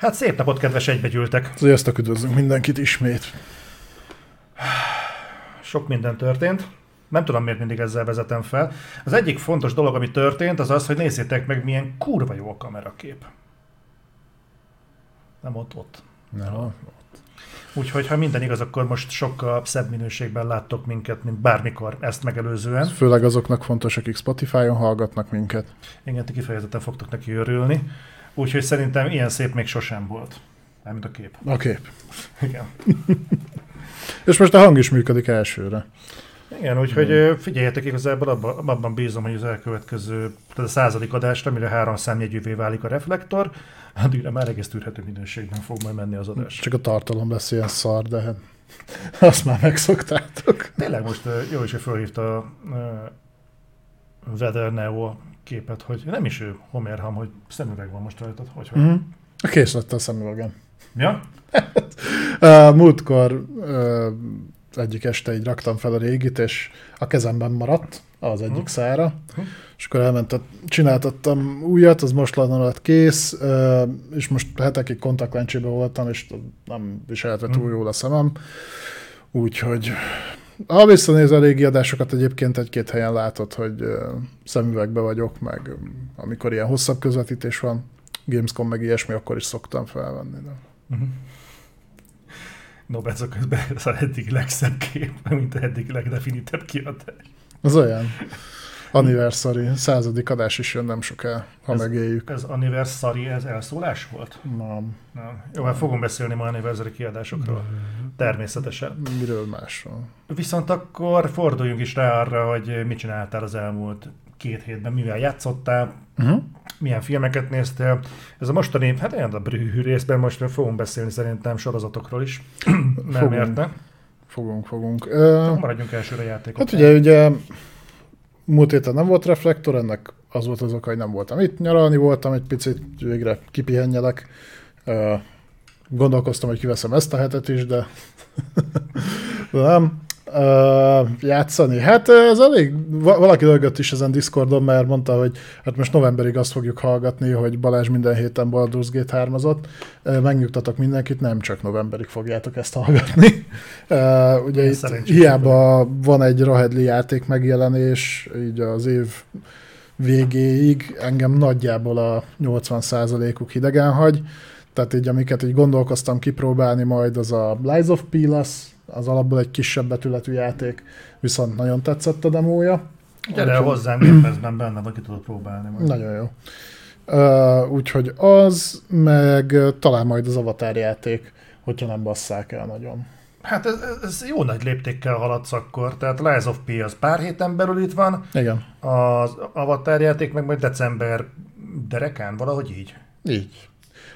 Hát szép napot, kedves egybegyűltek! Sziasztok, üdvözlünk mindenkit ismét. Sok minden történt. Nem tudom, miért mindig ezzel vezetem fel. Az egyik fontos dolog, ami történt, az az, hogy nézzétek meg, milyen kurva jó a kamerakép. Nem ott, ott. No. Úgyhogy, ha minden igaz, akkor most sokkal szebb minőségben láttok minket, mint bármikor ezt megelőzően. Főleg azoknak fontos, akik Spotify-on hallgatnak minket. Igen, ti kifejezetten fogtok neki örülni. Úgyhogy szerintem ilyen szép még sosem volt. Mármint a kép. A kép. Igen. És most a hang is működik elsőre. Igen, úgyhogy ö, figyeljetek, igazából abban, abban bízom, hogy az elkövetkező, tehát a századik adásra, amire három számjegyűvé válik a reflektor, addigra már egész tűrhető minőségben fog majd menni az adás. Csak a tartalom lesz ilyen szar, de hát azt már megszoktátok. Tényleg most jó is, hogy felhívta Weather Neo képet, hogy nem is ő, Homerham, hogy szemüveg van most rajtad. Hogy, hogy? Mhm. Kész lett a szemüvegem. Ja? Múltkor egyik este így raktam fel a régit, és a kezemben maradt az egyik Mhm. szára, Mhm. és akkor elmentet, csináltattam újat, az most lett kész, és most hetekig kontaktlencsébe voltam, és nem viselte túl Mhm. jól a szemem, úgyhogy ha visszanéz a régi adásokat, egyébként egy-két helyen látod, hogy szemüvegbe vagyok, meg amikor ilyen hosszabb közvetítés van, Gamescom meg ilyesmi, akkor is szoktam felvenni. De... Uh-huh. No, ez a közben ez az eddig legszebb kép, mint eddig legdefinitebb kiadás. Az olyan. Anniversary, századik adás is jön nem soká, ha Ez- megéljük. Ez anniversary, ez elszólás volt? Nem. Nem. Jó, hát fogunk beszélni ma anniversary kiadásokról. Természetesen. Miről másról? Viszont akkor forduljunk is rá arra, hogy mit csináltál az elmúlt két hétben, mivel játszottál, Uh-huh. milyen filmeket néztél. Ez a mostani, hát olyan a brühű részben most fogunk beszélni szerintem sorozatokról is. Nem Fogunk. érte. Fogunk, fogunk. Uh, Maradjunk elsőre a játékok. hát ugye, ugye múlt héten nem volt reflektor, ennek az volt az oka, hogy nem voltam itt, nyaralni voltam egy picit, végre kipihenjelek. Gondolkoztam, hogy kiveszem ezt a hetet is, de, de nem. Uh, játszani. Hát ez elég, va- valaki rögött is ezen Discordon, mert mondta, hogy hát most novemberig azt fogjuk hallgatni, hogy Balázs minden héten Baldur's Gate 3 uh, Megnyugtatok mindenkit, nem csak novemberig fogjátok ezt hallgatni. Uh, ugye Ez itt hiába van egy Rahedli játék megjelenés, így az év végéig engem nagyjából a 80%-uk hidegen hagy. Tehát így amiket így gondolkoztam kipróbálni majd, az a Lies of P lesz, az alapból egy kisebb betületű játék, viszont nagyon tetszett a demója. Gyere Úgyhogy- hozzám, Pass-ben benne vagy, ki tudod próbálni. Majd. Nagyon jó. Uh, úgyhogy az, meg talán majd az Avatar játék, hogyha nem basszák el nagyon. Hát ez, ez jó nagy léptékkel haladsz akkor, tehát Lies of P az pár héten belül itt van, Igen, az Avatar játék meg majd december derekán, valahogy így. így.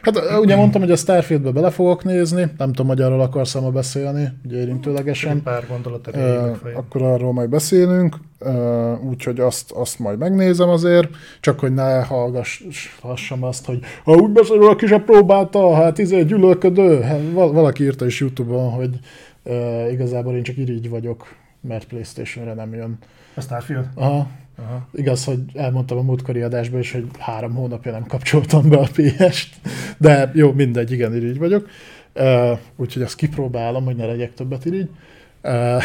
Hát ugye mondtam, hogy a Starfieldbe bele fogok nézni, nem tudom, hogy arról akarsz ma beszélni, ugye érintőlegesen. pár gondolat erről akkor arról majd beszélünk, ö, úgyhogy azt, azt majd megnézem azért, csak hogy ne hallgassam azt, hogy ha úgy beszél, valaki sem próbálta, hát izé gyűlölködő. Hát, val- valaki írta is Youtube-on, hogy ö, igazából én csak irigy vagyok, mert Playstation-re nem jön. A Starfield? Aha. Aha. Igaz, hogy elmondtam a múltkori adásban is, hogy három hónapja nem kapcsoltam be a PS-t, de jó, mindegy, igen, irigy vagyok. Uh, úgyhogy azt kipróbálom, hogy ne legyek többet irigy. Uh,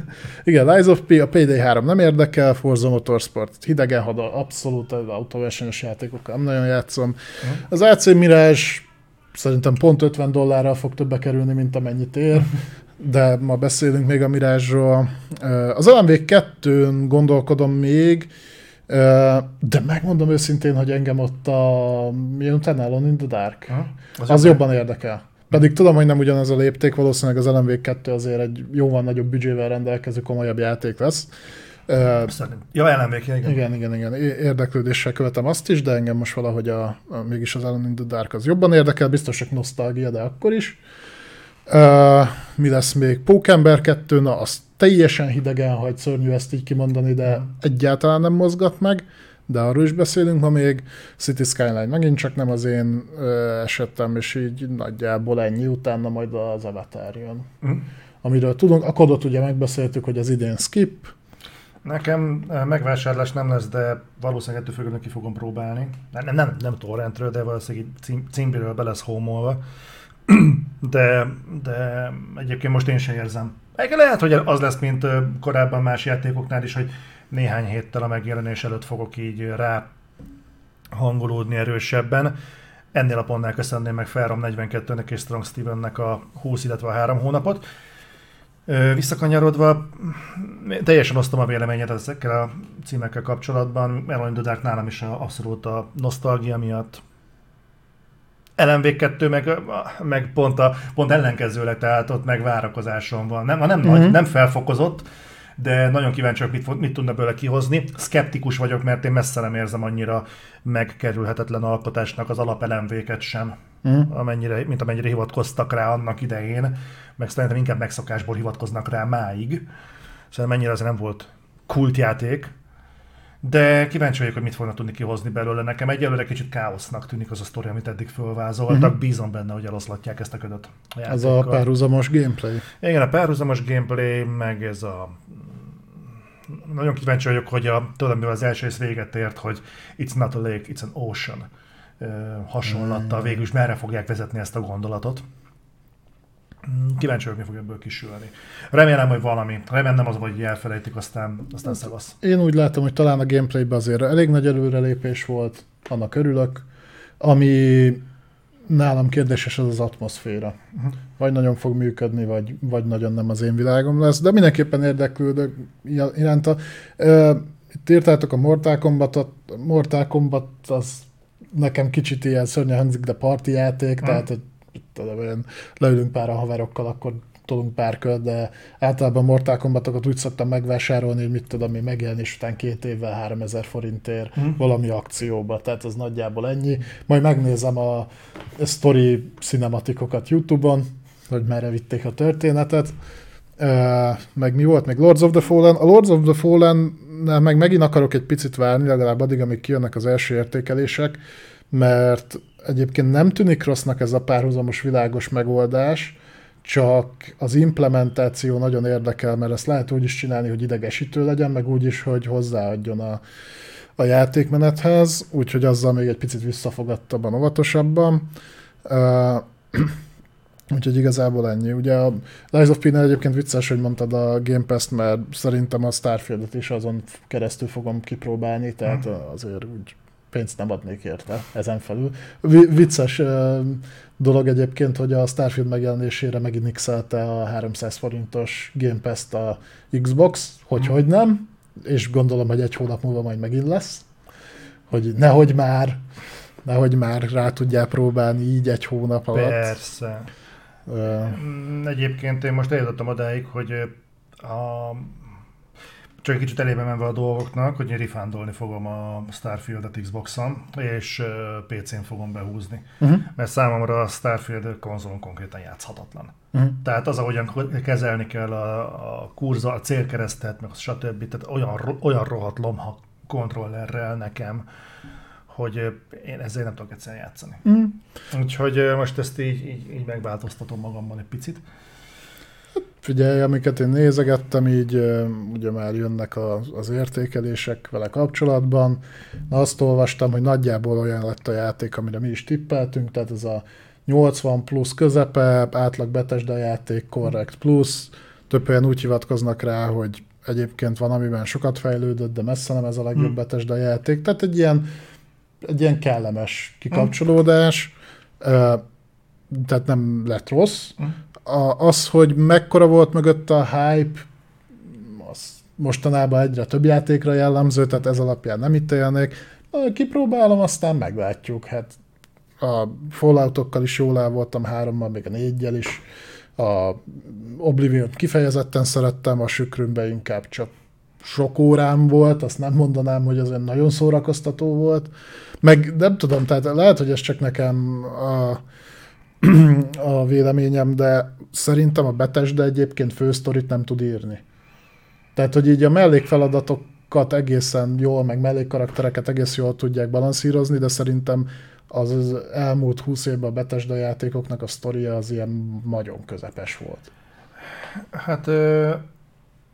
igen, Lies of P, a Payday 3 nem érdekel, Forza Motorsport hidegen had, abszolút az autóversenyes játékokkal nem nagyon játszom. Mhm. Az AC Mirage szerintem pont 50 dollárral fog többe kerülni, mint amennyit ér, de ma beszélünk még a Mirage-ról. Ö, Az LMV 2-n gondolkodom még, de megmondom őszintén, hogy engem ott a utána Alone in the Dark, Aha. az jobban érdekel. Pedig tudom, hogy nem ugyanaz a lépték, valószínűleg az LMV 2 azért egy jóval nagyobb büdzsével rendelkező komolyabb játék lesz. Ja, ellenvék, igen. igen, igen, igen. Érdeklődéssel követem azt is, de engem most valahogy a, a mégis az Alone in the Dark az jobban érdekel, biztos, hogy nosztalgia, de akkor is. Uh, mi lesz még? Pókember 2, na az teljesen hidegen hagy, szörnyű ezt így kimondani, de egyáltalán nem mozgat meg, de arról is beszélünk ma még. City Skyline megint csak nem az én ö, esetem, és így nagyjából ennyi, utána majd az Avatar jön. Mhm. Amiről tudunk, a kodot ugye megbeszéltük, hogy az idén skip, Nekem megvásárlás nem lesz, de valószínűleg ettől függően ki fogom próbálni. Nem, nem, nem torrentről, de valószínűleg cím, címbiről be lesz homolva. De, de egyébként most én sem érzem. Lehet, hogy az lesz, mint korábban más játékoknál is, hogy néhány héttel a megjelenés előtt fogok így rá hangolódni erősebben. Ennél a pontnál köszönném meg Ferrom 42-nek és Strong Stevennek a 20, illetve a 3 hónapot. Visszakanyarodva, teljesen osztom a véleményet ezekkel a címekkel kapcsolatban. The Dark nálam is abszolút a nosztalgia miatt. LMV 2 meg, meg pont, a, pont ellenkezőleg, tehát ott meg várakozásom van. Nem, nem mm-hmm. nagy, nem felfokozott, de nagyon kíváncsi vagyok, mit, mit tudna belőle kihozni. Skeptikus vagyok, mert én messze nem érzem annyira megkerülhetetlen alkotásnak az alapelemvéket sem, mm. amennyire, mint amennyire hivatkoztak rá annak idején, meg szerintem inkább megszokásból hivatkoznak rá máig. Szerintem mennyire az nem volt kultjáték, de kíváncsi vagyok, hogy mit fognak tudni kihozni belőle. Nekem egyelőre kicsit káosznak tűnik az a sztori, amit eddig fölvázoltak. Uh-huh. Bízom benne, hogy eloszlatják ezt a ködöt. A ez a párhuzamos gameplay. Igen, a párhuzamos gameplay, meg ez a nagyon kíváncsi vagyok, hogy a, tudom, mivel az első rész véget ért, hogy it's not a lake, it's an ocean hasonlattal mm. végül is merre fogják vezetni ezt a gondolatot. Kíváncsi vagyok, mi fog ebből kisülni. Remélem, hogy valami. Remélem nem az, hogy elfelejtik, aztán, aztán szevasz. Én úgy látom, hogy talán a gameplayben azért elég nagy előrelépés volt, annak örülök. Ami nálam kérdéses az az atmoszféra. Uh-huh. Vagy nagyon fog működni, vagy, vagy nagyon nem az én világom lesz, de mindenképpen érdeklődök iránta. Itt írtátok a Mortal Kombatot, Mortal Kombat az nekem kicsit ilyen szörnyen hangzik, de parti játék, uh-huh. tehát hogy tudom, leülünk pár a haverokkal, akkor tolunk pár kör, de általában Mortal Kombatokat úgy szoktam megvásárolni, hogy mit tudom én megjelenés után két évvel 3000 forintért hmm. valami akcióba, tehát ez nagyjából ennyi. Majd megnézem a story cinematikokat Youtube-on, hogy merre vitték a történetet. Meg mi volt? Meg Lords of the Fallen. A Lords of the Fallen meg megint akarok egy picit várni, legalább addig, amíg kijönnek az első értékelések, mert egyébként nem tűnik rossznak ez a párhuzamos világos megoldás, csak az implementáció nagyon érdekel, mert ezt lehet úgy is csinálni, hogy idegesítő legyen, meg úgy is, hogy hozzáadjon a, a játékmenethez, úgyhogy azzal még egy picit visszafogadtabban, óvatosabban. Uh, úgyhogy igazából ennyi. Ugye a Lies of Pina egyébként vicces, hogy mondtad a Game Pass-t, mert szerintem a Starfield-et is azon keresztül fogom kipróbálni, tehát mhm. azért úgy pénzt nem adnék érte ezen felül. Vicces dolog egyébként, hogy a Starfield megjelenésére megint x a 300 forintos Game Pass-t a Xbox, hogy hogy nem, és gondolom, hogy egy hónap múlva majd megint lesz, hogy nehogy már, nehogy már rá tudják próbálni így egy hónap alatt. Persze. Uh, Egyébként én most eljutottam odáig, hogy a csak egy kicsit elébe menve a dolgoknak, hogy én rifándolni fogom a Starfield-et Xbox-on, és PC-n fogom behúzni. Uh-huh. Mert számomra a Starfield konzolon konkrétan játszhatatlan. Uh-huh. Tehát az, ahogyan kezelni kell a, a kurza, a célkeresztet, meg a stb. Tehát olyan, olyan rohadt lomha kontrollerrel nekem, hogy én ezzel nem tudok egyszerűen játszani. Uh-huh. Úgyhogy most ezt így, így, így megváltoztatom magamban egy picit. Figyelj, amiket én nézegettem, így ugye már jönnek az, az értékelések vele kapcsolatban. Na azt olvastam, hogy nagyjából olyan lett a játék, amire mi is tippeltünk, tehát ez a 80 plusz közepe, átlag Bethesda játék, korrekt plusz, több olyan úgy hivatkoznak rá, hogy egyébként van, amiben sokat fejlődött, de messze nem ez a legjobb hmm. Bethesda játék. Tehát egy ilyen, egy ilyen kellemes kikapcsolódás, hmm. tehát nem lett rossz, hmm a, az, hogy mekkora volt mögött a hype, az mostanában egyre több játékra jellemző, tehát ez alapján nem ítélnék. Kipróbálom, aztán meglátjuk. Hát a Falloutokkal is jól el voltam, hárommal, még a négyel is. A oblivion kifejezetten szerettem, a sükrümbe inkább csak sok órám volt, azt nem mondanám, hogy az olyan nagyon szórakoztató volt. Meg nem tudom, tehát lehet, hogy ez csak nekem a, a véleményem, de szerintem a de egyébként fősztorit nem tud írni. Tehát, hogy így a mellékfeladatokat egészen jól, meg mellékkaraktereket egész jól tudják balanszírozni, de szerintem az, elmúlt húsz évben a Bethesda játékoknak a sztoria az ilyen nagyon közepes volt. Hát ö,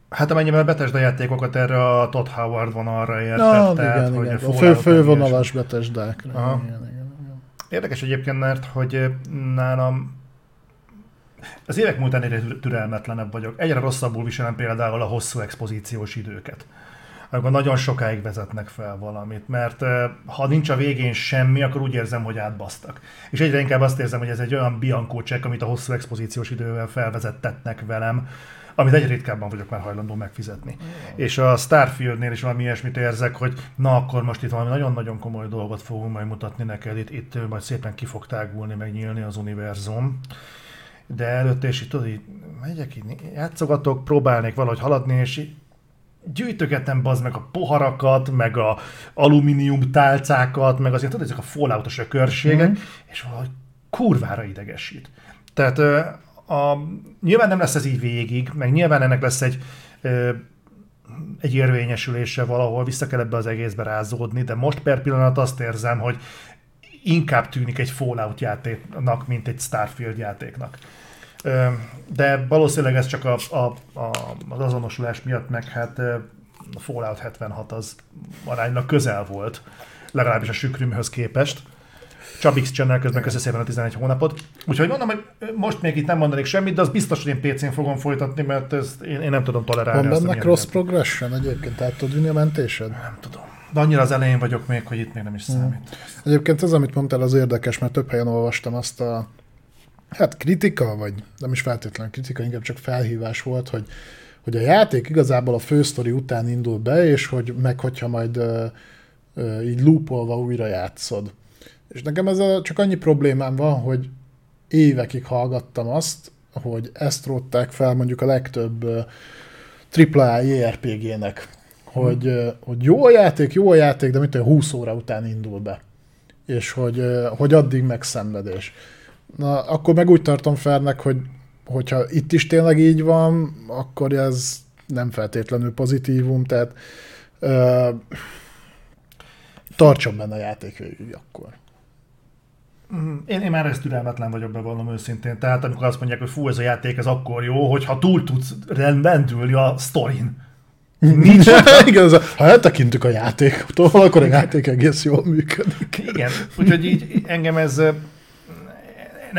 Hát amennyiben a Bethesda játékokat erre a Todd Howard vonalra értett. Na, tehát, igen, hogy igen. a fő, fővonalas betesdákra. Aha. Igen, igen, igen. Érdekes egyébként, mert hogy nálam az évek múltán egyre türelmetlenebb vagyok. Egyre rosszabbul viselem például a hosszú expozíciós időket. Amikor nagyon sokáig vezetnek fel valamit, mert ha nincs a végén semmi, akkor úgy érzem, hogy átbasztak. És egyre inkább azt érzem, hogy ez egy olyan biankó csekk, amit a hosszú expozíciós idővel felvezettetnek velem, amit egyre ritkábban vagyok már hajlandó megfizetni. És a Starfieldnél is valami ilyesmit érzek, hogy na akkor most itt valami nagyon-nagyon komoly dolgot fogunk majd mutatni neked, itt, itt majd szépen ki fog tágulni, megnyílni az univerzum. De előtte is itt tudod, így megyek, így játszogatok, próbálnék valahogy haladni, és így gyűjtögetem bazd meg a poharakat, meg a alumínium tálcákat, meg azért tudod, ezek a falloutos ökörségek, Mhm. és valahogy kurvára idegesít. Tehát a, nyilván nem lesz ez így végig, meg nyilván ennek lesz egy ö, egy érvényesülése valahol, vissza kell ebbe az egészbe rázódni, de most per pillanat azt érzem, hogy inkább tűnik egy Fallout játéknak, mint egy Starfield játéknak. De valószínűleg ez csak a, a, a, az azonosulás miatt, meg hát a Fallout 76 az aránylag közel volt, legalábbis a sükrümhöz képest. Csabix Channel közben köszi szépen a 11 hónapot. Úgyhogy mondom, hogy most még itt nem mondanék semmit, de az biztos, hogy én PC-n fogom folytatni, mert ezt én, én nem tudom tolerálni. Van benne cross progression egyébként, tehát tudod vinni a mentésed? Nem tudom. De annyira az elején vagyok még, hogy itt még nem is számít. Egyébként ez, amit mondtál, az érdekes, mert több helyen olvastam azt a hát kritika, vagy nem is feltétlenül kritika, inkább csak felhívás volt, hogy, hogy a játék igazából a fősztori után indul be, és hogy meg hogyha majd ö, ö, így loopolva újra játszod. És nekem ezzel csak annyi problémám van, hogy évekig hallgattam azt, hogy ezt rótták fel mondjuk a legtöbb AAA JRPG-nek, hogy, ö, hogy jó a játék, jó a játék, de mit olyan 20 óra után indul be. És hogy, hogy addig megszenvedés. Na, akkor meg úgy tartom fernek, hogy hogyha itt is tényleg így van, akkor ez nem feltétlenül pozitívum, tehát ö, tartson benne a játék végig akkor. Mm, Én, én már ezt türelmetlen vagyok, bevallom őszintén. Tehát amikor azt mondják, hogy fú, ez a játék, ez akkor jó, hogyha túl tudsz rendülni a sztorin. Nincs Igen, ez a, ha eltekintük a játéktól, akkor a játék egész jól működik. Igen, úgyhogy így engem ez, eh,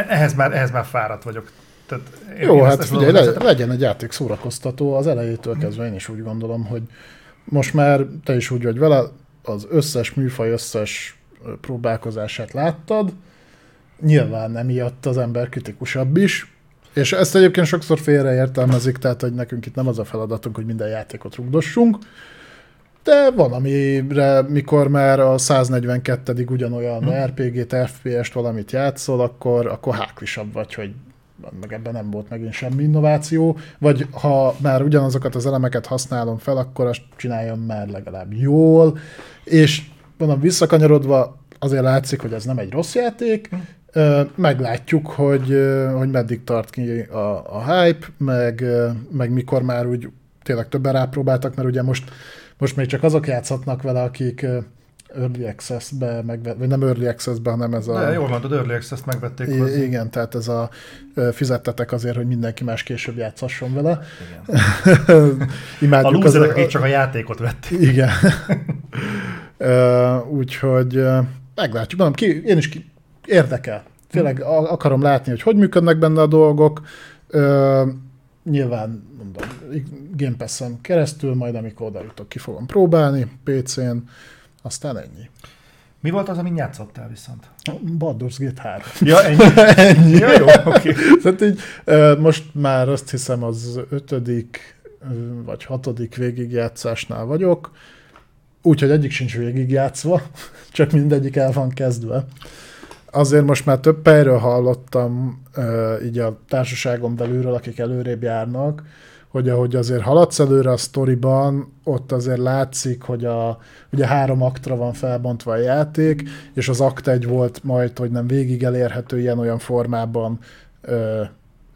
ehhez már, ehhez már fáradt vagyok. Tehát én- Jó, én hát ezt- ezt figyelj, valahol- le, legyen egy játék szórakoztató az elejétől kezdve, én is úgy gondolom, hogy most már te is úgy vagy vele, az összes műfaj összes próbálkozását láttad, nyilván emiatt az ember kritikusabb is, és ezt egyébként sokszor félreértelmezik, tehát hogy nekünk itt nem az a feladatunk, hogy minden játékot rugdossunk, de van, amire, mikor már a 142. ugyanolyan Hm. RPG-t, FPS-t valamit játszol, akkor, akkor háklisabb vagy, hogy meg ebben nem volt megint semmi innováció, vagy ha már ugyanazokat az elemeket használom fel, akkor azt csináljam már legalább jól, és mondom, visszakanyarodva azért látszik, hogy ez nem egy rossz játék, Ö, meglátjuk, hogy, hogy meddig tart ki a, a hype, meg, meg mikor már úgy tényleg többen rápróbáltak, mert ugye most, most még csak azok játszhatnak vele, akik Early Access-be, meg, vagy nem Early Access-be, hanem ez a... De jól mondod, Early Access-t megvették I- hozzá. igen, tehát ez a fizettetek azért, hogy mindenki más később játszhasson vele. Igen. A lúzerek, akik csak a játékot vették. Igen. Úgyhogy meglátjuk. Mondom, ki, én is ki, érdekel. Tényleg akarom látni, hogy hogy működnek benne a dolgok. Ö, nyilván, mondom, Game Pass-en keresztül, majd amikor oda jutok, ki fogom próbálni, PC-n, aztán ennyi. Mi volt az, amin játszottál viszont? Baldur's Gate 3. Ja, ennyi. ennyi. Ja, jó, oké. Tehát így, most már azt hiszem az ötödik vagy hatodik végigjátszásnál vagyok, úgyhogy egyik sincs végigjátszva, csak mindegyik el van kezdve. Azért most már több helyről hallottam így a társaságon belülről, akik előrébb járnak, hogy ahogy azért haladsz előre a sztoriban, ott azért látszik, hogy a, ugye három aktra van felbontva a játék, és az akt egy volt majd, hogy nem végig elérhető ilyen-olyan formában ö,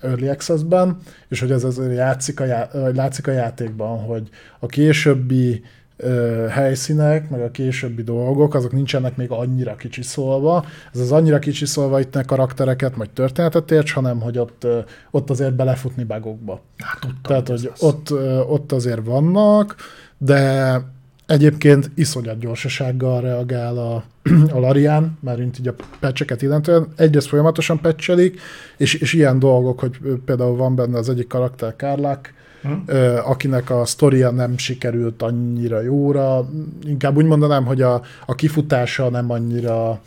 Early Access-ben, és hogy ez azért játszik a, já- látszik a játékban, hogy a későbbi ö, helyszínek, meg a későbbi dolgok, azok nincsenek még annyira kicsiszolva. Ez az annyira kicsiszolva itt ne karaktereket, vagy történetet érts, hanem hogy ott, ö, ott azért belefutni bugokba. Hát tudtam, Tehát, hogy az. ott, ö, ott azért vannak, de egyébként iszonyat gyorsasággal reagál a, a Larian, már mint így a pecseket illetően. Egyrészt folyamatosan pecselik, és, és ilyen dolgok, hogy például van benne az egyik karakter, Kárlák, Hm? ö, akinek a sztoria nem sikerült annyira jóra. Inkább úgy mondanám, hogy a, a kifutása nem annyira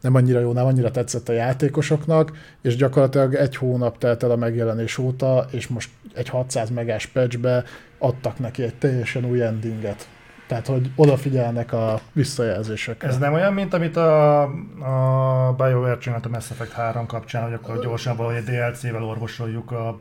nem annyira jó, nem annyira tetszett a játékosoknak, és gyakorlatilag egy hónap telt el a megjelenés óta, és most egy 600 megás patchbe adtak neki egy teljesen új endinget. Tehát, hogy odafigyelnek a visszajelzésekre. Ez nem olyan, mint amit a, a BioWare csinált a Mass Effect 3 kapcsán, hogy akkor gyorsan valahogy egy DLC-vel orvosoljuk a,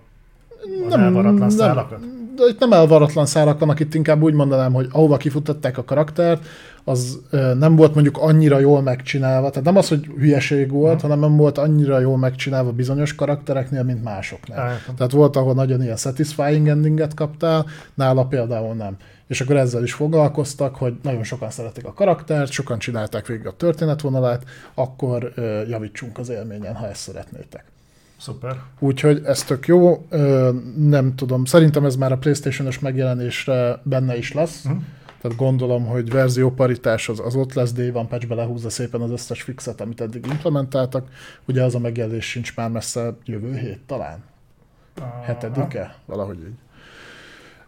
a elvaratlan szálakat? de itt nem elvaratlan szálak vannak, itt inkább úgy mondanám, hogy ahova kifuttatták a karaktert, az nem volt mondjuk annyira jól megcsinálva, tehát nem az, hogy hülyeség volt, hanem nem volt annyira jól megcsinálva bizonyos karaktereknél, mint másoknál. Értem. Tehát volt, ahol nagyon ilyen satisfying endinget kaptál, nála például nem. És akkor ezzel is foglalkoztak, hogy nagyon sokan szeretik a karaktert, sokan csinálták végig a történetvonalát, akkor javítsunk az élményen, ha ezt szeretnétek. Szuper. Úgyhogy ez tök jó, Ö, nem tudom, szerintem ez már a Playstation-os megjelenésre benne is lesz, Mhm. tehát gondolom, hogy verzióparitás az, az ott lesz, Day One patchbe lehúzza szépen az összes fixet, amit eddig implementáltak. Ugye az a megjelenés sincs már messze jövő hét talán, hetedike, valahogy így.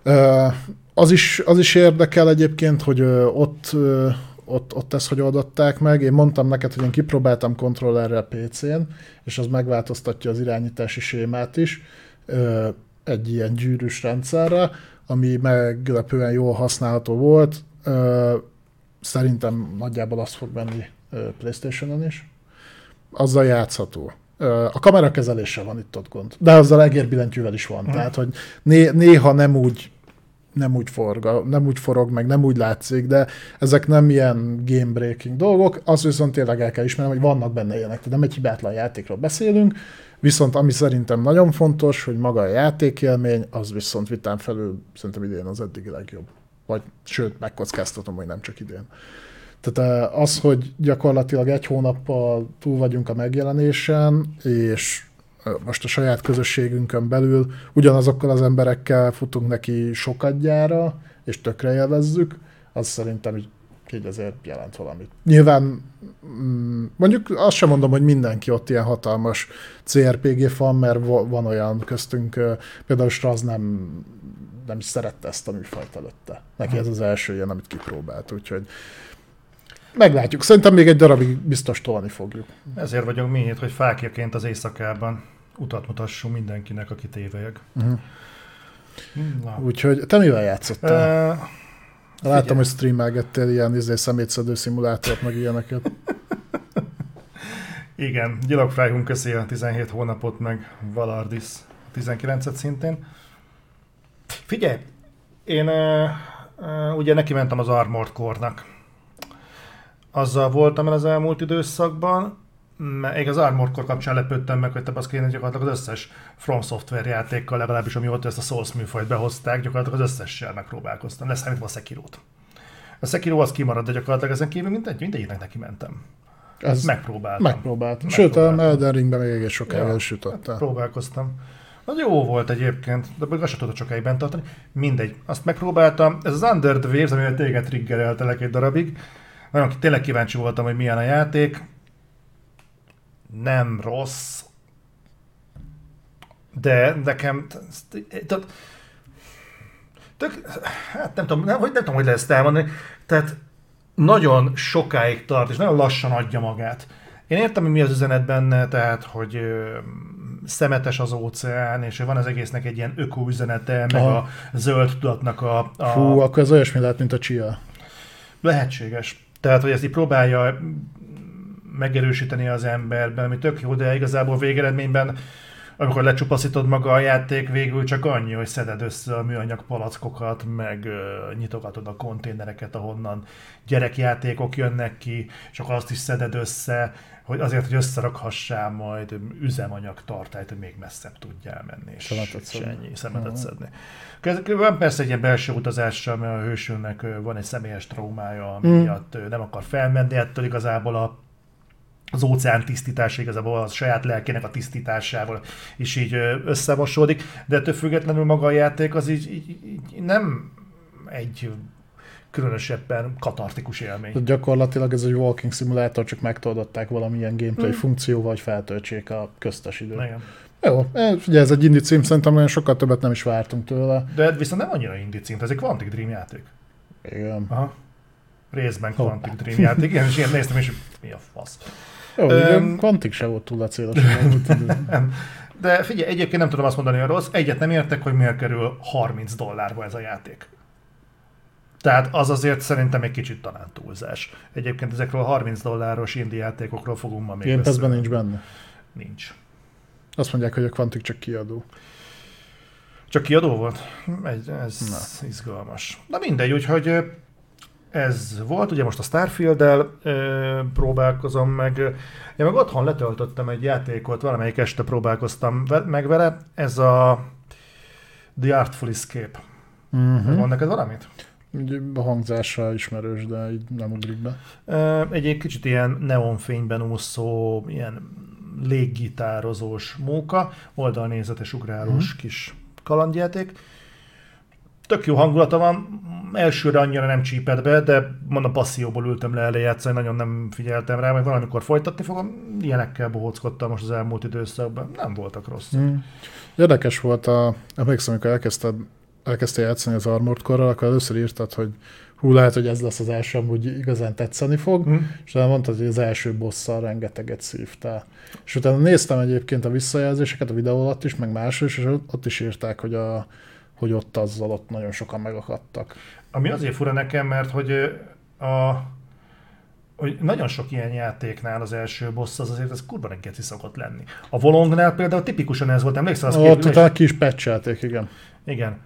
Ö, Az is, az is érdekel egyébként, hogy ott, ott, ott ezt hogy oldották meg. Én mondtam neked, hogy én kipróbáltam kontrollerrel PC-n, és az megváltoztatja az irányítási sémát is egy ilyen gyűrűs rendszerre, ami meglepően jól használható volt. Szerintem nagyjából azt fog menni Playstation-on is. Azzal játszható. A kamerakezeléssel van itt ott gond. De azzal egérbillentyűvel is van. Tehát, hogy né- néha nem úgy nem úgy, forga, nem úgy forog, meg nem úgy látszik, de ezek nem ilyen game breaking dolgok, azt viszont tényleg el kell ismernem, hogy vannak benne ilyenek, tehát nem egy hibátlan játékról beszélünk, viszont ami szerintem nagyon fontos, hogy maga a játékélmény, az viszont vitán felül szerintem idén az eddigi legjobb. Vagy sőt, megkockáztatom, hogy nem csak idén. Tehát eh, az, hogy gyakorlatilag egy hónappal túl vagyunk a megjelenésen, és most a saját közösségünkön belül ugyanazokkal az emberekkel futunk neki sokadjára, és tökre élvezzük, az szerintem így, így azért jelent valamit. Nyilván mm, mondjuk azt sem mondom, hogy mindenki ott ilyen hatalmas CRPG fan, mert va- van olyan köztünk, például Straz nem, nem is szerette ezt a műfajt előtte. Neki ez az első ilyen, amit kipróbált, úgyhogy meglátjuk. Szerintem még egy darabig biztos tolni fogjuk. Ezért vagyunk mi itt, hogy fákjaként az éjszakában utat mutassunk mindenkinek, aki tévejeg. Uh-huh. Na. Úgyhogy te mivel játszottál? Uh, Láttam, figyelj. hogy streamelgettél ilyen izé, szemétszedő szimulátort, meg ilyeneket. igen, Gyilog köszi a 17 hónapot, meg Valardis 19-et szintén. Figyelj, én uh, uh, ugye neki mentem az Armored Core-nak. Azzal voltam el az elmúlt időszakban, még az Armored Core kapcsán lepődtem meg, hogy te azt kéne gyakorlatilag az összes From Software játékkal, legalábbis amióta ezt a Souls műfajt behozták, gyakorlatilag az összessel megpróbálkoztam, leszámítva a Sekiro-t. A Sekiro az kimarad, de gyakorlatilag ezen kívül mindegy, mindegyiknek neki mentem. Ez Megpróbáltam. megpróbáltam. Sőt, a. Elden Ringben még egész sokáig Ja. jutottál. Próbálkoztam. Az jó volt egyébként, de még azt tudod sokáig bent tartani. Mindegy, azt megpróbáltam. Ez az Under the Waves, amivel téged triggereltelek egy darabig. Nagyon tényleg kíváncsi voltam, hogy milyen a játék. Nem rossz. De nekem... Tehát, tök, hát nem tudom, nem, hogy nem tudom, hogy lehet ezt elmondani. Tehát nagyon sokáig tart, és nagyon lassan adja magát. Én értem, hogy mi az üzenet benne, tehát, hogy ö, szemetes az óceán, és van az egésznek egy ilyen öko üzenete, meg Aha. a zöld tudatnak a, a Fú, akkor ez olyasmi lehet, mint a Chia. lehetséges. Tehát, hogy ezt így próbálja megerősíteni az emberben, ami tök jó, de igazából végeredményben amikor lecsupaszítod maga a játék, végül csak annyi, hogy szeded össze a műanyag palackokat, meg ö, nyitogatod a konténereket, ahonnan gyerekjátékok jönnek ki, csak azt is szeded össze, hogy azért, hogy összerakhassál majd üzemanyag tartályt, hogy még messzebb tudjál menni, és, Szemetet szedni. ennyi, szemetet szedni. Van persze egy ilyen belső utazással, mert a hősünknek van egy személyes traumája, ami Mm. miatt nem akar felmenni, ettől igazából a az óceán tisztítása igazából a saját lelkének a tisztításával is így ö, összemosódik, de ettől függetlenül maga a játék az így, így, így nem egy különösebben katartikus élmény. Tehát gyakorlatilag ez egy walking simulátor, csak megtoldották valamilyen gameplay Mm. funkcióval, hogy feltöltsék a köztes időt. Igen. Jó, eh, ugye ez egy indie cím, szerintem nagyon sokkal többet nem is vártunk tőle. De viszont nem annyira indie cím, ez egy Quantic Dream játék. Igen. Aha. Részben Hoppá. Quantic Dream játék. Igen, és ilyen néztem, és mi a fasz. Jó, ugye Quantic se volt túl a célos. De figyelj, egyébként nem tudom azt mondani, hogy rossz. Egyet nem értek, hogy miért kerül 30 dollárba ez a játék. Tehát az azért szerintem egy kicsit talán túlzás. Egyébként ezekről a 30 dolláros indie játékokról fogunk ma még Game beszélni. nincs benne. Nincs. Azt mondják, hogy a Quantic csak kiadó. Csak kiadó volt? Egy, ez Na. izgalmas. Na mindegy, úgyhogy ez volt, ugye most a Starfield-del ö, próbálkozom meg. Én meg otthon letöltöttem egy játékot, valamelyik este próbálkoztam ve- meg vele. Ez a The Artful Escape. Uh-huh. Van neked valamit? Ugye A hangzása ismerős, de így nem ugrik be. Egy, kicsit ilyen neonfényben úszó, ilyen léggitározós móka, oldalnézetes ugrálós Mhm. kis kalandjáték. Tök jó hangulata van, elsőre annyira nem csípett be, de mondom passzióból ültem le elé játszani, nagyon nem figyeltem rá, majd valamikor folytatni fogom. Ilyenekkel bohóckodtam most az elmúlt időszakban, nem voltak rossz. Mm. Érdekes volt, a, emlékszem, amikor elkezdted, elkezdtél játszani az Armored Core-ral, akkor először írtad, hogy hú, lehet, hogy ez lesz az első, amúgy igazán tetszeni fog, Hm? és utána mondtad, hogy az első bosszal rengeteget szívtál. És utána néztem egyébként a visszajelzéseket a videó alatt is, meg máshol is, és ott is írták, hogy, a, hogy ott azzal ott nagyon sokan megakadtak. Ami azért fura nekem, mert hogy a hogy nagyon sok ilyen játéknál az első boss az azért ez kurva geci szokott lenni. A Volongnál például tipikusan ez volt, emlékszel? Az Ott utána ki is patchelték, igen. Igen.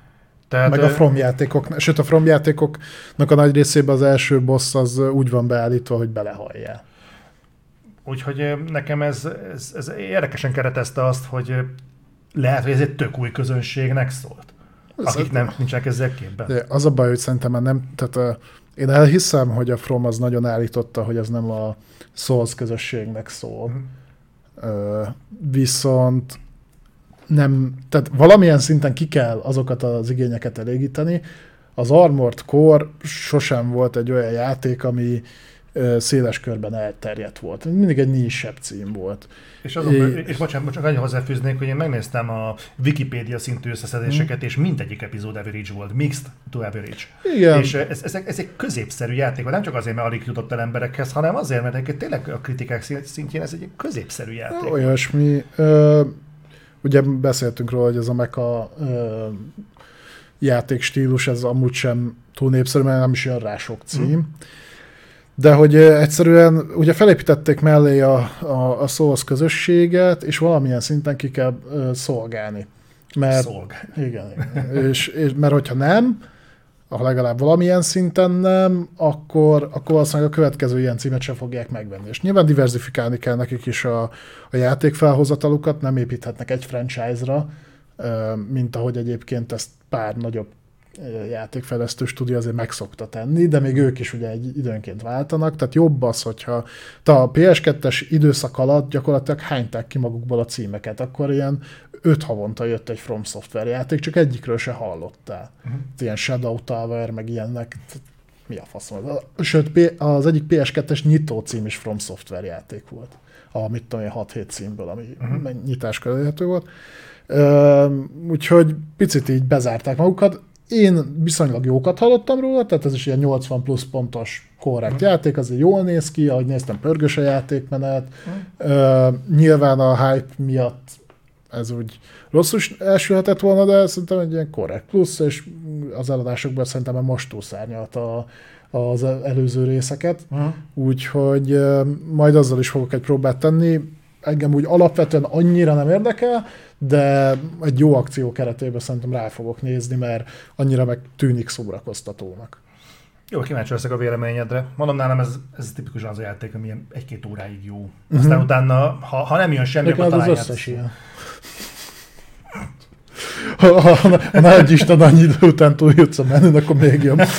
Tehát, Meg a From játékok, sőt a From játékoknak a nagy részében az első boss az úgy van beállítva, hogy belehalljál. Úgyhogy nekem ez, ez, ez érdekesen keretezte azt, hogy lehet, hogy ez egy tök új közönségnek szólt. Akik nem nincsenek ezzel képben. De az a baj, hogy szerintem már nem, tehát én elhiszem, hogy a From az nagyon állította, hogy ez nem a Souls közösségnek szól. Uh, viszont nem, tehát valamilyen szinten ki kell azokat az igényeket elégíteni. Az Armored Core sosem volt egy olyan játék, ami széles körben elterjedt volt. Mindig egy nisebb cím volt. És, azon, É- és, bocsánat, csak annyi hozzáfűznék, hogy én megnéztem a Wikipédia szintű összeszedéseket, és mindegyik epizód average volt, mixed to average. Igen, És ez, ez, ez egy középszerű játék, nem csak azért, mert alig jutott el emberekhez, hanem azért, mert tényleg a kritikák szint- szintjén ez egy középszerű játék. olyasmi. Ö, ugye beszéltünk róla, hogy ez a mecha ö, játékstílus, ez amúgy sem túl népszerű, mert nem is jön rá sok cím. De hogy egyszerűen ugye felépítették mellé a, a, a Souls közösséget, és valamilyen szinten ki kell ö, szolgálni. Mert, Szolgál. igen, igen. és, és, mert hogyha nem, ha legalább valamilyen szinten nem, akkor, akkor valószínűleg a következő ilyen címet sem fogják megvenni. És nyilván diversifikálni kell nekik is a, a játékfelhozatalukat, nem építhetnek egy franchise-ra, mint ahogy egyébként ezt pár nagyobb játékfejlesztő stúdió azért meg szokta tenni, de még ők is ugye egy időnként váltanak, tehát jobb az, hogyha te a PS2-es időszak alatt gyakorlatilag hányták ki magukból a címeket, akkor ilyen öt havonta jött egy From Software játék, csak egyikről se hallottál. Mhm. Ilyen Shadow Tower, meg ilyennek, mi a faszom. az? Sőt, az egyik PS2-es nyitó cím is From Software játék volt. A mit tudom én, 6-7 címből, ami uh-huh. nyitás volt. Úgyhogy picit így bezárták magukat. Én viszonylag jókat hallottam róla, tehát ez is ilyen 80 plusz pontos korrekt Mhm. játék, azért jól néz ki, ahogy néztem, pörgős a játékmenet. Mhm. Ö, nyilván a hype miatt ez úgy rosszul elsülhetett volna, de szerintem egy ilyen korrekt plusz, és az eladásokban szerintem most túlszárnyalt a, az előző részeket. Uh-huh. Úgyhogy majd azzal is fogok egy próbát tenni. Engem úgy alapvetően annyira nem érdekel, de egy jó akció keretében szerintem rá fogok nézni, mert annyira meg tűnik szórakoztatónak. Jó, kíváncsi leszek a véleményedre. Mondom, nálam ez, ez tipikusan az a játék, ami egy-két óráig jó. Aztán uh-huh. utána, ha, ha nem jön semmi, akkor az összes ilyen. Ha, ha, ha, ha Isten annyi idő után túljutsz a menün, akkor még jobb.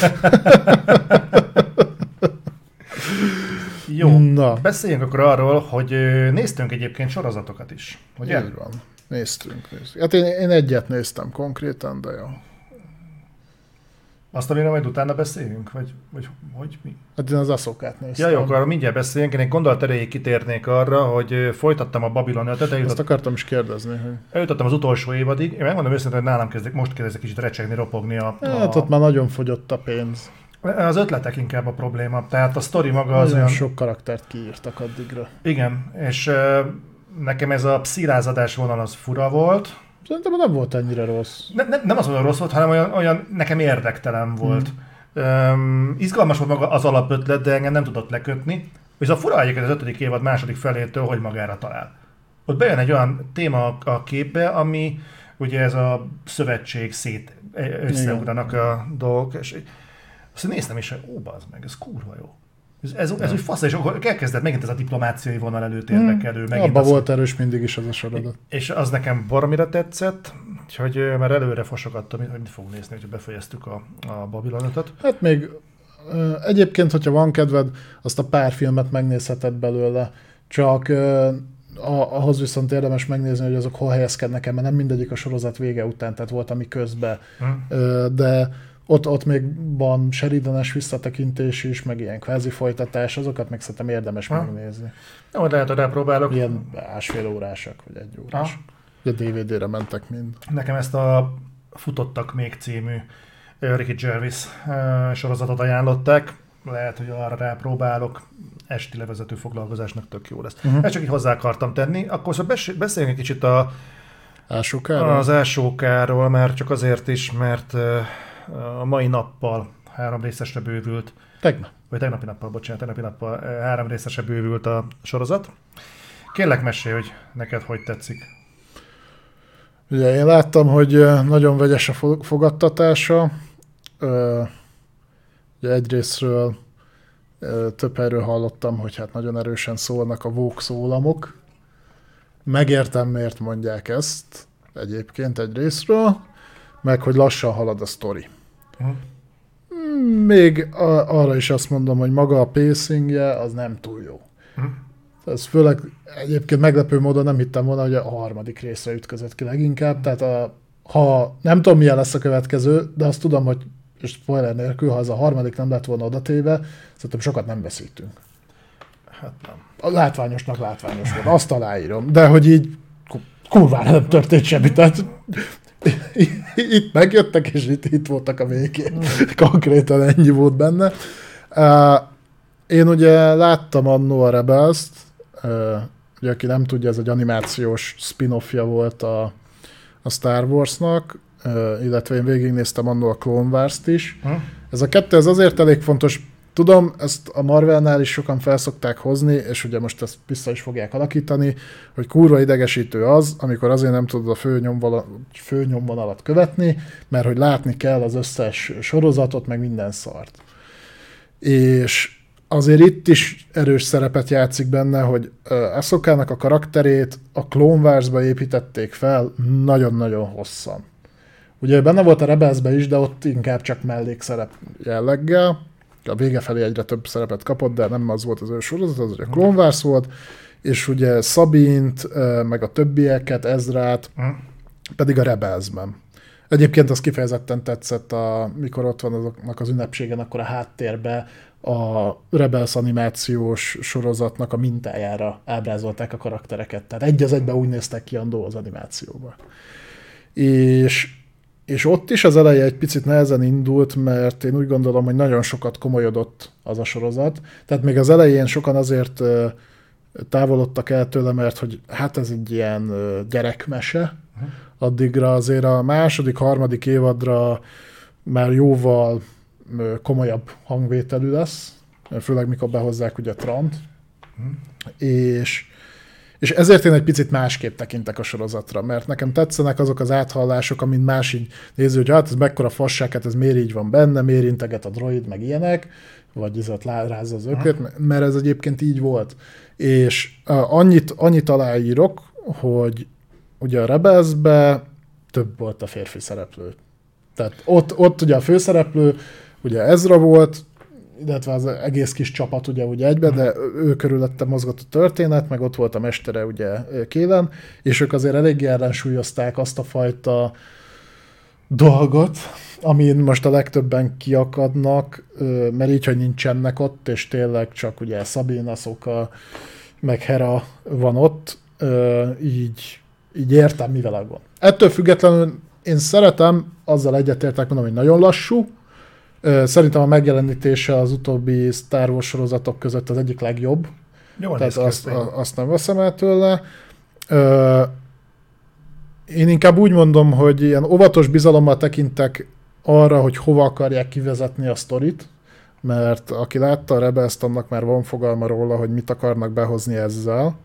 Jó, Na. beszéljünk akkor arról, hogy néztünk egyébként sorozatokat is. Ugye? Így van. Néztünk, néztünk. Hát én, én egyet néztem konkrétan, de jó. Azt, amire majd utána beszéljünk? Vagy, vagy hogy mi? Hát én az aszokát néztem. Ja, jó, akkor mindjárt beszéljünk. Én egy gondolat erejéig kitérnék arra, hogy folytattam a Babylon 5-öt, Ezt eljutott, akartam is kérdezni, hogy... eljutottam az utolsó évadig. Én megmondom őszintén, hogy nálam kezdek, most kezdek kicsit recsegni, ropogni a, Hát a, ott már nagyon fogyott a pénz. Az ötletek inkább a probléma. Tehát a sztori maga az olyan... sok karaktert kiírtak addigra. Igen, és nekem ez a pszirázadás vonal az fura volt. Szerintem nem volt ennyire rossz. Ne, ne, nem az olyan rossz volt, hanem olyan, olyan nekem érdektelen volt. Um, izgalmas volt maga az alapötlet, de engem nem tudott lekötni. És a fura egyébként az ötödik évad második felétől, hogy magára talál. Ott bejön egy olyan téma a képbe, ami ugye ez a szövetség szét összeugranak a dolgok, és azt néztem is, hogy ó, bazd meg, ez kurva jó. Ez, ez, ez úgy fasz, és akkor elkezdett megint ez a diplomáciai vonal előtérbe kerül. Megint Abba az, volt erős mindig is az a sorozat. és az nekem baromira tetszett, úgyhogy már előre fosogattam, hogy mit fogunk nézni, hogy befejeztük a, a Babylonotot. Hát még egyébként, hogyha van kedved, azt a pár filmet megnézheted belőle, csak a, ahhoz viszont érdemes megnézni, hogy azok hol helyezkednek el, mert nem mindegyik a sorozat vége után, tehát volt ami közben, Hm? Ö, de ott, ott még van Sheridanes visszatekintés is, meg ilyen kvázi folytatás, azokat meg szerintem érdemes Ha. megnézni. Jó, lehet, hogy rápróbálok. Ilyen másfél órásak, vagy egy órás. De DVD-re mentek mind. Nekem ezt a Futottak még című Ricky Gervais sorozatot ajánlották. Lehet, hogy arra rápróbálok. Esti levezető foglalkozásnak tök jó lesz. Uh-huh. Ezt csak így hozzá akartam tenni. Akkor szóval bes- beszéljünk egy kicsit a, Ásokára? az elsókáról, mert csak azért is, mert a mai nappal három részesre bővült Tegnap. vagy tegnapi nappal, bocsánat, tegnapi nappal három részese bővült a sorozat. Kérlek mesélj, hogy neked hogy tetszik. Ugye én láttam, hogy nagyon vegyes a fo- fogadtatása. Ugye egyrésztről több helyről hallottam, hogy hát nagyon erősen szólnak a vók szólamok. Megértem, miért mondják ezt egyébként egy részről, meg hogy lassan halad a sztori. Még a, arra is azt mondom, hogy maga a pacingje az nem túl jó. Hm. Ez főleg egyébként meglepő módon nem hittem volna, hogy a harmadik részre ütközött ki leginkább. Tehát a, ha nem tudom milyen lesz a következő, de azt tudom, hogy és spoiler nélkül, ha az a harmadik nem lett volna odatéve, szerintem sokat nem veszítünk. Hát nem. A látványosnak látványos volt, azt aláírom. De hogy így ku- kurvára nem történt semmi, tehát itt megjöttek, és itt, itt voltak a végén. Konkrétan ennyi volt benne. Uh, én ugye láttam annó a Rebels-t, uh, ugye aki nem tudja, ez egy animációs spin-offja volt a, a Star Warsnak, uh, illetve én végignéztem annó a Clone Wars-t is. Hm? Ez a kettő ez azért elég fontos, tudom, ezt a Marvelnál is sokan felszokták hozni, és ugye most ezt vissza is fogják alakítani, hogy kurva idegesítő az, amikor azért nem tudod a főnyomvonalat, főnyomvonalat követni, mert hogy látni kell az összes sorozatot, meg minden szart. És azért itt is erős szerepet játszik benne, hogy Ahsokának a karakterét a Clone Wars-ba építették fel nagyon-nagyon hosszan. Ugye benne volt a Rebelsbe is, de ott inkább csak mellékszerep jelleggel. A vége felé egyre több szerepet kapott, de nem az volt az ő sorozat, az ugye Clone Wars volt, és ugye Szabint, meg a többieket, Ezrát, pedig a Rebelsben. Egyébként az kifejezetten tetszett, a, mikor ott van azoknak az ünnepségen, akkor a háttérbe a Rebels animációs sorozatnak a mintájára ábrázolták a karaktereket. Tehát egy az egybe úgy néztek ki Andó az animációban. És, és ott is az eleje egy picit nehezen indult, mert én úgy gondolom, hogy nagyon sokat komolyodott az a sorozat. Tehát még az elején sokan azért távolodtak el tőle, mert hogy hát ez egy ilyen gyerekmese, addigra azért a második, harmadik évadra már jóval komolyabb hangvételű lesz, főleg mikor behozzák ugye Trant, és, És ezért én egy picit másképp tekintek a sorozatra, mert nekem tetszenek azok az áthallások, amint más így néző, hogy hát ez mekkora fasság, hát ez miért így van benne, miért integet a droid, meg ilyenek, vagy ez ott rázza az ökrét, mert ez egyébként így volt. És annyit, annyit aláírok, hogy ugye a Rebelsbe több volt a férfi szereplő. Tehát ott, ott ugye a főszereplő, ugye Ezra volt, illetve az egész kis csapat ugye, ugye egybe, de ő körülötte mozgott a történet, meg ott volt a mestere ugye Kélen, és ők azért eléggé ellensúlyozták azt a fajta dolgot, amin most a legtöbben kiakadnak, mert így, hogy nincsenek ott, és tényleg csak ugye Sabine, Szoka, meg Hera van ott, így, így értem, mivel van. Ettől függetlenül én szeretem, azzal egyetértek, mondom, hogy nagyon lassú, Szerintem a megjelenítése az utóbbi Star Wars sorozatok között az egyik legjobb. Jó, Tehát azt, azt nem veszem el tőle. Én inkább úgy mondom, hogy ilyen óvatos bizalommal tekintek arra, hogy hova akarják kivezetni a sztorit, mert aki látta a rebels annak már van fogalma róla, hogy mit akarnak behozni ezzel,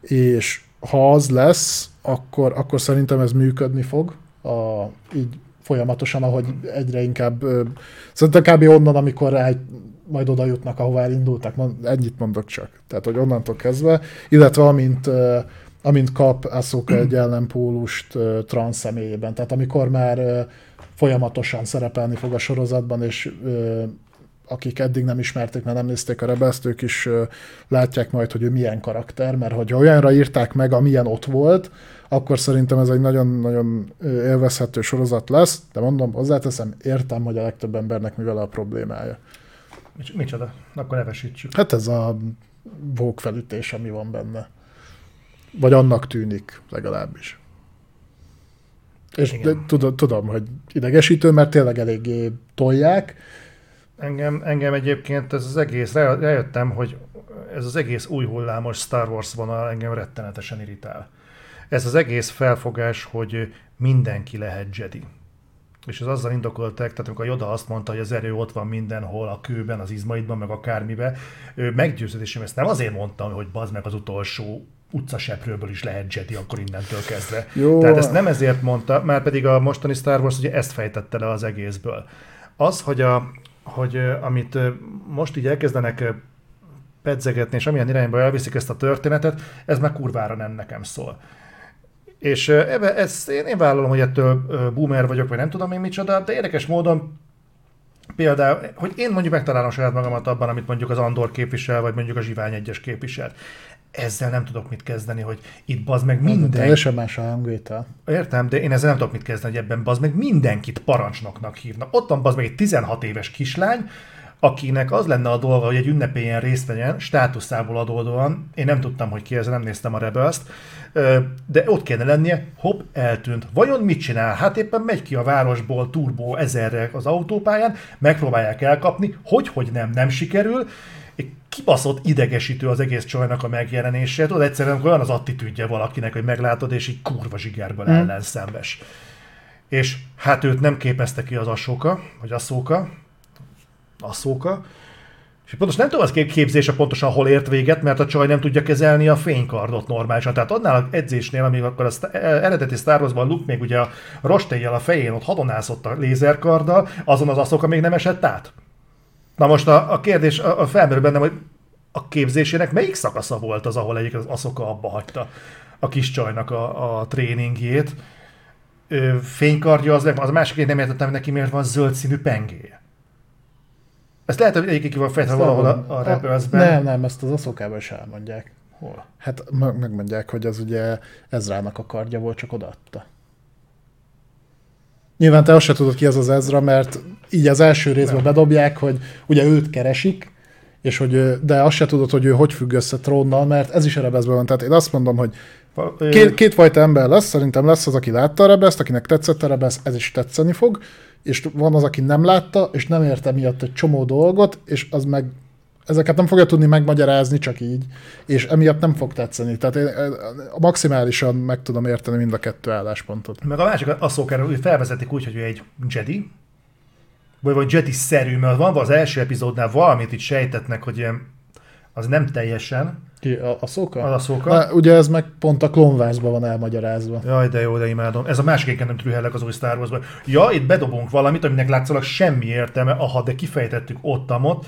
és ha az lesz, akkor, akkor szerintem ez működni fog, a, így folyamatosan, ahogy egyre inkább, szerintem kb. onnan, amikor el, majd oda jutnak, ahová elindultak, ennyit mondok csak. Tehát, hogy onnantól kezdve, illetve amint, amint kap Asuka egy ellenpólust trans személyében. Tehát amikor már folyamatosan szerepelni fog a sorozatban, és akik eddig nem ismerték, mert nem nézték a rebels ők is látják majd, hogy ő milyen karakter, mert hogyha olyanra írták meg, amilyen ott volt, akkor szerintem ez egy nagyon-nagyon élvezhető sorozat lesz, de mondom, hozzáteszem, értem, hogy a legtöbb embernek mivel a problémája. Micsoda? Akkor nevesítsük. Hát ez a vókfelütés, ami van benne. Vagy annak tűnik legalábbis. És de, tudom, tudom, hogy idegesítő, mert tényleg eléggé tolják. Engem, engem egyébként ez az egész, rájöttem, hogy ez az egész új hullámos Star Wars vonal engem rettenetesen irritál ez az egész felfogás, hogy mindenki lehet Jedi. És ez azzal indokolták, tehát amikor a Joda azt mondta, hogy az erő ott van mindenhol, a kőben, az izmaidban, meg akármibe, meggyőződésem ezt nem azért mondtam, hogy bazd meg az utolsó utcaseprőből is lehet Jedi akkor innentől kezdve. Jó. Tehát ezt nem ezért mondta, már pedig a mostani Star Wars ugye ezt fejtette le az egészből. Az, hogy, a, hogy amit most így elkezdenek pedzegetni, és amilyen irányba elviszik ezt a történetet, ez már kurvára nem nekem szól. És ebbe, ezt én, én vállalom, hogy ettől boomer vagyok, vagy nem tudom én micsoda, de érdekes módon például, hogy én mondjuk megtalálom saját magamat abban, amit mondjuk az Andor képvisel, vagy mondjuk a Zsivány egyes képvisel. Ezzel nem tudok mit kezdeni, hogy itt bazd meg minden... Teljesen más a hangvétel. Értem, de én ezzel nem tudok mit kezdeni, hogy ebben bazd meg mindenkit parancsnoknak hívnak. Ott van bazd meg egy 16 éves kislány, akinek az lenne a dolga, hogy egy ünnepélyen részt vegyen, státuszából adódóan, én nem tudtam, hogy ki ez, nem néztem a rebels de ott kéne lennie, hopp, eltűnt. Vajon mit csinál? Hát éppen megy ki a városból turbó ezerre az autópályán, megpróbálják elkapni, hogy, hogy nem, nem sikerül, kibaszott idegesítő az egész csajnak a megjelenése. Tudod, egyszerűen olyan az attitűdje valakinek, hogy meglátod, és így kurva zsigerből mm. ellenszembes. És hát őt nem képezte ki az Asóka, vagy Aszóka, Aszóka, és pontosan nem tudom az képzése pontosan hol ért véget, mert a csaj nem tudja kezelni a fénykardot normálisan. Tehát annál az edzésnél, amíg akkor az eredeti Star Wars-ban Luke még ugye a rostéjjel a fején ott hadonászott a lézerkarddal, azon az aszoka még nem esett át. Na most a, a kérdés a, a felmerül bennem, hogy a képzésének melyik szakasza volt az, ahol egyik az aszoka abba hagyta a kis csajnak a, a tréningjét. Fénykardja az, az a másik, én nem értettem, neki miért van zöld színű pengéje. Ezt lehet, hogy egyik ki van fejtve valahol a, a Rebelsben. Nem, nem, ezt az aszokában is elmondják. Hol? Hát megmondják, hogy az ugye Ezrának a kardja volt, csak odaadta. Nyilván te azt se tudod ki az az Ezra, mert így az első részben bedobják, hogy ugye őt keresik, és hogy, de azt se tudod, hogy ő hogy függ össze trónnal, mert ez is a Rebelsben van. Tehát én azt mondom, hogy két, két fajta ember lesz, szerintem lesz az, aki látta a Rebelszt, akinek tetszett a Rebels, ez is tetszeni fog, és van az, aki nem látta, és nem érte miatt egy csomó dolgot, és az meg ezeket nem fogja tudni megmagyarázni csak így, és emiatt nem fog tetszeni. Tehát én maximálisan meg tudom érteni mind a kettő álláspontot. Meg a másik az szó hogy felvezetik úgy, hogy ő egy Jedi, vagy, vagy Jedi-szerű, mert van az első epizódnál valamit itt sejtetnek, hogy ilyen az nem teljesen, Ki, a, a szóka? az a szóka. Na, ugye ez meg pont a Clone van elmagyarázva. Jaj, de jó, de imádom. Ez a másik éken nem trühellek az új Star Wars-ban. Ja, itt bedobunk valamit, aminek látszólag semmi értelme, aha, de kifejtettük ott ott.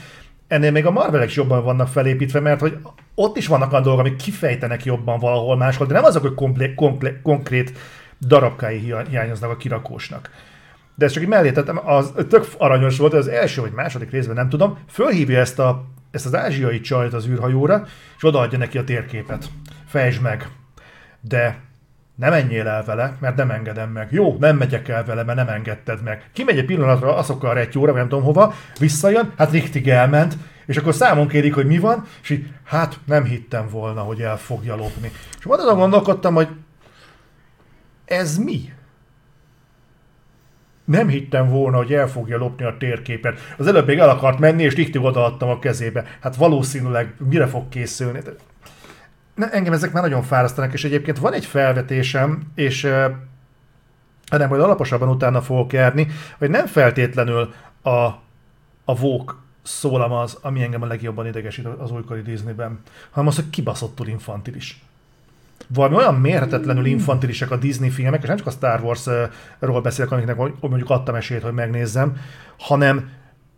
Ennél még a Marvelek is jobban vannak felépítve, mert hogy ott is vannak olyan dolgok, amik kifejtenek jobban valahol máshol, de nem azok, hogy komplé- komplé- konkrét darabkái hiá- hiányoznak a kirakósnak. De ezt csak így mellé tettem, az tök aranyos volt, az első vagy második részben, nem tudom, fölhívja ezt, a, ezt az ázsiai csajt az űrhajóra, és odaadja neki a térképet. Fejtsd meg. De nem menjél el vele, mert nem engedem meg. Jó, nem megyek el vele, mert nem engedted meg. Kimegy egy pillanatra azokkal a retyóra, nem tudom hova, visszajön, hát riktig elment, és akkor számon kérik, hogy mi van, és így, hát nem hittem volna, hogy el fogja lopni. És majd azon gondolkodtam, hogy ez mi? Nem hittem volna, hogy el fogja lopni a térképet. Az előbb még el akart menni, és riktig odaadtam a kezébe. Hát valószínűleg mire fog készülni? Ne, engem ezek már nagyon fárasztanak, és egyébként van egy felvetésem, és ennek majd alaposabban utána fogok járni, hogy nem feltétlenül a, a vók szólam az, ami engem a legjobban idegesít az újkori Disneyben, hanem az, hogy kibaszottul infantilis. Valami olyan mérhetetlenül infantilisek a Disney filmek, és nem csak a Star Wars-ról beszélek, amiknek mondjuk adtam esélyt, hogy megnézzem, hanem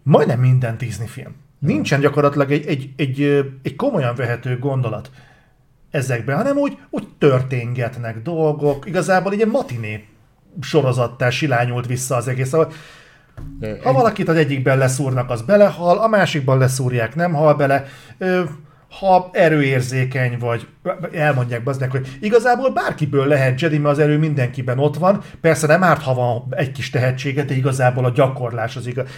majdnem minden Disney film. Nincsen gyakorlatilag egy, egy, egy, egy komolyan vehető gondolat ezekben, hanem úgy, úgy történgetnek dolgok. Igazából egy matiné sorozattá silányult vissza az egész. Szóval, ha valakit az egyikben leszúrnak, az belehal, a másikban leszúrják, nem hal bele. Ha erőérzékeny vagy, elmondják bazd hogy igazából bárkiből lehet Jedi, mert az erő mindenkiben ott van. Persze nem árt, ha van egy kis tehetsége, de igazából a gyakorlás az igaz.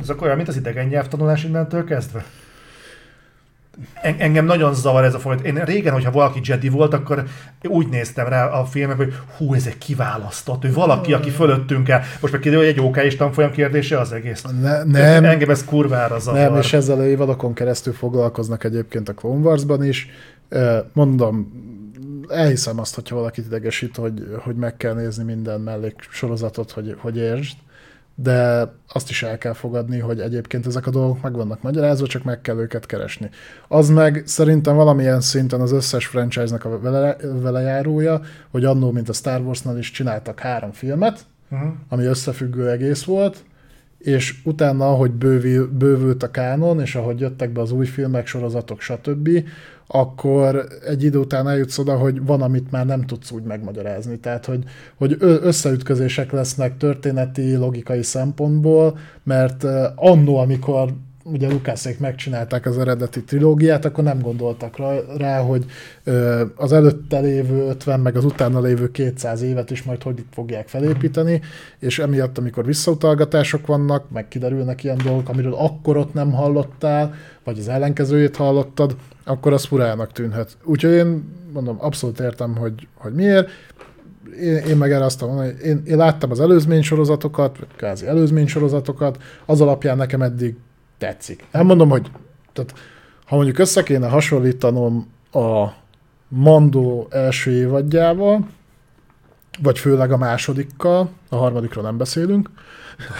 Ez akkor olyan, mint az idegen nyelvtanulás innentől kezdve. Engem nagyon zavar ez a folyamat. Én régen, hogyha valaki Jedi volt, akkor úgy néztem rá a filmek, hogy hú, ez egy kiválasztott, ő valaki, aki fölöttünk el. Most meg kiderül, hogy egy OK és tanfolyam kérdése az egész. Ne, nem. Engem ez kurvára zavar. Nem, és ezzel a évadokon keresztül foglalkoznak egyébként a Clone Wars-ban is. Mondom, elhiszem azt, hogyha valakit idegesít, hogy, hogy meg kell nézni minden mellék sorozatot, hogy, hogy értsd de azt is el kell fogadni, hogy egyébként ezek a dolgok meg vannak magyarázva, csak meg kell őket keresni. Az meg szerintem valamilyen szinten az összes franchise-nak a vele, velejárója, hogy annó, mint a Star Wars-nál is csináltak három filmet, uh-huh. ami összefüggő egész volt, és utána, ahogy bővül, bővült a kánon, és ahogy jöttek be az új filmek, sorozatok, stb., akkor egy idő után eljutsz oda, hogy van, amit már nem tudsz úgy megmagyarázni. Tehát, hogy, hogy összeütközések lesznek történeti, logikai szempontból, mert annó, amikor ugye Lukászék megcsinálták az eredeti trilógiát, akkor nem gondoltak rá, hogy az előtte lévő 50, meg az utána lévő 200 évet is majd hogy itt fogják felépíteni, és emiatt, amikor visszautalgatások vannak, meg kiderülnek ilyen dolgok, amiről akkor ott nem hallottál, vagy az ellenkezőjét hallottad, akkor az furának tűnhet. Úgyhogy én mondom, abszolút értem, hogy, hogy miért. Én, én meg erre azt mondom, én, én láttam az előzmény sorozatokat, kázi előzmény sorozatokat, az alapján nekem eddig tetszik. Nem mondom, hogy tehát, ha mondjuk össze kéne hasonlítanom a Mandó első évadjával, vagy főleg a másodikkal, a harmadikról nem beszélünk.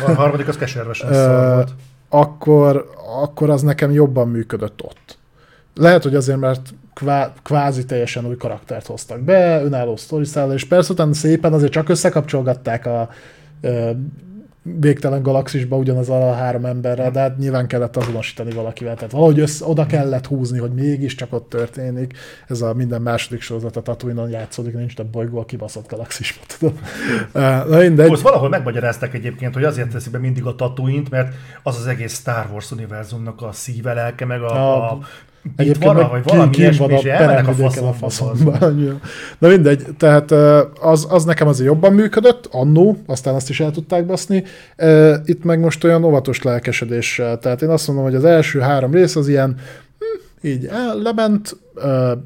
A harmadik az keserves volt. Akkor, akkor az nekem jobban működött ott. Lehet, hogy azért, mert kvá, kvázi teljesen új karaktert hoztak be, önálló sztoriszállal, és persze utána szépen azért csak összekapcsolgatták a végtelen galaxisba ugyanaz a három emberrel, de hát nyilván kellett azonosítani valakivel, tehát valahogy össze, oda kellett húzni, hogy mégiscsak ott történik. Ez a minden második sorozat a tatooine játszódik, nincs több bolygó a kibaszott galaxisba, tudom. Na mindegy. Most valahol megmagyarázták egyébként, hogy azért teszi be mindig a tatooine mert az az egész Star Wars univerzumnak a szíve, lelke, meg a, a, a Egyébként van, vagy valami és elmennek a faszomba. A faszomba. Na mindegy, tehát az, az nekem azért jobban működött, annó, aztán azt is el tudták baszni. Itt meg most olyan óvatos lelkesedéssel. Tehát én azt mondom, hogy az első három rész az ilyen hm, így lement,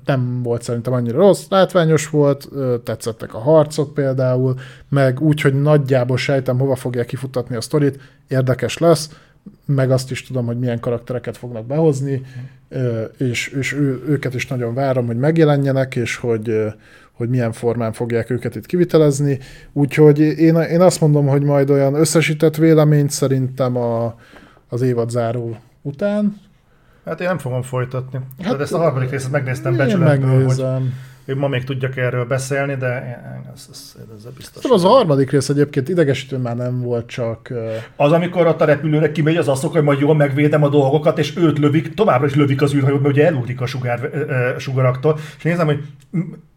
nem volt szerintem annyira rossz, látványos volt, tetszettek a harcok például, meg úgy, hogy nagyjából sejtem, hova fogják kifutatni a sztorit, érdekes lesz, meg azt is tudom, hogy milyen karaktereket fognak behozni, és, és ő, őket is nagyon várom, hogy megjelenjenek, és hogy, hogy milyen formán fogják őket itt kivitelezni. Úgyhogy én, én azt mondom, hogy majd olyan összesített véleményt szerintem a, az évad záró után, Hát én nem fogom folytatni. Hát, Hát, Tehát ezt a harmadik részt megnéztem becsületből, hogy én ma még tudjak erről beszélni, de ez, ez, ez, biztos. Szóval az a harmadik rész egyébként idegesítő már nem volt, csak Az, amikor ott a repülőre kimegy az asszok, hogy majd jól megvédem a dolgokat, és őt lövik, továbbra is lövik az űrhajót, mert ugye elúrik a sugár, ö, sugaraktól, és nézem, hogy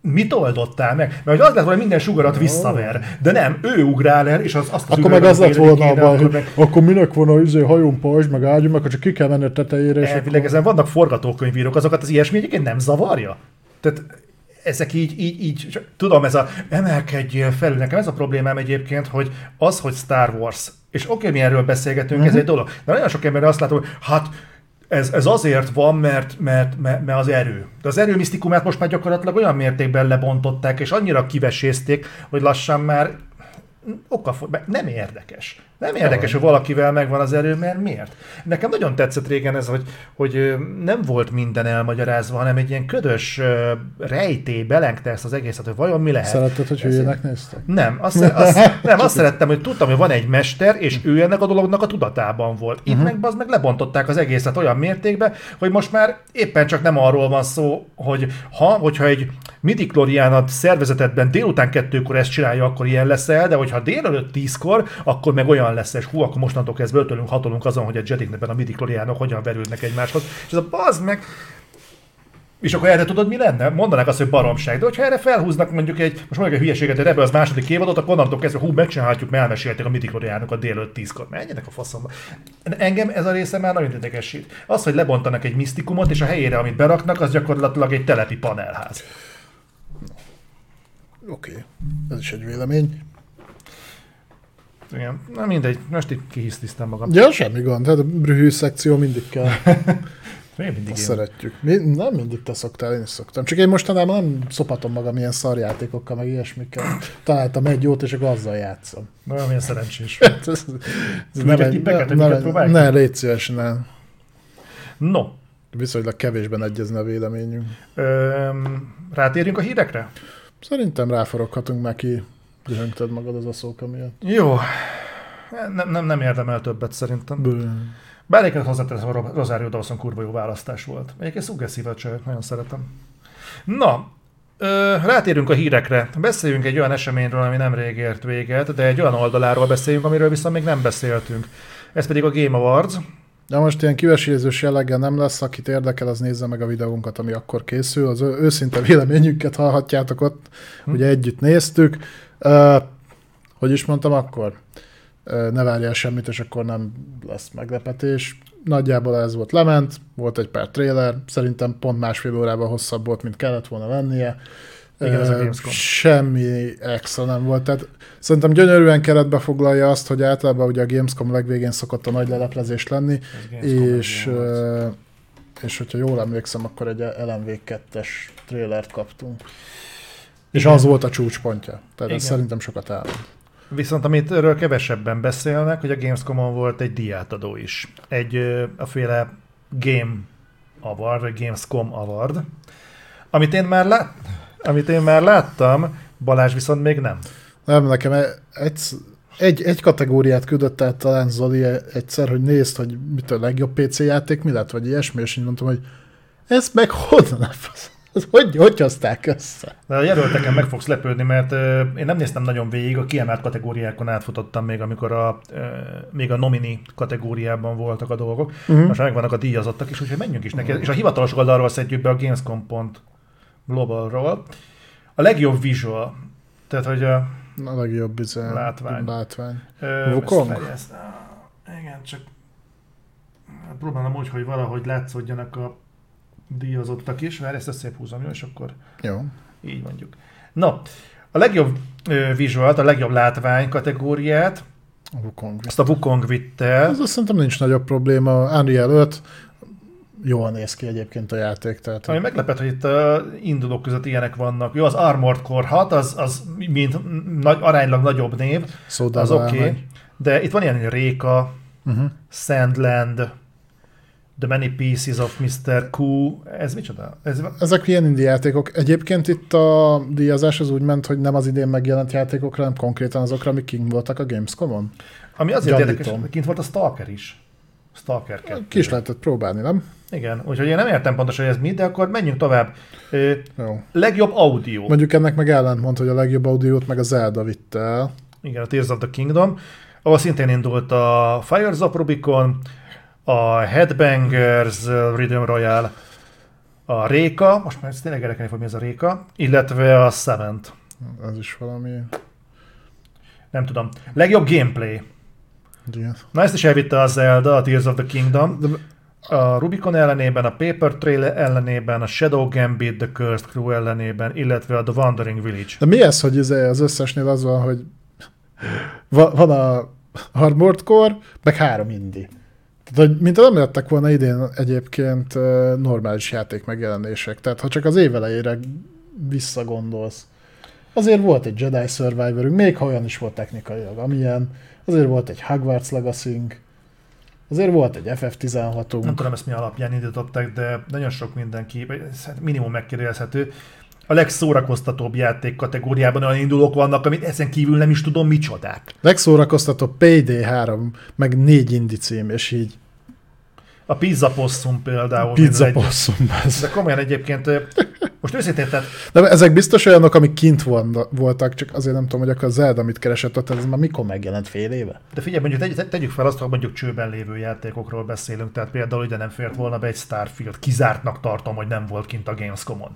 mit oldottál meg? Mert hogy az lett volna, hogy minden sugarat visszaver, de nem, ő ugrál el, és az, azt az akkor meg az lett volna a baj, akkor hogy akkor minek van a izé, hajón pajzs, meg ágyú, meg csak ki kell menni a tetejére, Elvileg akkor... ezen vannak forgatókönyvírók, azokat az ilyesmi egyébként nem zavarja? Tehát ezek így, így, így, tudom, ez a emelkedjél felül. Nekem ez a problémám egyébként, hogy az, hogy Star Wars, és oké, mi erről beszélgetünk, uh-huh. ez egy dolog, de nagyon sok ember azt látom, hogy hát ez, ez azért van, mert, mert, mert, mert az erő. De az erő misztikumát most már gyakorlatilag olyan mértékben lebontották, és annyira kivesézték, hogy lassan már mert nem érdekes. Nem érdekes, hogy valakivel megvan az erő, mert miért? Nekem nagyon tetszett régen ez, hogy, hogy nem volt minden elmagyarázva, hanem egy ilyen ködös rejtély belengte ezt az egészet, hogy vajon mi lehet. Szeretted, hogy hülyének néztek? nem, azt, azt, nem, azt szerettem, hogy tudtam, hogy van egy mester, és ő ennek a dolognak a tudatában volt. Itt uh-huh. meg, az meg lebontották az egészet olyan mértékben, hogy most már éppen csak nem arról van szó, hogy ha, hogyha egy midichlorian szervezetedben délután kettőkor ezt csinálja, akkor ilyen leszel, de hogyha délelőtt tízkor, akkor meg olyan lesz, és hú, akkor mostantól kezdve ötölünk, hatolunk azon, hogy a jediknek a midichlorianok hogyan verődnek egymáshoz. És ez a bazd meg, és akkor erre tudod, mi lenne? Mondanák azt, hogy baromság. De hogyha erre felhúznak mondjuk egy, most mondjuk egy hülyeséget, hogy ebbe az második évadot, akkor onnantól kezdve, hú, megcsinálhatjuk, mert elmesélték a midichlorianokat délőtt tízkor. Menjenek a faszomba. Engem ez a része már nagyon idegesít. Az, hogy lebontanak egy misztikumot, és a helyére, amit beraknak, az gyakorlatilag egy telepi panelház. Oké, okay. ez is egy vélemény. Igen. Na mindegy, most itt kihisztisztem magam. Ja, semmi gond, tehát a brühű szekció mindig kell, Én mindig azt én. szeretjük. Mi, nem mindig te szoktál, én is szoktam. Csak én mostanában nem szopatom magam ilyen szarjátékokkal, meg ilyesmikkel. Találtam egy jót, és akkor azzal játszom. Na, milyen szerencsés. Ez, ez Küldjek egy- tippeket, ne, ne, ne, légy szíves, ne. No, Viszonylag kevésben egyezne a véleményünk. öm, rátérjünk a hírekre? Szerintem ráforoghatunk már ki, dühöngted magad az a szóka miatt. Jó. Nem, nem, nem érdemel többet szerintem. Bő. Bár egyébként hozzáteszem, a Ro- Rosario Dawson kurva jó választás volt. Egyébként szuggeszív a csaj, nagyon szeretem. Na, ö, rátérünk a hírekre. Beszéljünk egy olyan eseményről, ami nem rég ért véget, de egy olyan oldaláról beszéljünk, amiről viszont még nem beszéltünk. Ez pedig a Game Awards. De most ilyen kivesézős jelleggel nem lesz, akit érdekel, az nézze meg a videónkat, ami akkor készül. Az őszinte véleményünket hallhatjátok ott, Hm. ugye együtt néztük. Hogy is mondtam akkor? Uh, ne várjál semmit, és akkor nem lesz meglepetés. Nagyjából ez volt lement, volt egy pár trailer, szerintem pont másfél órával hosszabb volt, mint kellett volna lennie. Igen, ez a Ö, Gamescom. Semmi extra nem volt. Tehát szerintem gyönyörűen keretbe foglalja azt, hogy általában ugye a Gamescom legvégén szokott a nagy leleplezés lenni, és, ö, és hogyha jól emlékszem, akkor egy LMV 2-es trailert kaptunk. És Igen. az volt a csúcspontja. Tehát ez Igen. szerintem sokat elmond. Viszont amit erről kevesebben beszélnek, hogy a Gamescom-on volt egy diátadó is. Egy a féle Game Award, vagy Gamescom Award, amit én már, lát, amit én már láttam, Balázs viszont még nem. Nem, nekem e- egy, egy, egy kategóriát küldött át talán Zoli egyszer, hogy nézd, hogy mit a legjobb PC játék mi lett, vagy ilyesmi, és én mondtam, hogy ez meg honnan a fasz? Ez Hogy, hogy hozták össze? De a jelölteken meg fogsz lepődni, mert ö, én nem néztem nagyon végig, a kiemelt kategóriákon átfutottam még, amikor a, ö, még a nomini kategóriában voltak a dolgok. Uh-huh. Most megvannak a díjazottak is, úgyhogy menjünk is neki. És a hivatalos oldalról szedjük be a Gamescom.globalról. A legjobb visual, tehát hogy a A legjobb izé, Látvány. látvány. Ö, Wukong? Igen, csak próbálom úgy, hogy valahogy látszódjanak a díjazottak is, mert ezt a szép húzom, jó, és akkor Jó. így mondjuk. No, a legjobb ö, visualt, a legjobb látvány kategóriát, A Wukong. azt a Wukong vitte. Ez azt szerintem nincs nagyobb probléma. Unreal 5 jól néz ki egyébként a játék. Tehát Ami meglepett, hogy itt a indulók között ilyenek vannak. Jó, az Armored Core 6, az, az mint nagy, aránylag nagyobb név, szóda az oké. Okay. De itt van ilyen, hogy Réka, Uh-huh. Sandland, The Many Pieces of Mr. Q, ez micsoda? Ez, Ezek ilyen indie játékok. Egyébként itt a díjazás az úgy ment, hogy nem az idén megjelent játékokra, hanem konkrétan azokra, amik kint voltak a Gamescom-on. ami azért Gyanítom. érdekes, kint volt a Stalker is. Stalker 2. Ki is lehetett próbálni, nem? Igen, úgyhogy én nem értem pontosan, hogy ez mi, de akkor menjünk tovább. Ö, Jó. legjobb audio. Mondjuk ennek meg ellentmond, hogy a legjobb audiót meg a Zelda vitte el. Igen, a Tears of the Kingdom, ahol szintén indult a Fires of Rubicon, a Headbangers Rhythm Royale, a Réka, most már tényleg érdekelni fog, mi ez a Réka, illetve a Seventh. Ez is valami... Nem tudom. Legjobb gameplay. Igen. Na ezt is elvitte a Zelda, a Tears of the Kingdom. De, A Rubicon ellenében, a Paper Trail ellenében, a Shadow Gambit, The Cursed Crew ellenében, illetve a The Wandering Village. de mi ez, hogy az összesnél az van, hogy va- van a Armored Core, meg három indi. Tehát, hogy mint nem lettek volna idén egyébként normális játék megjelenések. Tehát, ha csak az év elejére visszagondolsz. Azért volt egy Jedi Survivorünk, még ha olyan is volt technikailag, amilyen. Azért volt egy Hogwarts legacy Azért volt egy Nem FF16-unk. tudom ezt mi alapján indították, de nagyon sok mindenki, minimum megkérdezhető. A legszórakoztatóbb játék kategóriában olyan indulók vannak, amit ezen kívül nem is tudom micsodák. Legszórakoztatóbb Payday 3, meg négy indi cím, és így A Pizza Possum például. pizza possum. ez. De komolyan egyébként, most őszintén, tehát De ezek biztos olyanok, amik kint voltak, csak azért nem tudom, hogy akkor a Zelda mit keresett ott, ez már mikor megjelent fél éve? De figyelj, mondjuk tegy, tegyük fel azt, hogy mondjuk csőben lévő játékokról beszélünk, tehát például ide nem fért volna be egy Starfield, kizártnak tartom, hogy nem volt kint a Gamescom-on.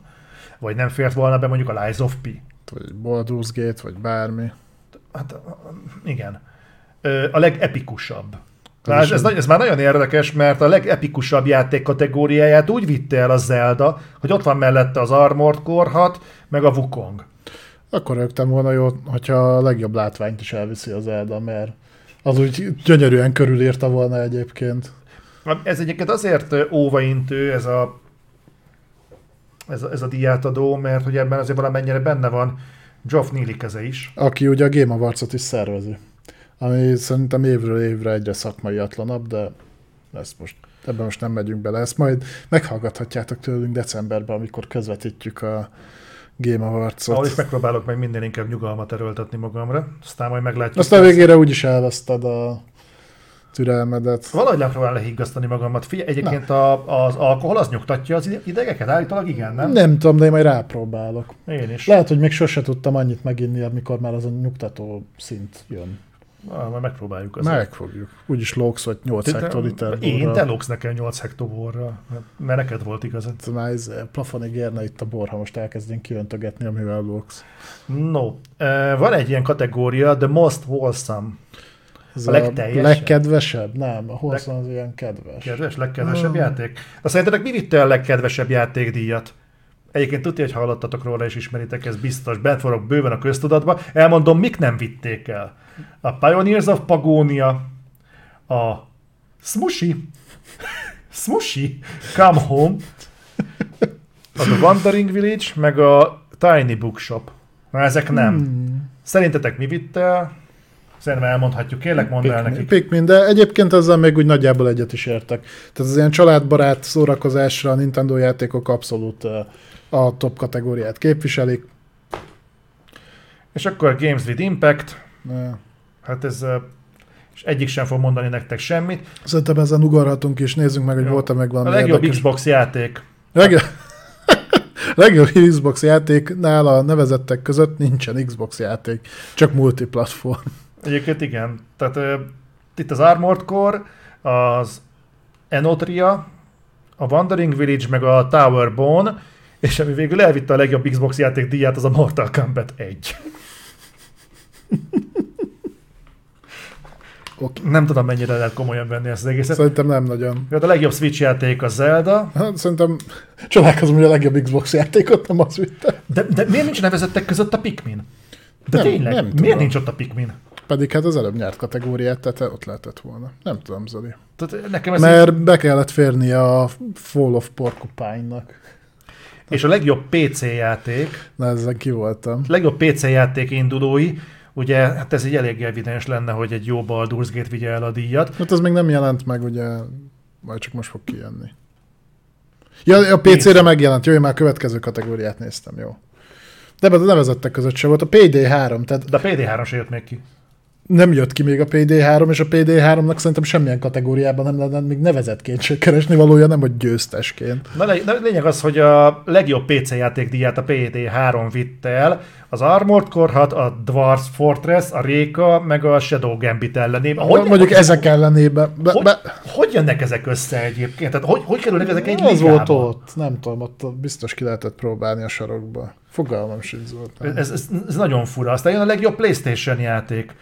Vagy nem fért volna be mondjuk a Lies of P. Vagy Baldur's Gate, vagy bármi. Hát igen. A legepikusabb. Na, ez, ez, nagy- ez már nagyon érdekes, mert a legepikusabb játék kategóriáját úgy vitte el a Zelda, hogy ott van mellette az Armored Core 6, meg a Wukong. Akkor rögtem volna jó, hogyha a legjobb látványt is elviszi az Zelda, mert az úgy gyönyörűen körülírta volna egyébként. Ez egyébként azért óvaintő, ez a, ez ez a díjátadó, mert hogy ebben azért valamennyire benne van Geoff Neely keze is. Aki ugye a Game Awards-ot is szervezi. Ami szerintem évről évre egyre szakmaiatlanabb, de ezt most, ebben most nem megyünk bele. Ezt majd meghallgathatjátok tőlünk decemberben, amikor közvetítjük a Game Ahol is Awards-ot. megpróbálok meg minden inkább nyugalmat erőltetni magamra, aztán majd meglátjuk. Aztán végére úgyis elveszted a türelmedet. Valahogy megpróbál lehiggasztani magamat. Figyelj, egyébként a, az alkohol az nyugtatja az ide- idegeket? Állítólag igen, nem? Nem tudom, de én majd rápróbálok. Én is. Lehet, hogy még sose tudtam annyit meginni, amikor már az a nyugtató szint jön. Ah, majd megpróbáljuk azért. Megfogjuk. Úgyis lóksz vagy 8 Te- hektoliter Én te lógsz nekem 8 hektoborra, mert neked volt igazad. Már ez plafonig érne itt a bor, ha most elkezdünk kiöntögetni, amivel lóksz. No, eh, van egy ilyen kategória, the most wholesome. Ez A legteljesebb? legkedvesebb? Nem, a Holszon az ilyen kedves. Kedves, legkedvesebb Hmm. játék. De szerintetek mi vitte a legkedvesebb játékdíjat? Egyébként tudja, hogy hallottatok róla és ismeritek, ez biztos, bent forog bőven a köztudatba. Elmondom, mik nem vitték el. A Pioneers of Pagonia, a Smushy, Smushy, Come Home, a The Wandering Village, meg a Tiny Bookshop. Na ezek nem. Hmm. Szerintetek mi vitte el? Szerintem elmondhatjuk, kérlek mondd el nekik. Pikmin, de egyébként ezzel még úgy nagyjából egyet is értek. Tehát az ilyen családbarát szórakozásra a Nintendo játékok abszolút a top kategóriát képviselik. És akkor Games with Impact, Ö, hát ez és egyik sem fog mondani nektek semmit. Szerintem ezen ugorhatunk és nézzük meg, hogy volt-e meg A valami legjobb érdekes. Xbox játék. Legjobb... legjobb Xbox játék nála a nevezettek között nincsen Xbox játék, csak multiplatform. Egyébként igen. Tehát ö, itt az Armored Core, az Enotria, a Wandering Village, meg a Tower Bone, és ami végül elvitte a legjobb Xbox játék díját, az a Mortal Kombat 1. Oké. Nem tudom, mennyire lehet komolyan venni ezt az egészet. Szerintem nem nagyon. Hát a legjobb Switch játék a Zelda, Hát, szerintem csodálkozom, hogy a legjobb Xbox játékot nem az vitte. de, de miért nincs nevezettek között a Pikmin? De Nem, tényleg, nem miért tudom. nincs ott a Pikmin? Pedig hát az előbb nyert kategóriát, tehát ott lehetett volna. Nem tudom, Zoli. Tehát nekem ez Mert be kellett férni a Fall of Porcupine-nak. És a legjobb PC játék, Na, ezen ki voltam. legjobb PC játék indulói, ugye, hát ez egy elég evidens lenne, hogy egy jó Baldur's Gate vigye el a díjat. Hát az még nem jelent meg, ugye, majd csak most fog kijönni. Ja, a PC-re megjelent, jó, én már a következő kategóriát néztem, jó. De a nevezettek között sem volt. A PD3, tehát De a PD3 se jött még ki. Nem jött ki még a PD3, és a PD3-nak szerintem semmilyen kategóriában nem lenne még nevezetként se keresni valója, nem hogy győztesként. Na, na lényeg az, hogy a legjobb PC játékdíját a PD3 vitte el, az Armored 6, a Dwarfs Fortress, a Réka, meg a Shadow Gambit ellenében. Hogy, mondjuk hogy, ezek ellenében. Be, hogy, be, hogy jönnek ezek össze egyébként? Tehát hogy, hogy kerülnek ezek egy Az volt ott, nem tudom, ott biztos ki lehetett próbálni a sarokba. Fogalmam sincs volt. Ez, ez, ez, nagyon fura. Aztán jön a legjobb Playstation játék,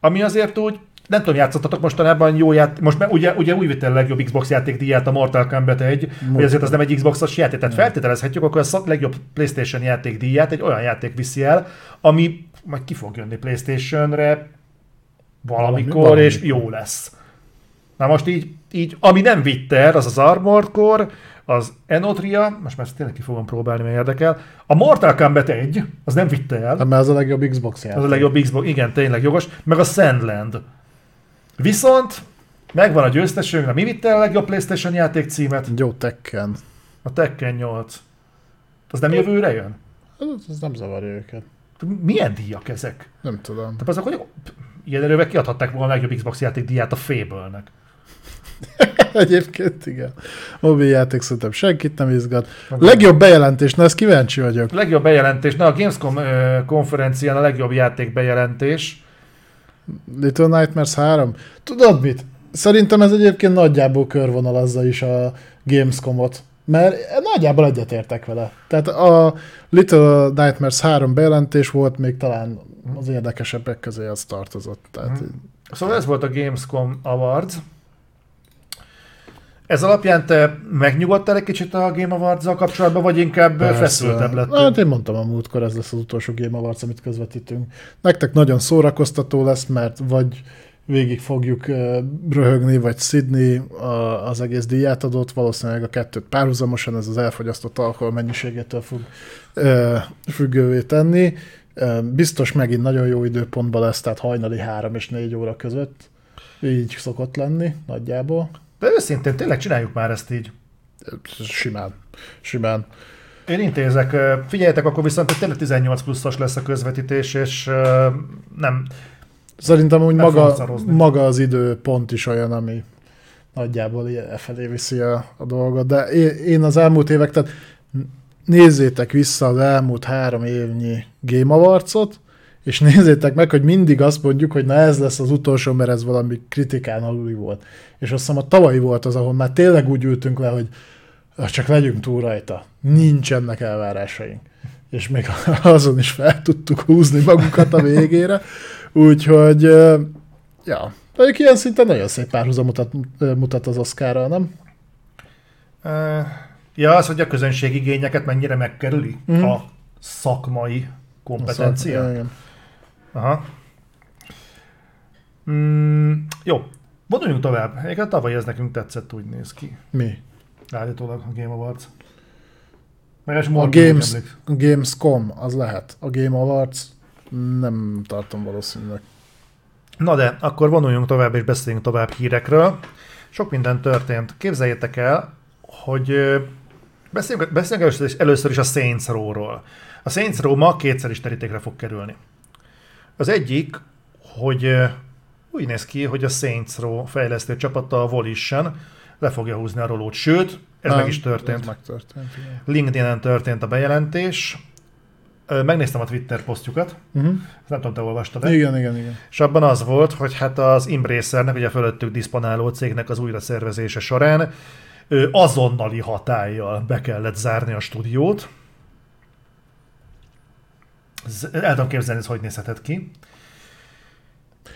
ami azért úgy nem tudom, játszottatok mostanában jó játék, most már ugye, ugye úgy vitte a legjobb Xbox játék díját a Mortal Kombat 1, hogy azért az nem egy Xbox-os játék, tehát nem. feltételezhetjük, akkor a legjobb PlayStation játék díját egy olyan játék viszi el, ami majd ki fog jönni PlayStation-re valamikor, valami, és jó lesz. Na most így, így ami nem vitte el, az az Armored Core, az Enotria, most már ezt tényleg ki fogom próbálni, mert érdekel. A Mortal Kombat 1, az nem vitte el. Hát, mert az a legjobb Xbox játék. Az a legjobb Xbox, igen, tényleg jogos. Meg a Sandland. Viszont megvan a győztesünk, mi vitte el a legjobb PlayStation játék címet? Jó, Tekken. A Tekken 8. Az nem jövőre jön? Az, az nem zavarja őket. Milyen díjak ezek? Nem tudom. Tehát azok, hogy ilyen erővel kiadhatták volna a legjobb Xbox játék díját a Fable-nek. Egyébként igen. Mobil játék szerintem senkit nem izgat. Okay. Legjobb bejelentés, na ezt kíváncsi vagyok. Legjobb bejelentés, na a Gamescom konferencián a legjobb játék bejelentés. Little Nightmares 3. Tudod mit? Szerintem ez egyébként nagyjából körvonalazza is a Gamescomot. Mert nagyjából egyetértek vele. Tehát a Little Nightmares 3 bejelentés volt, még talán az érdekesebbek közé az tartozott. Tehát... Hmm. Szóval ez volt a Gamescom Awards. Ez alapján te megnyugodtál egy kicsit a Game awards kapcsolatban, vagy inkább Persze. feszültebb lett? Hát én mondtam a múltkor, ez lesz az utolsó Game Awards, amit közvetítünk. Nektek nagyon szórakoztató lesz, mert vagy végig fogjuk röhögni, vagy szidni az egész díjátadót, valószínűleg a kettőt párhuzamosan, ez az elfogyasztott alkohol mennyiségétől fog függővé tenni. Biztos megint nagyon jó időpontban lesz, tehát hajnali 3 és 4 óra között. Így szokott lenni nagyjából. De őszintén, tényleg csináljuk már ezt így. Simán. Simán. Én intézek. Figyeljetek, akkor viszont tényleg 18 pluszos lesz a közvetítés, és nem... Szerintem úgy maga, maga az idő pont is olyan, ami nagyjából e felé viszi a, a dolgot. De én az elmúlt évek, tehát nézzétek vissza az elmúlt három évnyi Game Awards-ot, és nézzétek meg, hogy mindig azt mondjuk, hogy na ez lesz az utolsó, mert ez valami kritikán aluli volt. És azt hiszem a tavalyi volt az, ahol már tényleg úgy ültünk le, hogy csak legyünk túl rajta. Nincsenek elvárásaink. És még azon is fel tudtuk húzni magukat a végére. Úgyhogy, ja, de ilyen szinten nagyon szép párhuzamot mutat az Oscarral, nem? Ja, az, hogy a közönség igényeket mennyire megkerüli mm. a szakmai kompetencia. Igen. Aha. Mm, jó, vonuljunk tovább. Egyébként tavaly ez nekünk tetszett, úgy néz ki. Mi? Állítólag a Game Awards. a, Games, a Gamescom, az lehet. A Game Awards nem tartom valószínűleg. Na de, akkor vonuljunk tovább és beszéljünk tovább hírekről. Sok minden történt. Képzeljétek el, hogy beszéljünk, beszéljünk először, is, először is a Saints Row-ról. A Saints Row ma kétszer is terítékre fog kerülni. Az egyik, hogy úgy néz ki, hogy a Saints Row fejlesztő csapata a Volition le fogja húzni a rolót. Sőt, ez Nem, meg is történt. Ez megtörtént. LinkedIn-en történt a bejelentés. Megnéztem a Twitter posztjukat, uh-huh. nem tudom, te olvastad -e? Igen, igen, igen. És abban az volt, hogy hát az Embracernek, ugye a fölöttük diszponáló cégnek az újra szervezése során azonnali hatállyal be kellett zárni a stúdiót, el tudom képzelni, ez hogy nézhetett ki.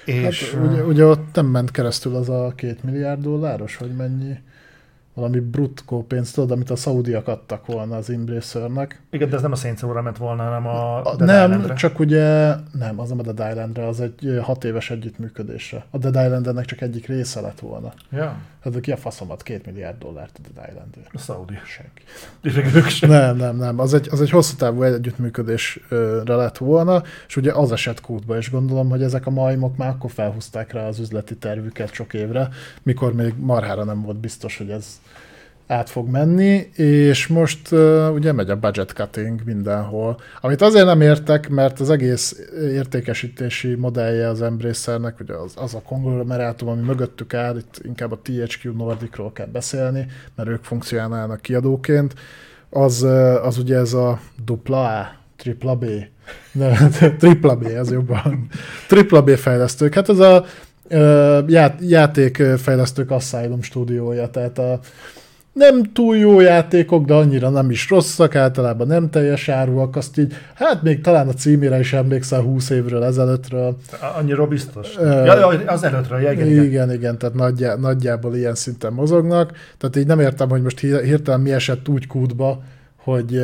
És, hát, ugye, ugye ott nem ment keresztül az a két milliárd dolláros, hogy mennyi valami brutkó pénzt, tudod, amit a szaudiak adtak volna az Embracernek. Igen, de ez nem a Saints ment volna, hanem a, a Dead Nem, Islandre. csak ugye, nem, az nem a Dead Islandre, az egy hat éves együttműködésre. A Dead Islandnek csak egyik része lett volna. Ja. Hát ki a faszomat két milliárd dollárt a Dead Islandért? A Saudi. Senki. nem, nem, nem. Az egy, az egy hosszú távú együttműködésre lett volna, és ugye az esett kútba, és gondolom, hogy ezek a majmok már akkor felhúzták rá az üzleti tervüket sok évre, mikor még marhára nem volt biztos, hogy ez át fog menni, és most uh, ugye megy a budget cutting mindenhol. Amit azért nem értek, mert az egész értékesítési modellje az Embracernek, ugye az, az a konglomerátum, ami mögöttük áll, itt inkább a THQ Nordicról kell beszélni, mert ők funkcionálnak kiadóként, az, az ugye ez a dupla A, tripla B, ne, tripla B, ez jobban. Tripla B fejlesztők. Hát ez a ját, játékfejlesztők Asylum stúdiója, tehát a, nem túl jó játékok, de annyira nem is rosszak, általában nem teljes áruak, azt így, hát még talán a címére is emlékszel 20 évről ezelőttről. Annyira biztos. Uh, ja, az előttről, ja, igen, igen. Igen, igen, tehát nagyjá, nagyjából ilyen szinten mozognak. Tehát így nem értem, hogy most hirtelen mi esett úgy kútba, hogy,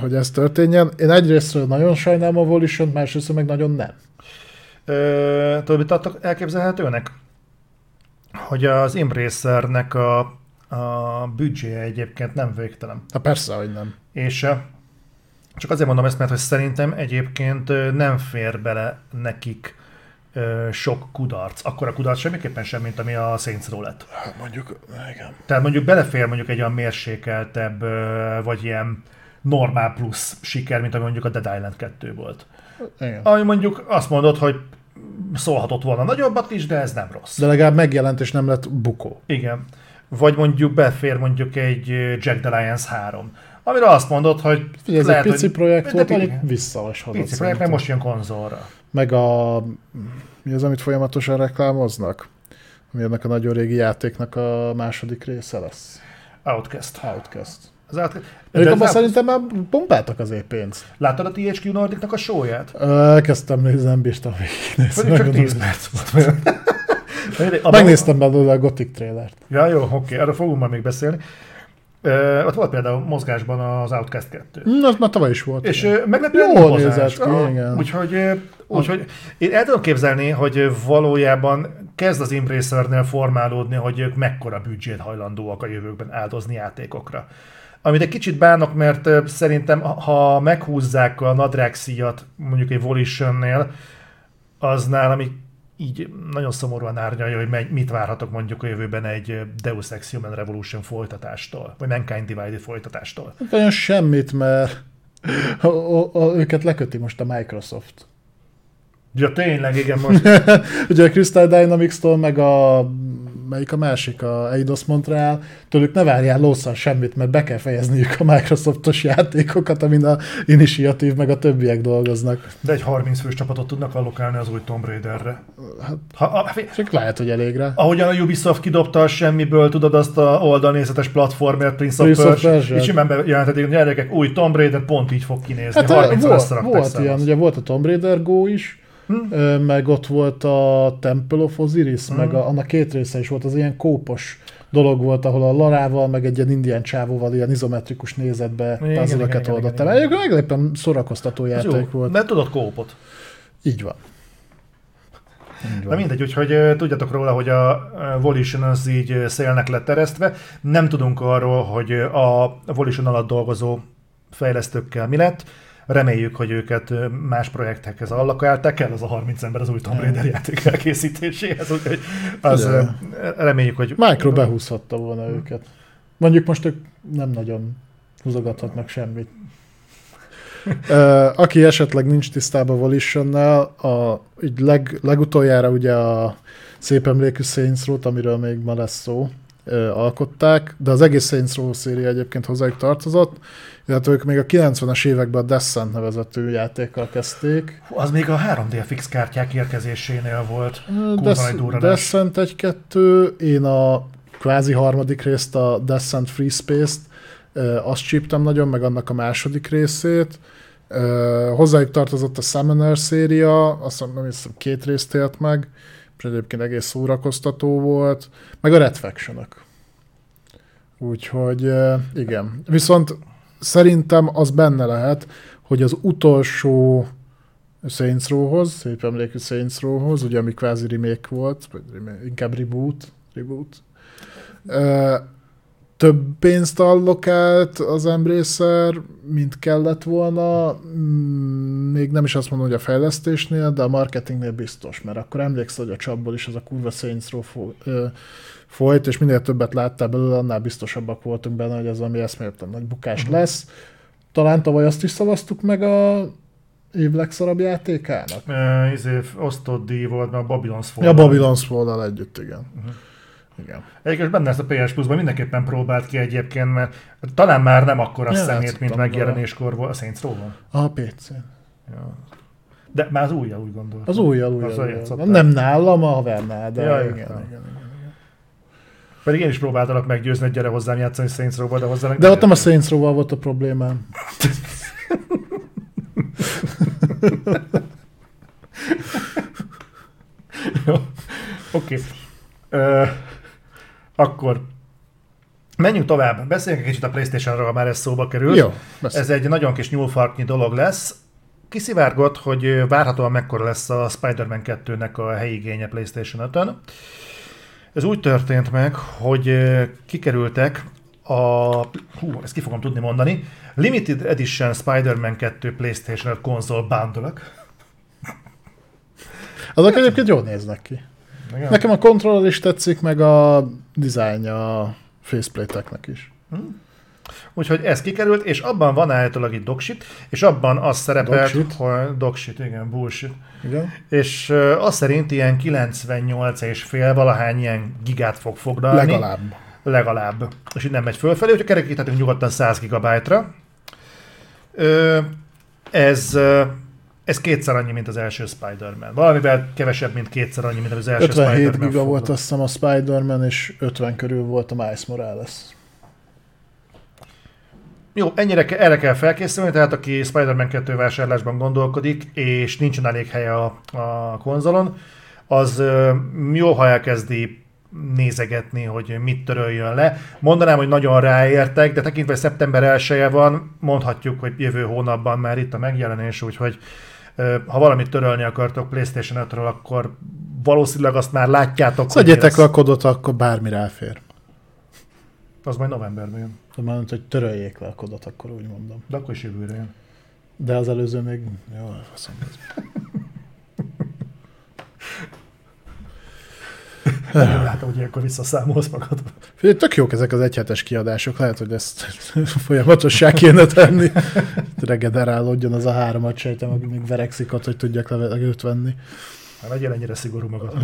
hogy ez történjen. Én egyrésztről nagyon sajnálom a Volition, másrészt meg nagyon nem. tudod, mit adtak elképzelhetőnek? Hogy az Embracernek a a büdzséje egyébként nem végtelen. Ha persze, hogy nem. És csak azért mondom ezt, mert hogy szerintem egyébként nem fér bele nekik sok kudarc. Akkor a kudarc semmiképpen sem, mint ami a Saints lett. Hát mondjuk, igen. Tehát mondjuk belefér mondjuk egy olyan mérsékeltebb, vagy ilyen normál plusz siker, mint ami mondjuk a Dead Island 2 volt. Igen. Ami mondjuk azt mondod, hogy szólhatott volna nagyobbat is, de ez nem rossz. De legalább megjelent, és nem lett bukó. Igen vagy mondjuk befér mondjuk egy Jack the Lions 3, amire azt mondod, hogy Figyelj, ez lehet, egy pici hogy, projekt volt, ami visszalasodott. Pici projekt, meg most jön konzolra. Meg a... Mi az, amit folyamatosan reklámoznak? Ami ennek a nagyon régi játéknak a második része lesz. Outcast. Outcast. Az Outcast. De abban szerintem már pompáltak azért pénzt. Láttad a THQ Nordicnak a show-ját? Elkezdtem nézni, nem bírtam végignézni. Csak 10 perc volt. A Megnéztem belőle a Gothic trailert. Ja, jó, oké, erről fogunk majd még beszélni. Uh, ott volt például mozgásban az Outcast 2. Mm, az már tavaly is volt. És uh, meglepően Jól nézett ki, ah, igen. Úgyhogy, úgyhogy én el tudom képzelni, hogy valójában kezd az Embracernél formálódni, hogy ők mekkora büdzsét hajlandóak a jövőkben áldozni játékokra. Amit egy kicsit bánok, mert szerintem ha meghúzzák a nadrág mondjuk egy Volitionnél, az nálam így nagyon szomorúan árnyalja, hogy mit várhatok mondjuk a jövőben egy Deus Ex Human Revolution folytatástól, vagy Mankind Divided folytatástól. Olyan semmit, mert a, a, a, őket leköti most a Microsoft. Ja, tényleg, igen, most. Ugye a Crystal Dynamics-tól, meg a melyik a másik, a Eidos Montreal, tőlük ne várjál lószal semmit, mert be kell fejezniük a Microsoftos játékokat, amin a Initiative meg a többiek dolgoznak. De egy 30 fős csapatot tudnak allokálni az új Tomb Raiderre. Hát, ha, a, csak lehet, hogy elégre. Ahogyan a Ubisoft kidobta a semmiből, tudod azt a oldalnézetes platformért Prince, Prince of Persia, és simán bejelentették, hogy gyerekek, új Tomb Raider pont így fog kinézni. Hát, 30 volt, volt ilyen, ugye volt a Tomb Raider Go is, Hmm. Meg ott volt a Temple of Osiris, hmm. meg a, annak két része is volt, az ilyen kópos dolog volt, ahol a Larával, meg egy ilyen indián csávóval ilyen izometrikus nézetbe puzzle-öket oldott el. Egyébként meglepően szórakoztató játék jó, volt. Mert tudod kópot. Így van. Na mindegy, úgyhogy tudjatok róla, hogy a Volition az így szélnek lett teresztve. Nem tudunk arról, hogy a Volition alatt dolgozó fejlesztőkkel mi lett Reméljük, hogy őket más projektekhez allokálták el, az a 30 ember az új Tomb Raider játék elkészítéséhez, úgyhogy az ja. reméljük, hogy... Micro behúzhatta volna őket. Mondjuk most ők nem nagyon húzogathatnak semmit. aki esetleg nincs tisztában Volitionnel, a, így leg, legutoljára ugye a szép emlékű Saints Row-t, amiről még ma lesz szó, alkották, de az egész Saints Row széria egyébként hozzájuk tartozott, illetve ők még a 90-es években a Descent nevezetű játékkal kezdték. Az még a 3D fix kártyák érkezésénél volt. Des- Descent 1-2, én a kvázi harmadik részt, a Descent Free Space-t, azt csíptem nagyon, meg annak a második részét. Hozzájuk tartozott a Summoner széria, azt nem hiszem két részt élt meg, és egyébként egész szórakoztató volt, meg a Red faction -ök. Úgyhogy igen. Viszont szerintem az benne lehet, hogy az utolsó Saints Row-hoz, szép emlékű Saints Row-hoz, ugye ami kvázi remake volt, vagy remake, inkább reboot, reboot. Több pénzt allokált az Embracer, mint kellett volna, Mm, még nem is azt mondom, hogy a fejlesztésnél, de a marketingnél biztos, mert akkor emlékszel, hogy a csapból is az a kurva Saints Row folyt, és minél többet láttál belőle, annál biztosabbak voltunk benne, hogy ez valami eszméletlen nagy bukás Mhm. lesz. Talán tavaly azt is szavaztuk meg a év legszarabb játékának. Uh, izé, osztott díj volt, mert a Babylon's Fall. Ja, Babylon's fall együtt, igen. Mhm. Igen. Egyébként benne ezt a PS Plus-ban mindenképpen próbált ki egyébként, mert talán már nem akkora Ja, szemét, mint megjelenéskor volt. A Saints Row? A PC. Ja. De már az újja úgy gondolom. Az újjal, újjal. Azzal újjal. játszottál. Nem nálam, a havernál, de Ja, igen, igen, igen. Pedig én is próbáltalak meggyőzni, hogy gyere hozzám játszani Saints Row-ba, de hozzá De ott nem a. Saints Row-val volt a problémám. Jó. Oké. Ö, Akkor menjünk tovább. Beszéljünk egy kicsit a Playstation-ról, már ez szóba került. Jó. Ez egy nagyon kis nyúlfarknyi dolog lesz. Kiszivárgott, hogy várhatóan mekkora lesz a Spider-Man 2-nek a helyi igénye PlayStation 5-ön. Ez úgy történt meg, hogy kikerültek a... Hú, ezt ki fogom tudni mondani. Limited Edition Spider-Man 2 PlayStation 5 konzol bundle Azok egyébként jól néznek ki. Nekem a kontroller is tetszik, meg a dizájn a faceplate-eknek is. Úgyhogy ez kikerült, és abban van állítólag egy dogshit, és abban az szerepelt, Dogshit? hogy dogshit, igen, bullshit. Igen. És uh, az szerint ilyen 98 és fél valahány ilyen gigát fog foglalni. Legalább. Legalább. És így nem megy fölfelé, úgyhogy kerekíthetünk nyugodtan 100 gigabájtra. Ö, ez, ö, ez kétszer annyi, mint az első Spider-Man. Valamivel kevesebb, mint kétszer annyi, mint az első 57 Spider-Man. giga volt foglal. azt hiszem a Spider-Man, és 50 körül volt a Miles Morales. Jó, ennyire ke- erre kell felkészülni, tehát aki Spider-Man 2 vásárlásban gondolkodik, és nincsen elég hely a, a konzolon, az jó, ha elkezdi nézegetni, hogy mit töröljön le. Mondanám, hogy nagyon ráértek, de tekintve hogy szeptember 1 van, mondhatjuk, hogy jövő hónapban már itt a megjelenés, úgyhogy ha valamit törölni akartok PlayStation 5-ről, akkor valószínűleg azt már látjátok, Szedjétek mi le a kodot, akkor bármi ráfér. Az majd novemberben jön, De már hogy töröljék le a kodot, akkor úgy mondom. de akkor is jövőre jön. De az előző még... Jó, faszom. Nem látom, hogy ilyenkor visszaszámolsz magad. Figyelj, tök jók ezek az egyhetes kiadások, lehet, hogy ezt folyamatossá kéne tenni. Regenerálódjon az a háromat sejtem, aki még verekszik ott, hogy tudjak levegőt venni. Hát legyél ennyire szigorú magad.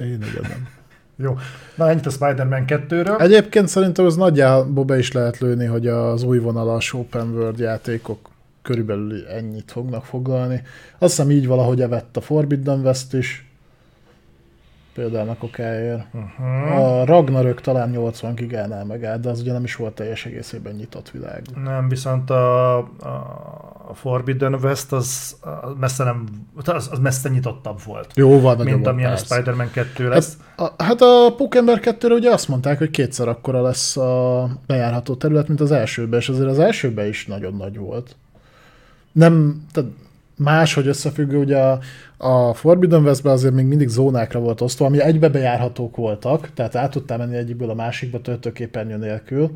Én ugye nem. Jó. Na, ennyit a Spider-Man 2-ről. Egyébként szerintem az nagyjából be is lehet lőni, hogy az új vonalas open world játékok körülbelül ennyit fognak foglalni. Azt hiszem így valahogy evett a Forbidden West is, például a kokáért. Uh-huh. A Ragnarök talán 80 gigánál megállt, de az ugye nem is volt teljes egészében nyitott világ. Nem, viszont a, a, a Forbidden West az, az messze nem, az, az messze nyitottabb volt, Jóval nagyobb mint amilyen a persze. Spider-Man 2 lesz. Hát a, hát a Pókember 2 ugye azt mondták, hogy kétszer akkora lesz a bejárható terület, mint az elsőben, és azért az elsőben is nagyon nagy volt. Nem, tehát máshogy összefüggő, ugye a, a Forbidden west azért még mindig zónákra volt osztva, ami egybe bejárhatók voltak, tehát át tudtál menni egyikből a másikba töltőképernyő nélkül.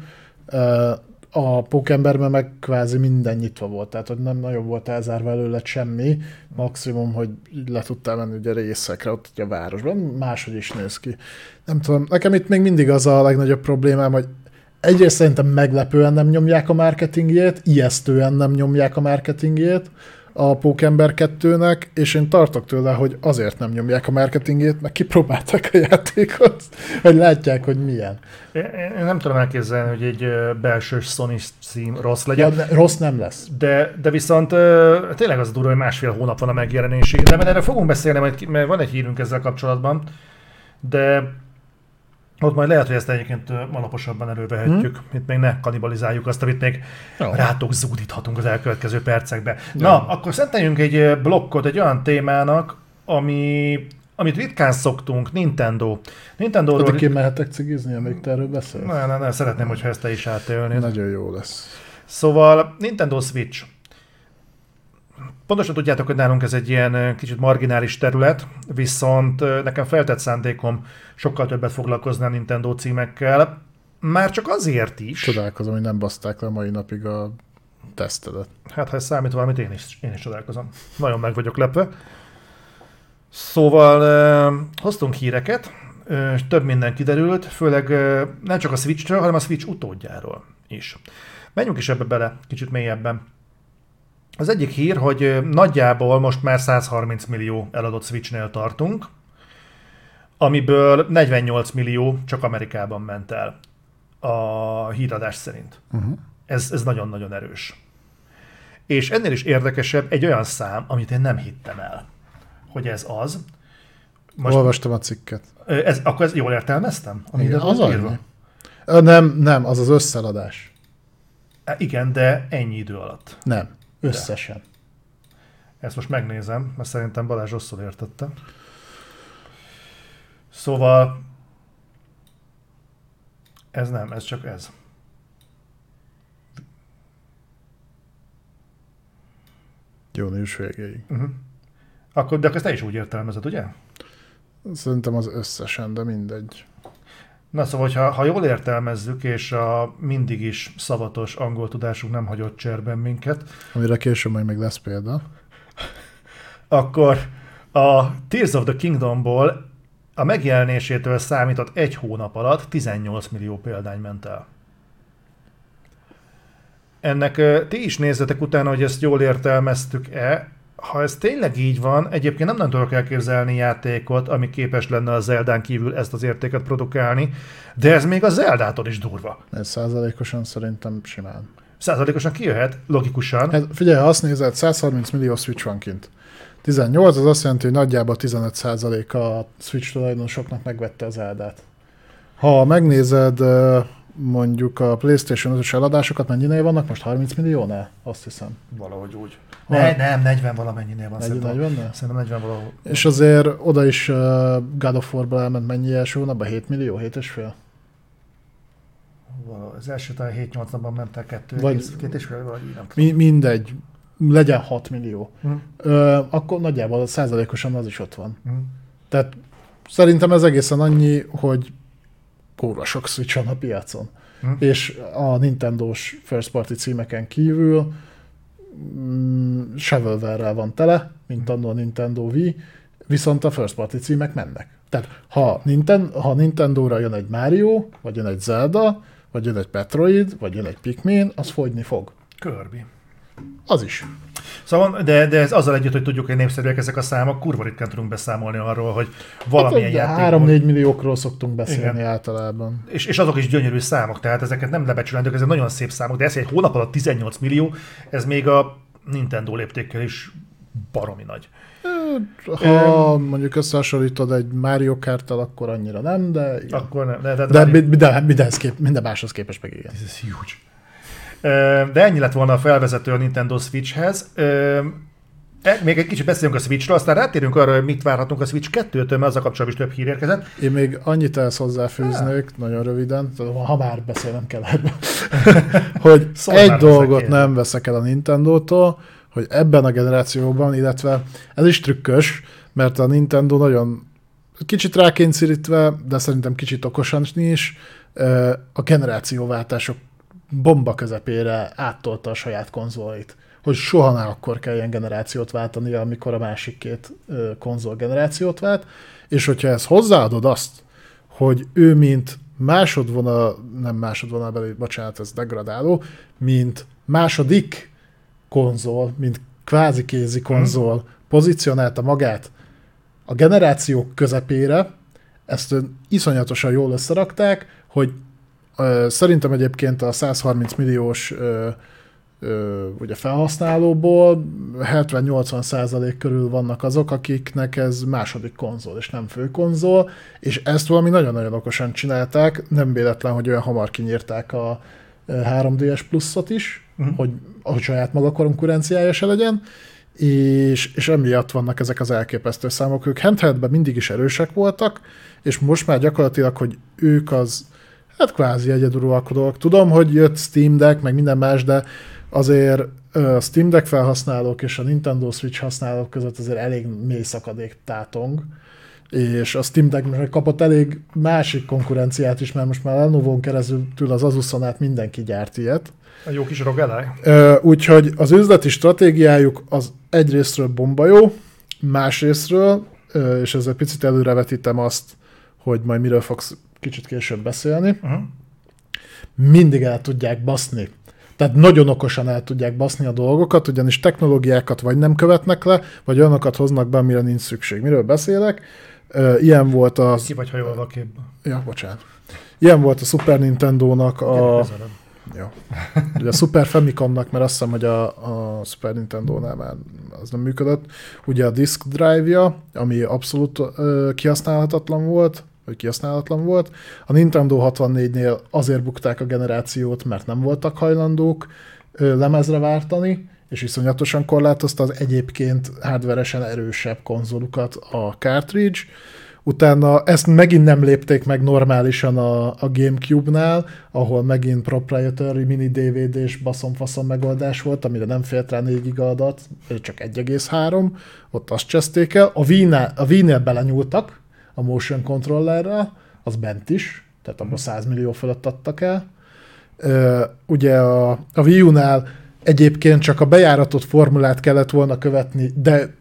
A Pókemberben meg kvázi minden nyitva volt, tehát hogy nem nagyon volt elzárva előle semmi, maximum, hogy le tudtál menni ugye részekre, ott ugye a városban, máshogy is néz ki. Nem tudom, nekem itt még mindig az a legnagyobb problémám, hogy egyrészt szerintem meglepően nem nyomják a marketingjét, ijesztően nem nyomják a marketingjét a Pókember 2-nek, és én tartok tőle, hogy azért nem nyomják a marketingjét, mert kipróbálták a játékot, hogy látják, hogy milyen. Én, nem tudom elképzelni, hogy egy belső Sony cím rossz Ja, legyen. ne, rossz nem lesz. De, de viszont tényleg az durva, hogy másfél hónap van a megjelenésig. De mert erre fogunk beszélni, mert van egy hírünk ezzel kapcsolatban. De ott majd lehet, hogy ezt egyébként alaposabban elővehetjük. Hmm. Itt még ne kanibalizáljuk azt, amit még Jó. rátok zúdíthatunk az elkövetkező percekbe. Na, akkor szenteljünk egy blokkot egy olyan témának, ami, amit ritkán szoktunk, Nintendo. Nintendo-ról... Addig én mehetek cigizni, amíg te erről beszélsz? Ne, ne, ne, szeretném, hogyha ezt te is átélnéd. Nagyon jó lesz. Szóval Nintendo Switch. Pontosan tudjátok, hogy nálunk ez egy ilyen ö, kicsit marginális terület, viszont ö, nekem feltett szándékom sokkal többet foglalkozni a Nintendo címekkel. Már csak azért is. Csodálkozom, hogy nem baszták le mai napig a tesztedet. Hát, ha ez számít valamit, én is, én is csodálkozom. Nagyon meg vagyok lepve. Szóval uh, hoztunk híreket, uh, több minden kiderült, főleg nem csak a Switch-ről, hanem a Switch utódjáról is. Menjünk is ebbe bele, kicsit mélyebben. Az egyik hír, hogy nagyjából most már 130 millió eladott Switchnél tartunk, amiből 48 millió csak Amerikában ment el a híradás szerint. Uh-huh. Ez, ez nagyon-nagyon erős. És ennél is érdekesebb egy olyan szám, amit én nem hittem el, hogy ez az. Most Olvastam a cikket. Ez, akkor ez jól értelmeztem? Igen, az írva? Nem, nem, az az összeladás. Igen, de ennyi idő alatt. Nem, összesen. De. Ezt most megnézem, mert szerintem Balázs rosszul értette. Szóval ez nem, ez csak ez. Június végéig. Uh-huh. Akkor, de akkor ezt te is úgy értelmezed, ugye? Szerintem az összesen, de mindegy. Na szóval, ha, ha jól értelmezzük, és a mindig is szavatos angol tudásunk nem hagyott cserben minket. Amire később majd meg lesz példa. Akkor a Tears of the Kingdomból a megjelenésétől számított egy hónap alatt 18 millió példány ment el. Ennek ti is nézzetek utána, hogy ezt jól értelmeztük-e. Ha ez tényleg így van, egyébként nem, nem tudok elképzelni játékot, ami képes lenne a Zeldán kívül ezt az értéket produkálni, de ez még a Zeldától is durva. Ez százalékosan szerintem simán. Százalékosan kijöhet, logikusan. Hát figyelj, ha azt nézed, 130 millió Switch van kint. 18 az azt jelenti, hogy nagyjából 15% a Switch tulajdonosoknak megvette az eldát. Ha megnézed mondjuk a PlayStation 5-ös eladásokat, mennyinél vannak? Most 30 milliónál? Azt hiszem. Valahogy úgy. Ne, nem, 40 valamennyinél van. 40, szerintem, 40 szerintem 40 valahol. És azért oda is uh, God of War-ba elment mennyi első hónapban? 7 millió? 7 és fél? Az első talán 7-8 napban ment el 2 vagy, két és fél, vagy nem mi, Mindegy legyen 6 millió, mm. ö, akkor nagyjából százalékosan az is ott van. Mm. Tehát szerintem ez egészen annyi, hogy kóra sok Switch van a piacon. Mm. És a Nintendo-s first party címeken kívül mm, shovelware van tele, mint annó a Nintendo Wii, viszont a first party címek mennek. Tehát ha, Nintendo, ha Nintendo-ra jön egy Mario, vagy jön egy Zelda, vagy jön egy Metroid, vagy jön egy Pikmin, az fogyni fog. Kirby. Az is. Szóval, de, de ez azzal együtt, hogy tudjuk, hogy népszerűek ezek a számok, kurva ritkán tudunk beszámolni arról, hogy valamilyen hát, játék... 3-4 milliókról szoktunk beszélni Igen. általában. És, és azok is gyönyörű számok, tehát ezeket nem lebecsülendők, ezek nagyon szép számok, de ez egy hónap alatt 18 millió, ez még a Nintendo léptékkel is baromi nagy. Ha um, mondjuk összehasonlítod egy Mario kart akkor annyira nem, de... Igen. Akkor nem. De, de, de, de minden, minden, kép, minden máshoz képest meg igen. Ez huge. De ennyi lett volna a felvezető a Nintendo Switchhez. E, még egy kicsit beszélünk a Switchről, aztán rátérünk arra, hogy mit várhatunk a Switch 2-től, mert az a kapcsolatban is több hír érkezett. Én még annyit ezt hozzáfűznék, ah. nagyon röviden, ha már beszélnem kell hogy szóval egy dolgot nem veszek el a Nintendo-tól, hogy ebben a generációban, illetve ez is trükkös, mert a Nintendo nagyon kicsit rákényszerítve, de szerintem kicsit okosan is, a generációváltások bomba közepére áttolta a saját konzolit. Hogy soha ne akkor kelljen generációt váltani, amikor a másik két konzol generációt vált, és hogyha ezt hozzáadod azt, hogy ő mint másodvonal, nem másodvonal belé, bocsánat, ez degradáló, mint második konzol, mint kvázi kézi konzol hmm. pozícionálta magát a generációk közepére, ezt iszonyatosan jól összerakták, hogy Szerintem egyébként a 130 milliós ugye felhasználóból 70-80 százalék körül vannak azok, akiknek ez második konzol, és nem fő konzol, és ezt valami nagyon-nagyon okosan csinálták, nem véletlen, hogy olyan hamar kinyírták a 3DS pluszot is, uh-huh. hogy, hogy saját maga konkurenciája se legyen, és, és emiatt vannak ezek az elképesztő számok. Ők handheldben mindig is erősek voltak, és most már gyakorlatilag, hogy ők az hát kvázi egyeduralkodók. Tudom, hogy jött Steam Deck, meg minden más, de azért a Steam Deck felhasználók és a Nintendo Switch használók között azért elég mély szakadék tátong, és a Steam Deck meg kapott elég másik konkurenciát is, mert most már Lenovo-n keresztül az Asusonát mindenki gyárt ilyet. A jó kis rogelej. Úgyhogy az üzleti stratégiájuk az egyrésztről bomba jó, másrésztről, és ezzel picit előrevetítem azt, hogy majd miről fogsz kicsit később beszélni, uh-huh. mindig el tudják baszni. Tehát nagyon okosan el tudják baszni a dolgokat, ugyanis technológiákat vagy nem követnek le, vagy olyanokat hoznak be, amire nincs szükség. Miről beszélek? Ilyen volt a... Ki vagy hajolva a képbe. Ja, bocsánat. Ilyen volt a Super Nintendo-nak a... Jó. Ugye a Super Famicomnak, mert azt hiszem, hogy a, a Super Nintendo-nál már az nem működött. Ugye a disk drive-ja, ami abszolút ö, kihasználhatatlan volt, vagy kihasználatlan volt. A Nintendo 64-nél azért bukták a generációt, mert nem voltak hajlandók lemezre vártani, és iszonyatosan korlátozta az egyébként hardveresen erősebb konzolukat a cartridge. Utána ezt megint nem lépték meg normálisan a, a Gamecube-nál, ahol megint proprietary mini DVD-s baszomfaszom megoldás volt, amire nem félt rá 4 giga adat, csak 1,3, ott azt cseszték el. A Wii-nél, a Wii-nél belenyúltak a motion controllerrel, az bent is, tehát abban 100 millió fölött adtak el. ugye a, a Wii U-nál egyébként csak a bejáratott formulát kellett volna követni, de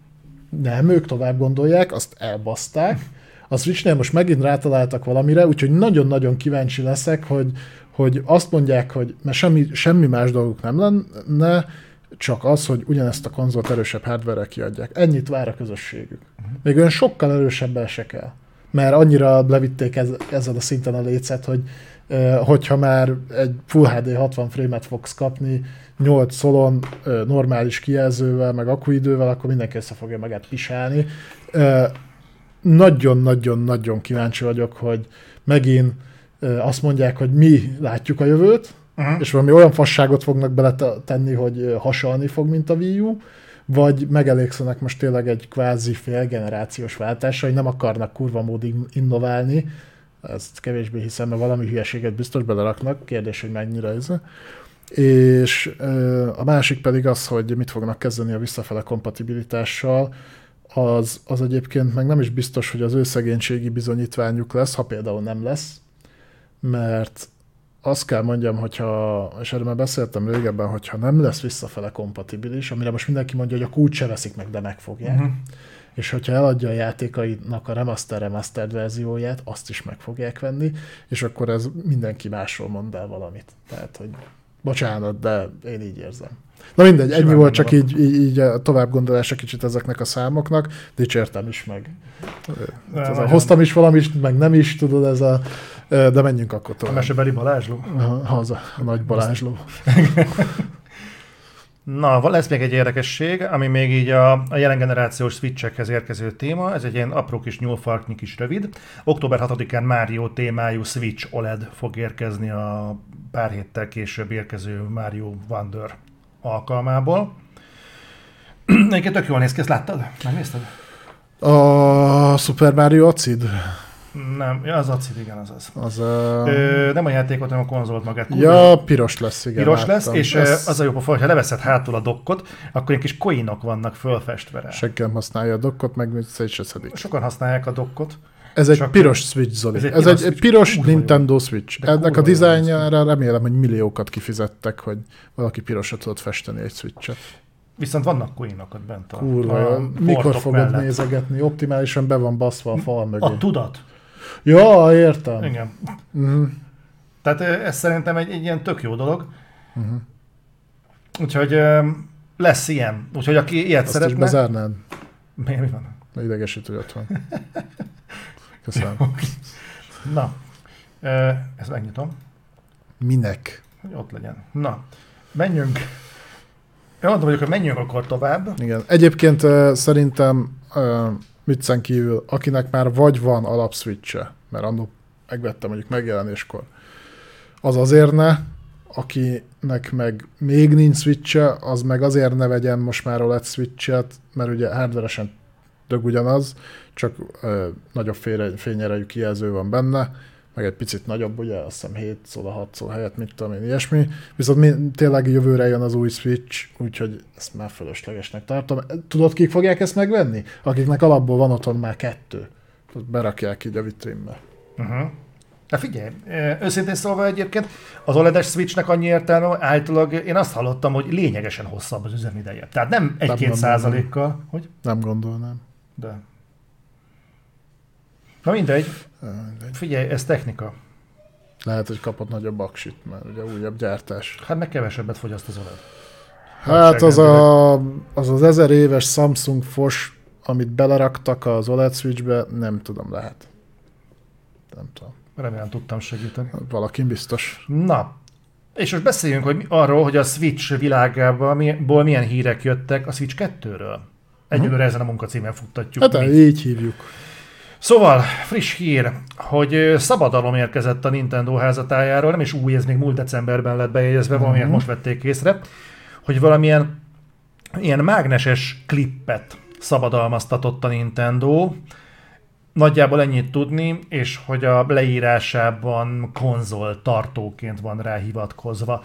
nem, ők tovább gondolják, azt elbaszták. A Switchnél most megint rátaláltak valamire, úgyhogy nagyon-nagyon kíváncsi leszek, hogy, hogy azt mondják, hogy mert semmi, semmi más dolguk nem lenne, csak az, hogy ugyanezt a konzolt erősebb hardware kiadják. Ennyit vár a közösségük. Még olyan sokkal erősebben se kell. Mert annyira levitték ez, ezzel a szinten a lécet, hogy hogyha már egy Full HD 60 frame-et fogsz kapni, 8 szolon normális kijelzővel, meg akuidővel, akkor mindenki össze fogja magát pisálni. Nagyon-nagyon-nagyon kíváncsi vagyok, hogy megint azt mondják, hogy mi látjuk a jövőt, uh-huh. és valami olyan fasságot fognak beletenni, hogy hasalni fog, mint a Wii U, vagy megelégszenek most tényleg egy kvázi félgenerációs váltásra, hogy nem akarnak kurva módig innoválni, ezt kevésbé hiszem, mert valami hülyeséget biztos beleraknak, kérdés, hogy mennyire ez. És a másik pedig az, hogy mit fognak kezdeni a visszafele kompatibilitással, az, az egyébként meg nem is biztos, hogy az ő szegénységi bizonyítványuk lesz, ha például nem lesz, mert azt kell mondjam, hogyha, és erről már beszéltem régebben, hogyha nem lesz visszafele kompatibilis, amire most mindenki mondja, hogy a kulcs se veszik meg, de megfogják. Uh-huh. És hogyha eladja a játékainak a remaster remastered verzióját, azt is meg fogják venni, és akkor ez mindenki másról mond el valamit. Tehát, hogy bocsánat, de én így érzem. Na mindegy, ennyi volt csak így, így, így a tovább gondolása kicsit ezeknek a számoknak, dicsértem is meg. A, hoztam is valamit, meg nem is, tudod, ez a... De menjünk akkor tovább. A mesebeli Balázsló? Haza, a nagy Balázsló. Na, lesz még egy érdekesség, ami még így a, a jelen generációs switchekhez érkező téma, ez egy ilyen apró kis nyúlfarknyi kis rövid. Október 6-án Mario témájú Switch OLED fog érkezni a pár héttel később érkező Mario Wonder alkalmából. Egyébként tök jól néz ki, ezt láttad? Megnézted? A Super Mario Acid? Nem, az Acid, igen, az az. az uh... Ö, nem a játékot, hanem a konzolt magát. Ja, piros lesz, igen. Piros lesz, és Ez... az a jó pofa, ha leveszed hátul a dokkot, akkor egy kis koinok vannak fölfestve rá. Senki nem használja a dokkot, meg szét se szedik. Sokan használják a dokkot. Ez egy piros Switch, Zoli. Ez egy, ez egy, piros Nintendo Switch. De Ennek a dizájnjára remélem, hogy milliókat kifizettek, hogy valaki pirosat tudott festeni egy Switch-et. Viszont vannak coinokat bent a Kurva, a mikor fogod mellett. nézegetni? Optimálisan be van baszva a fal mögé. A tudat. Ja, értem. Igen. Uh-huh. Tehát ez szerintem egy, egy ilyen tök jó dolog. Uh-huh. Úgyhogy lesz ilyen. Úgyhogy aki ilyet Azt szeretne... is bezárnád? Mi, mi van? Idegesítő ott van. Köszönöm. Na, ezt megnyitom. Minek? Hogy ott legyen. Na, menjünk. Én mondtam, hogy akkor menjünk akkor tovább. Igen. Egyébként szerintem viccen kívül, akinek már vagy van alapswitche, mert annó megvettem mondjuk megjelenéskor, az azért ne, akinek meg még nincs switche, az meg azért ne vegyen most már OLED switchet, mert ugye hardveresen dög ugyanaz, csak ö, nagyobb fényerejű kijelző van benne, meg egy picit nagyobb, ugye azt hiszem 7 szól a 6 szó helyett, mit tudom én, ilyesmi. Viszont mi, tényleg jövőre jön az új Switch, úgyhogy ezt már fölöslegesnek tartom. Tudod, kik fogják ezt megvenni? Akiknek alapból van otthon már kettő. berakják így a vitrínbe. Uh-huh. Na figyelj, őszintén szólva egyébként az OLED-es Switchnek annyi értelme, általában én azt hallottam, hogy lényegesen hosszabb az üzemideje. Tehát nem egy-két százalékkal, hogy? Nem gondolnám. De. Na mindegy. Figyelj, ez technika. Lehet, hogy kapott nagyobb aksit, mert ugye újabb gyártás. Hát meg kevesebbet fogyaszt az OLED. Hát az, a, az az ezer éves Samsung Fos, amit beleraktak az OLED Switchbe, nem tudom, lehet. Nem tudom. Remélem tudtam segíteni. Valaki biztos. Na, és most beszéljünk hogy arról, hogy a Switch világából milyen hírek jöttek a Switch 2-ről. Egyelőre ezen a munkacímen futtatjuk. Hát mi. így hívjuk. Szóval, friss hír, hogy szabadalom érkezett a Nintendo házatájáról, nem is új, ez még múlt decemberben lett bejegyezve, valamiért most vették észre, hogy valamilyen ilyen mágneses klippet szabadalmaztatott a Nintendo, Nagyjából ennyit tudni, és hogy a leírásában konzol tartóként van rá hivatkozva.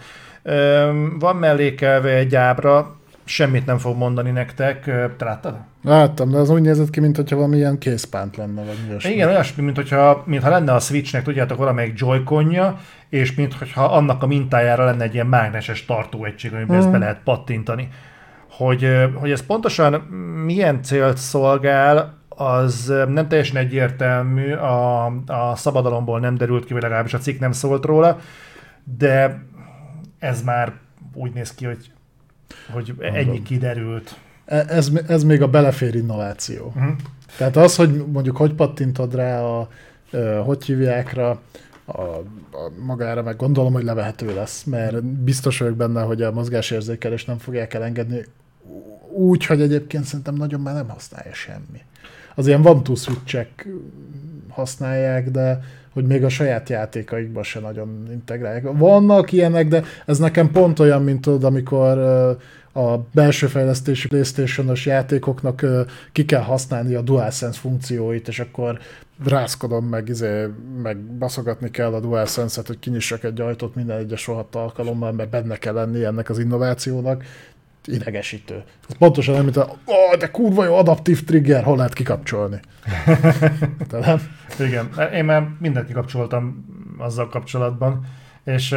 Van mellékelve egy ábra, semmit nem fog mondani nektek. Te láttad? Láttam, de az úgy nézett ki, mintha valamilyen készpánt lenne, vagy ilyesmi. Igen, olyasmi, mint hogyha, mintha lenne a Switchnek, tudjátok, valamelyik joy és mintha annak a mintájára lenne egy ilyen mágneses tartóegység, amiben hmm. ezt be lehet pattintani. Hogy, hogy ez pontosan milyen célt szolgál, az nem teljesen egyértelmű, a, a szabadalomból nem derült ki, vagy legalábbis a cikk nem szólt róla, de ez már úgy néz ki, hogy, hogy ennyi kiderült. E, ez, ez még a belefér innováció. Uh-huh. Tehát az, hogy mondjuk hogy pattintod rá, a, hogy hívják rá, a, a magára, meg gondolom, hogy levehető lesz, mert biztos vagyok benne, hogy a mozgásérzékelést nem fogják elengedni úgy, hogy egyébként szerintem nagyon már nem használja semmi az ilyen one to használják, de hogy még a saját játékaikban se nagyon integrálják. Vannak ilyenek, de ez nekem pont olyan, mint tudod, amikor a belső fejlesztési Playstation-os játékoknak ki kell használni a DualSense funkcióit, és akkor rázkodom, meg, izé, meg baszogatni kell a DualSense-et, hogy kinyissak egy ajtót minden egyes rohadt alkalommal, mert benne kell lenni ennek az innovációnak idegesítő. Ez pontosan nem, mint a, oh, de kurva jó adaptív trigger, hol lehet kikapcsolni. Talán. Igen, én már mindent kikapcsoltam azzal kapcsolatban, és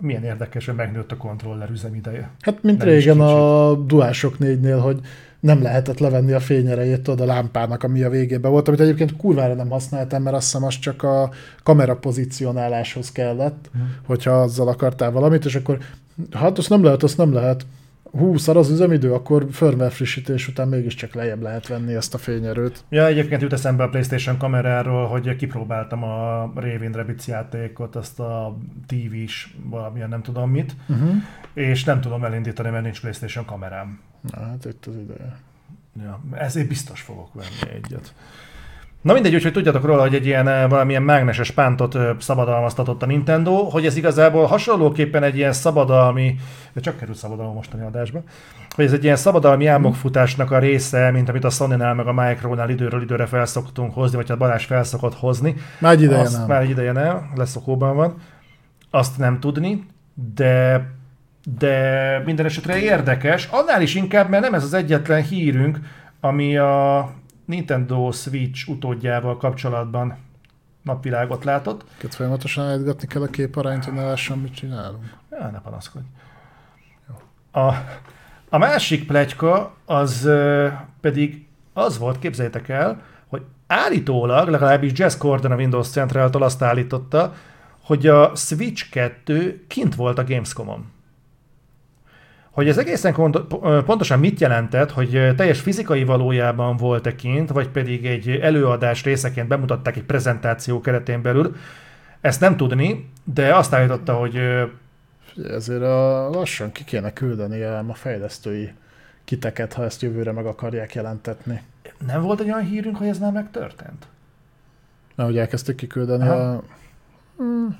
milyen érdekes, hogy megnőtt a kontroller üzemideje. Hát mint nem régen a Duások 4-nél, hogy nem lehetett levenni a fényerejét tudod, a lámpának, ami a végében volt, amit egyébként kurvára nem használtam, mert azt hiszem az csak a kamera pozícionáláshoz kellett, hmm. hogyha azzal akartál valamit, és akkor hát azt nem lehet, azt nem lehet. 20 az üzemidő, akkor firmware frissítés után mégiscsak lejjebb lehet venni ezt a fényerőt. Ja, egyébként jut eszembe a Playstation kameráról, hogy kipróbáltam a Raven Rabbids játékot, azt a TV-s, valamilyen nem tudom mit, uh-huh. és nem tudom elindítani, mert nincs Playstation kamerám. Na, hát itt az ideje. Ja, ezért biztos fogok venni egyet. Na mindegy, úgyhogy tudjátok róla, hogy egy ilyen valamilyen mágneses pántot szabadalmaztatott a Nintendo, hogy ez igazából hasonlóképpen egy ilyen szabadalmi, csak kerül szabadalom mostani adásba, hogy ez egy ilyen szabadalmi álmokfutásnak a része, mint amit a Sony-nál meg a Micro-nál időről időre felszoktunk hozni, vagy a Balázs felszokott hozni. Már egy ideje Azt, nem. Már egy ideje nem, leszokóban van. Azt nem tudni, de de minden esetre érdekes, annál is inkább, mert nem ez az egyetlen hírünk, ami a Nintendo Switch utódjával kapcsolatban napvilágot látott. Két folyamatosan állítgatni kell a képarányt, hogy ne lássam, mit csinálunk. Ja, ne panaszkodj. A, a másik plegyka az pedig az volt, képzeljétek el, hogy állítólag, legalábbis Jess Corden a Windows Central-tól azt állította, hogy a Switch 2 kint volt a Gamescom-on. Hogy ez egészen pontosan mit jelentett, hogy teljes fizikai valójában volt-e kint, vagy pedig egy előadás részeként bemutatták egy prezentáció keretén belül, ezt nem tudni, de azt állította, hogy... Ezért a lassan ki kéne küldeni a fejlesztői kiteket, ha ezt jövőre meg akarják jelentetni. Nem volt egy olyan hírünk, hogy ez már megtörtént? Na, hogy elkezdték kiküldeni Aha. a... Hmm.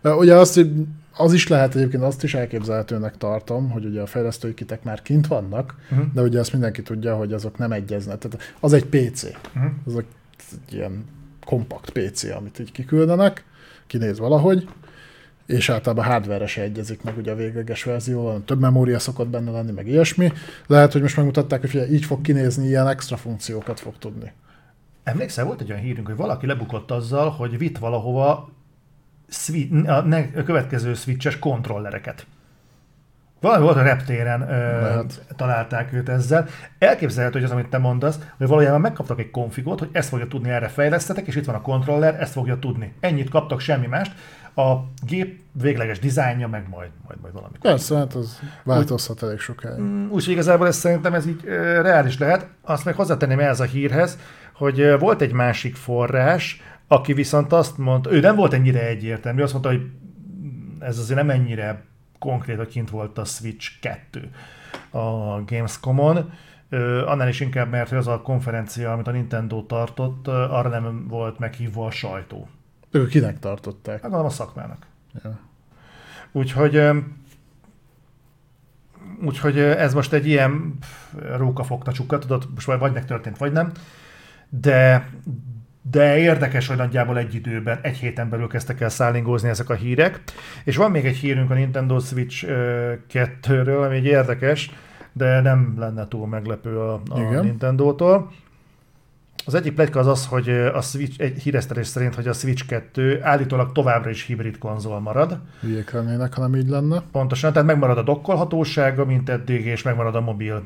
Mert ugye azt, hogy az is lehet egyébként, azt is elképzelhetőnek tartom, hogy ugye a fejlesztői kitek már kint vannak, uh-huh. de ugye azt mindenki tudja, hogy azok nem egyeznek. Tehát az egy PC. Uh-huh. Az egy ilyen kompakt PC, amit így kiküldenek, kinéz valahogy, és általában hardware se egyezik meg ugye a végleges verzió, több memória szokott benne lenni, meg ilyesmi. Lehet, hogy most megmutatták, hogy így fog kinézni, ilyen extra funkciókat fog tudni. Emlékszel, volt egy olyan hírünk, hogy valaki lebukott azzal, hogy vitt valahova swi- a, ne, a következő switches kontrollereket. Valami volt a reptéren ö, találták őt ezzel. Elképzelhető, hogy az, amit te mondasz, hogy valójában megkaptak egy konfigot, hogy ezt fogja tudni, erre fejlesztetek, és itt van a kontroller, ezt fogja tudni. Ennyit kaptak, semmi mást. A gép végleges dizájnja, meg majd, majd, majd valami. Persze, hát az változhat elég sokáig. Mm, Úgyhogy igazából ez szerintem ez így ö, reális lehet. Azt meg hozzátenném ehhez a hírhez, hogy volt egy másik forrás, aki viszont azt mondta, ő nem volt ennyire egyértelmű, azt mondta, hogy ez azért nem ennyire konkrét, hogy kint volt a Switch 2 a Gamescom-on. Annál is inkább, mert az a konferencia, amit a Nintendo tartott, arra nem volt meghívva a sajtó. Ők kinek tartották? Hát gondolom a szakmának. Ja. Úgyhogy, úgyhogy ez most egy ilyen pff, róka fogta csukka, tudod, most vagy- vagy megtörtént, vagy nem. De, de érdekes, hogy nagyjából egy időben, egy héten belül kezdtek el szállingózni ezek a hírek. És van még egy hírünk a Nintendo Switch ö, 2-ről, ami egy érdekes, de nem lenne túl meglepő a, a Igen. Nintendo-tól. Az egyik pletyka az az, hogy a Switch, egy híresztelés szerint, hogy a Switch 2 állítólag továbbra is hibrid konzol marad. Hülyék lennének, ha nem így lenne. Pontosan, tehát megmarad a dokkolhatósága, mint eddig, és megmarad a mobil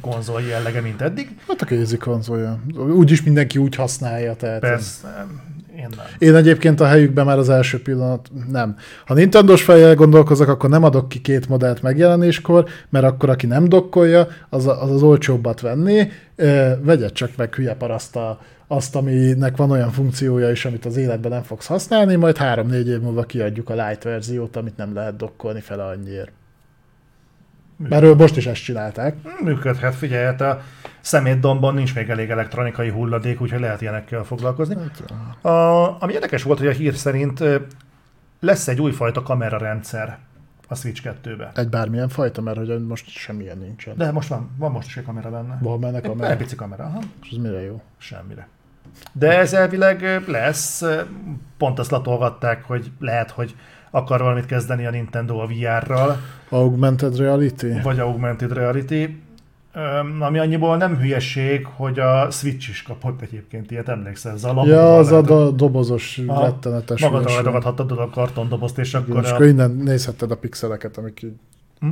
konzol jellege, mint eddig. Hát a kézi konzolja. Úgyis mindenki úgy használja, tehát... Persze, én nem. Én egyébként a helyükben már az első pillanat nem. Ha Nintendo-s fejjel gondolkozok, akkor nem adok ki két modellt megjelenéskor, mert akkor aki nem dokkolja, az az, az olcsóbbat venné. Ö, Vegye csak meg hülye paraszt a, azt, aminek van olyan funkciója is, amit az életben nem fogsz használni, majd három-négy év múlva kiadjuk a light verziót, amit nem lehet dokkolni fel annyiért. Mert ő most is ezt csinálták. Működhet, figyelj, hát a szemétdombon nincs még elég elektronikai hulladék, úgyhogy lehet ilyenekkel foglalkozni. A, ami érdekes volt, hogy a hír szerint lesz egy újfajta kamerarendszer a Switch 2-be. Egy bármilyen fajta, mert hogy most semmilyen nincsen. De most van, van most is egy kamera benne. Van benne kamera? egy pici kamera, aha. És ez mire jó? Semmire. De ez elvileg lesz, pont azt latolgatták, hogy lehet, hogy akar valamit kezdeni a Nintendo a VR-ral, Augmented reality? vagy augmented reality, Öm, ami annyiból nem hülyeség, hogy a Switch is kapott egyébként ilyet, emlékszel? Ez a Ja, az a lehet- do- dobozos, Aha. rettenetes Magadra ragadhattad a kartondobozt, és akkor és a... akkor innen nézhetted a pixeleket, amik így... Hm?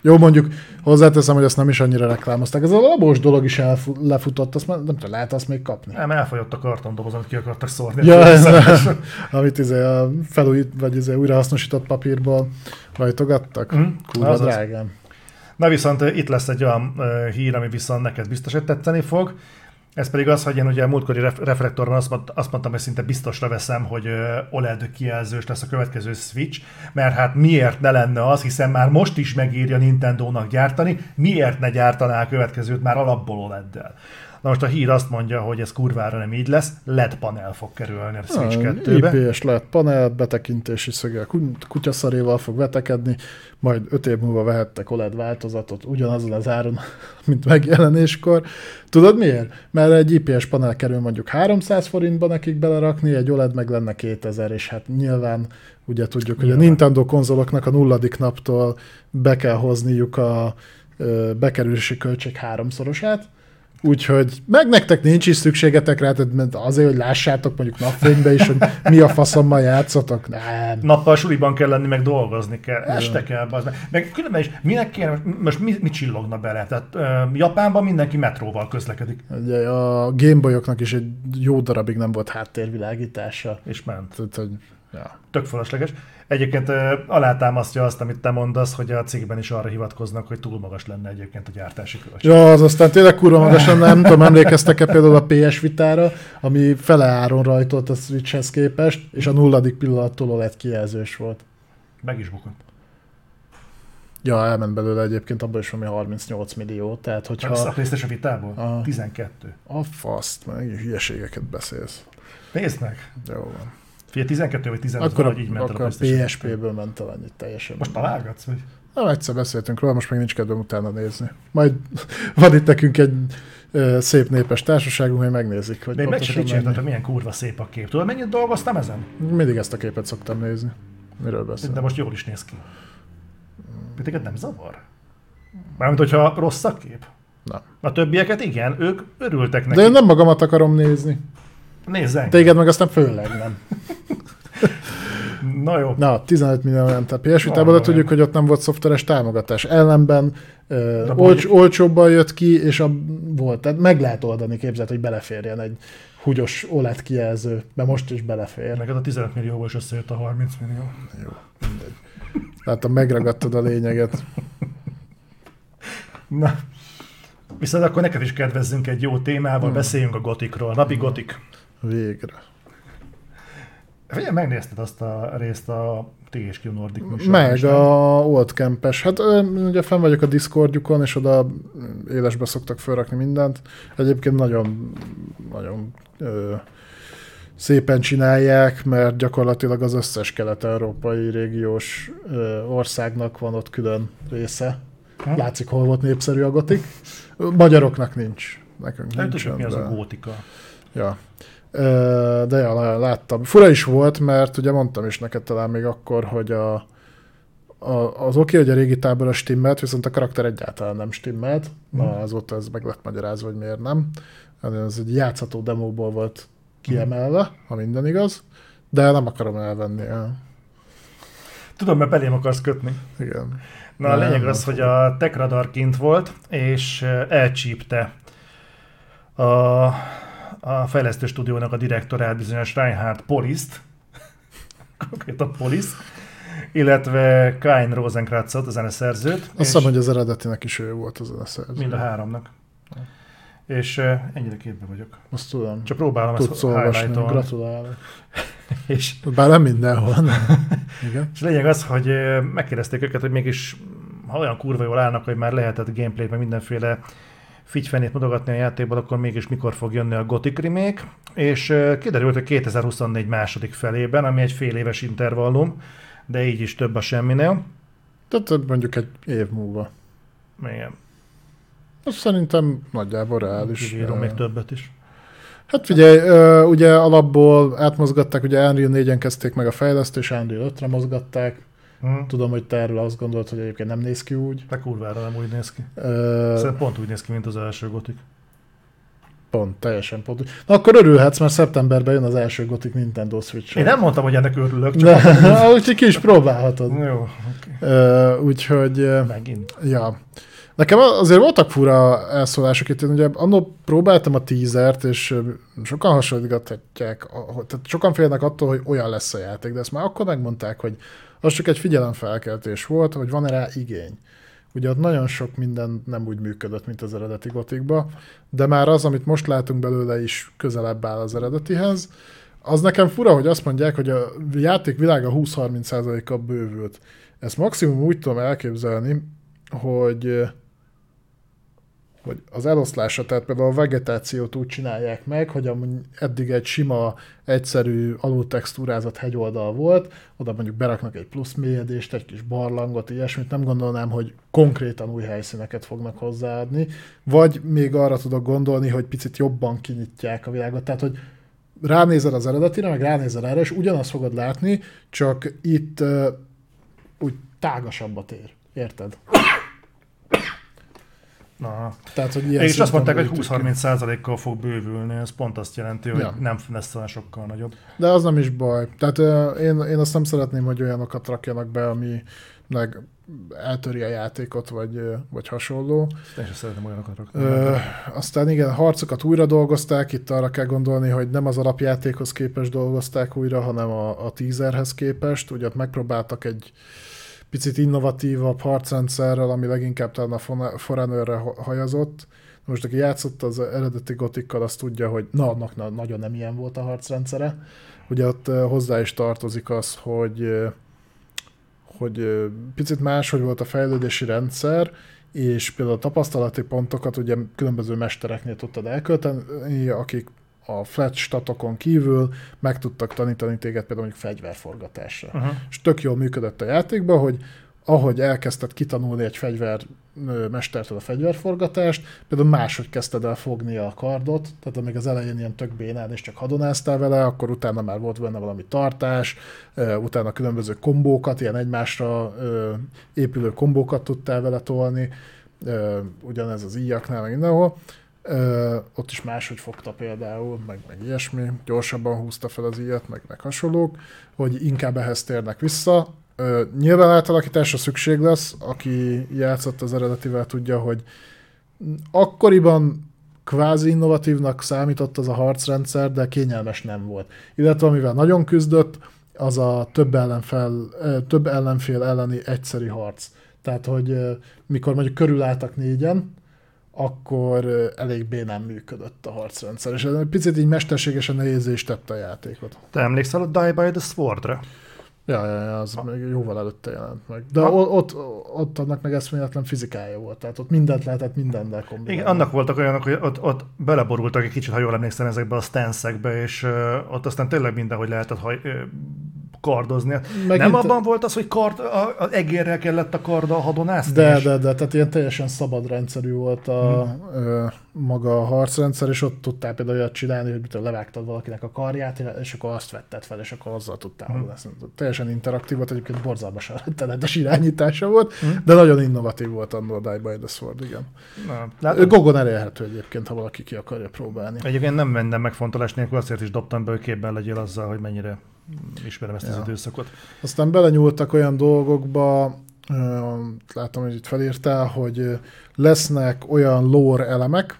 Jó, mondjuk hozzáteszem, hogy ezt nem is annyira reklámozták. Ez a labós dolog is elfu- lefutott, azt már nem tudom, lehet azt még kapni. Nem, elfogyott a kartondoboz, amit ki akartak szórni. Ja, Ez ez, amit izé a felújít, vagy izé újrahasznosított papírból rajtogattak. Mhm, Kurva azaz. drágán. Na viszont itt lesz egy olyan ö, hír, ami viszont neked biztos, hogy tetszeni fog. Ez pedig az, hogy én ugye a múltkori ref- reflektorban azt, mond, azt mondtam, hogy szinte biztosra veszem, hogy OLED kijelzős lesz a következő Switch, mert hát miért ne lenne az, hiszen már most is megírja Nintendo-nak gyártani, miért ne gyártaná a következőt már alapból OLED-del. Na most a hír azt mondja, hogy ez kurvára nem így lesz, LED panel fog kerülni a Switch 2-be. IPS lehet panel, betekintési szöge, ku- kutyaszaréval fog vetekedni, majd öt év múlva vehettek OLED változatot ugyanazon az áron, mint megjelenéskor. Tudod miért? Mert egy IPS panel kerül mondjuk 300 forintba nekik belerakni, egy OLED meg lenne 2000, és hát nyilván ugye tudjuk, hogy a. Nintendo konzoloknak a nulladik naptól be kell hozniuk a bekerülési költség háromszorosát, Úgyhogy meg nektek nincs is szükségetek rá, tehát azért, hogy lássátok mondjuk napfénybe is, hogy mi a faszommal játszatok. Nem. Nappal suliban kell lenni, meg dolgozni kell. Este kell, az meg. különben is, minek kéne, most mi, mi csillogna bele? Tehát ö, Japánban mindenki metróval közlekedik, Ugye a Gameboyoknak is egy jó darabig nem volt háttérvilágítása. és ment. Tehát, hogy ja. Tök fölösleges. Egyébként alátámasztja azt, amit te mondasz, hogy a cikkben is arra hivatkoznak, hogy túl magas lenne egyébként a gyártási költség. ja, az aztán tényleg kurva magasan, nem tudom, emlékeztek-e például a PS Vitára, ami fele áron rajtolt a Switchhez képest, és a nulladik pillanattól OLED kijelzős volt. Meg is bukott. Ja, elment belőle egyébként abban is valami 38 millió, tehát Ha... A hogyha PlayStation vitából? Aha. 12. a faszt, meg hülyeségeket beszélsz. Nézd meg! Jó van. Figyelj, 12 vagy 15 Akkor a, vagy így ment akkor a PlayStation. PSP-ből ment el annyit teljesen. Most találgatsz, vagy? Nem, egyszer beszéltünk róla, most még nincs kedvem utána nézni. Majd van itt nekünk egy ö, szép népes társaságunk, hogy megnézik, hogy én meg sem hogy milyen kurva szép a kép. Tudod, mennyit dolgoztam ezen? Mindig ezt a képet szoktam nézni. Miről beszél? De most jól is néz ki. Téged nem zavar? Mármint, hogyha rossz a kép? Nem. A többieket igen, ők örültek neki. De én nem magamat akarom nézni. Nézzen. Téged meg aztán főleg nem. Na jó. Na, 15 millió ment a PS Vitában, de tudjuk, hogy ott nem volt szoftveres támogatás. Ellenben ö, De olcs, olcsóbban jött ki, és a, volt. Tehát meg lehet oldani, képzeld, hogy beleférjen egy húgyos OLED kijelző, mert most is belefér. Neked a 15 millióból is összejött a 30 millió. Jó, mindegy. Látom, megragadtad a lényeget. Na. Viszont akkor neked is kedvezzünk egy jó témával, Hmm. beszéljünk a gotikról. Napi gotik. Végre. Figyelj, megnézted azt a részt a THQ Nordic műsorban Meg nem? a Old Campes. Hát ugye fenn vagyok a Discordjukon, és oda élesbe szoktak felrakni mindent. Egyébként nagyon, nagyon ö, szépen csinálják, mert gyakorlatilag az összes kelet-európai régiós ö, országnak van ott külön része. Hm? Látszik, hol volt népszerű a gotik. Magyaroknak nincs. Nekünk Nem nincs. tudjuk, mi az a gótika. Ja. De ja, lá- láttam. Fura is volt, mert ugye mondtam is neked talán még akkor, hogy a, a, az oké, hogy a régi tábor a stimmelt, viszont a karakter egyáltalán nem stimmelt. Na, Mhm. azóta ez meg lett magyarázva, hogy miért nem. Ez egy játszható demóból volt kiemelve, ha minden igaz, de nem akarom elvenni. Tudom, mert belém akarsz kötni. Igen. Na, a Nem, lényeg az, hogy a Techradar kint volt, és elcsípte a, a fejlesztő stúdiónak a direktorát, bizonyos Reinhard Poliszt, konkrétan Polis, illetve Kain Rosenkratzot, a zeneszerzőt. Azt hiszem, hogy az eredetinek is ő volt az a szerző. Mind a háromnak. És ennyire képbe vagyok. Azt tudom. Csak próbálom Tudsz ezt olvasni, gratulálok. És, Bár nem mindenhol, nem. Igen. és lényeg az, hogy megkérdezték őket, hogy mégis ha olyan kurva jól állnak, hogy már lehetett gameplay meg mindenféle figyfenét mutogatni a játékban, akkor mégis mikor fog jönni a Gothic remake, és kiderült, hogy 2024 második felében, ami egy fél éves intervallum, de így is több a semminél. Tehát mondjuk egy év múlva. Igen, Azt szerintem nagyjából reális. írom még többet is. Hát figyelj, ugye alapból átmozgatták, ugye Unreal 4-en kezdték meg a fejlesztés, Unreal 5-re mozgatták. Hm. Tudom, hogy te erről azt gondolod, hogy egyébként nem néz ki úgy. De kurvára nem úgy néz ki. Ö, Szerintem pont úgy néz ki, mint az első Gothic. pont, teljesen pont. Na akkor örülhetsz, mert szeptemberben jön az első Gothic Nintendo switch Én nem mondtam, hogy ennek örülök, csak De, úgyhogy ki is próbálhatod. Jó, oké. Ö, úgyhogy, ö, Megint. ja. Nekem azért voltak fura elszólások itt, én ugye annól próbáltam a teasert, és sokan hasonlítgatják, tehát sokan félnek attól, hogy olyan lesz a játék, de ezt már akkor megmondták, hogy az csak egy figyelemfelkeltés volt, hogy van-e rá igény. Ugye ott nagyon sok minden nem úgy működött, mint az eredeti gotikba, de már az, amit most látunk belőle is közelebb áll az eredetihez. Az nekem fura, hogy azt mondják, hogy a játék világa 20-30%-kal bővült. Ezt maximum úgy tudom elképzelni, hogy hogy az eloszlása, tehát például a vegetációt úgy csinálják meg, hogy amúgy eddig egy sima, egyszerű alultextúrázott hegyoldal volt, oda mondjuk beraknak egy plusz mélyedést, egy kis barlangot, ilyesmit, nem gondolnám, hogy konkrétan új helyszíneket fognak hozzáadni, vagy még arra tudok gondolni, hogy picit jobban kinyitják a világot, tehát hogy ránézel az eredetire, meg ránézel erre, és ugyanazt fogod látni, csak itt uh, úgy tágasabb a tér. Érted? Na. Tehát, hogy ilyen És azt mondták, hogy bővítik ki. 20-30%-kal fog bővülni, ez pont azt jelenti, hogy Ja. nem lesz olyan sokkal nagyobb. De az nem is baj. Tehát uh, én, én azt nem szeretném, hogy olyanokat rakjanak be, ami meg eltöri a játékot, vagy, vagy hasonló. Én sem szeretem olyanokat rakni. Ö, aztán igen, harcokat újra dolgozták, itt arra kell gondolni, hogy nem az alapjátékhoz képest dolgozták újra, hanem a, a teaserhez képest. Ugye megpróbáltak egy picit innovatívabb harcrendszerrel, ami leginkább talán a ha- hajazott. Most aki játszott az eredeti gotikkal, azt tudja, hogy na, annak na, nagyon nem ilyen volt a harcrendszere. Ugye ott hozzá is tartozik az, hogy hogy picit más, hogy volt a fejlődési rendszer, és például a tapasztalati pontokat ugye különböző mestereknél tudtad elkölteni, akik a flat statokon kívül meg tudtak tanítani téged például mondjuk fegyverforgatásra. Uh-huh. És tök jól működött a játékban, hogy ahogy elkezdted kitanulni egy fegyver mestertől a fegyverforgatást, például máshogy kezdted el fogni a kardot, tehát amíg az elején ilyen tök bénán és csak hadonáztál vele, akkor utána már volt benne valami tartás, utána különböző kombókat, ilyen egymásra épülő kombókat tudtál vele tolni, ugyanez az íjaknál, meg mindenhol, ö, ott is máshogy fogta például, meg, meg ilyesmi, gyorsabban húzta fel az íjat, meg, meg hasonlók, hogy inkább ehhez térnek vissza. Ö, nyilván átalakításra szükség lesz, aki játszott az eredetivel tudja, hogy akkoriban kvázi innovatívnak számított az a harcrendszer, de kényelmes nem volt. Illetve amivel nagyon küzdött, az a több, ellenfel, több ellenfél elleni egyszeri harc. Tehát, hogy mikor mondjuk körülálltak négyen, akkor elég bénán működött a harcrendszer, és ez egy picit így mesterségesen nehézé is tette a játékot. Te emlékszel a Die by the Swordra? Ja, ja, ja az még jóval előtte jelent meg. De ott, ott, ott annak meg eszméletlen fizikája volt, tehát ott mindent lehetett mindennel kombinálni. Igen, annak voltak olyanok, hogy ott, ott beleborultak egy kicsit, ha jól emlékszem, ezekbe a stanszekbe, és uh, ott aztán tényleg mindenhogy lehetett haj, uh, kardozni. Megint... Nem abban volt az, hogy kard, az egérrel kellett a karda a hadonászni? De, és... de, de, tehát ilyen teljesen szabad rendszerű volt a hmm. ö, maga a harcrendszer, és ott tudtál például olyat csinálni, hogy mitől levágtad valakinek a karját, és akkor azt vetted fel, és akkor azzal tudtál hmm. lesz. Teljesen interaktív volt, egyébként borzalmas rettenetes irányítása volt, hmm. de nagyon innovatív volt a Die by the Sword, igen. Na, Gogon elérhető egyébként, ha valaki ki akarja próbálni. Egyébként nem mennem megfontolás nélkül, azért is dobtam be, hogy képben legyél azzal, hogy mennyire ismerem ezt ja. az időszakot. Aztán belenyúltak olyan dolgokba, látom, hogy itt felírtál, hogy lesznek olyan lore elemek,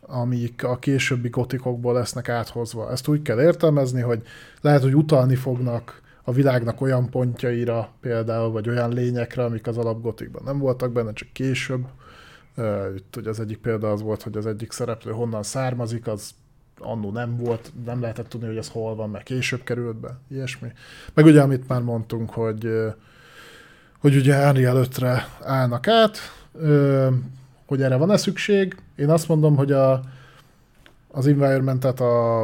amik a későbbi gotikokból lesznek áthozva. Ezt úgy kell értelmezni, hogy lehet, hogy utalni fognak a világnak olyan pontjaira például, vagy olyan lényekre, amik az alapgotikban nem voltak benne, csak később. Itt ugye az egyik példa az volt, hogy az egyik szereplő honnan származik, az annó nem volt, nem lehetett tudni, hogy ez hol van, mert később került be, ilyesmi. Meg ugye, amit már mondtunk, hogy, hogy ugye Henry előttre állnak át, hogy erre van-e szükség. Én azt mondom, hogy a, az environmentet a,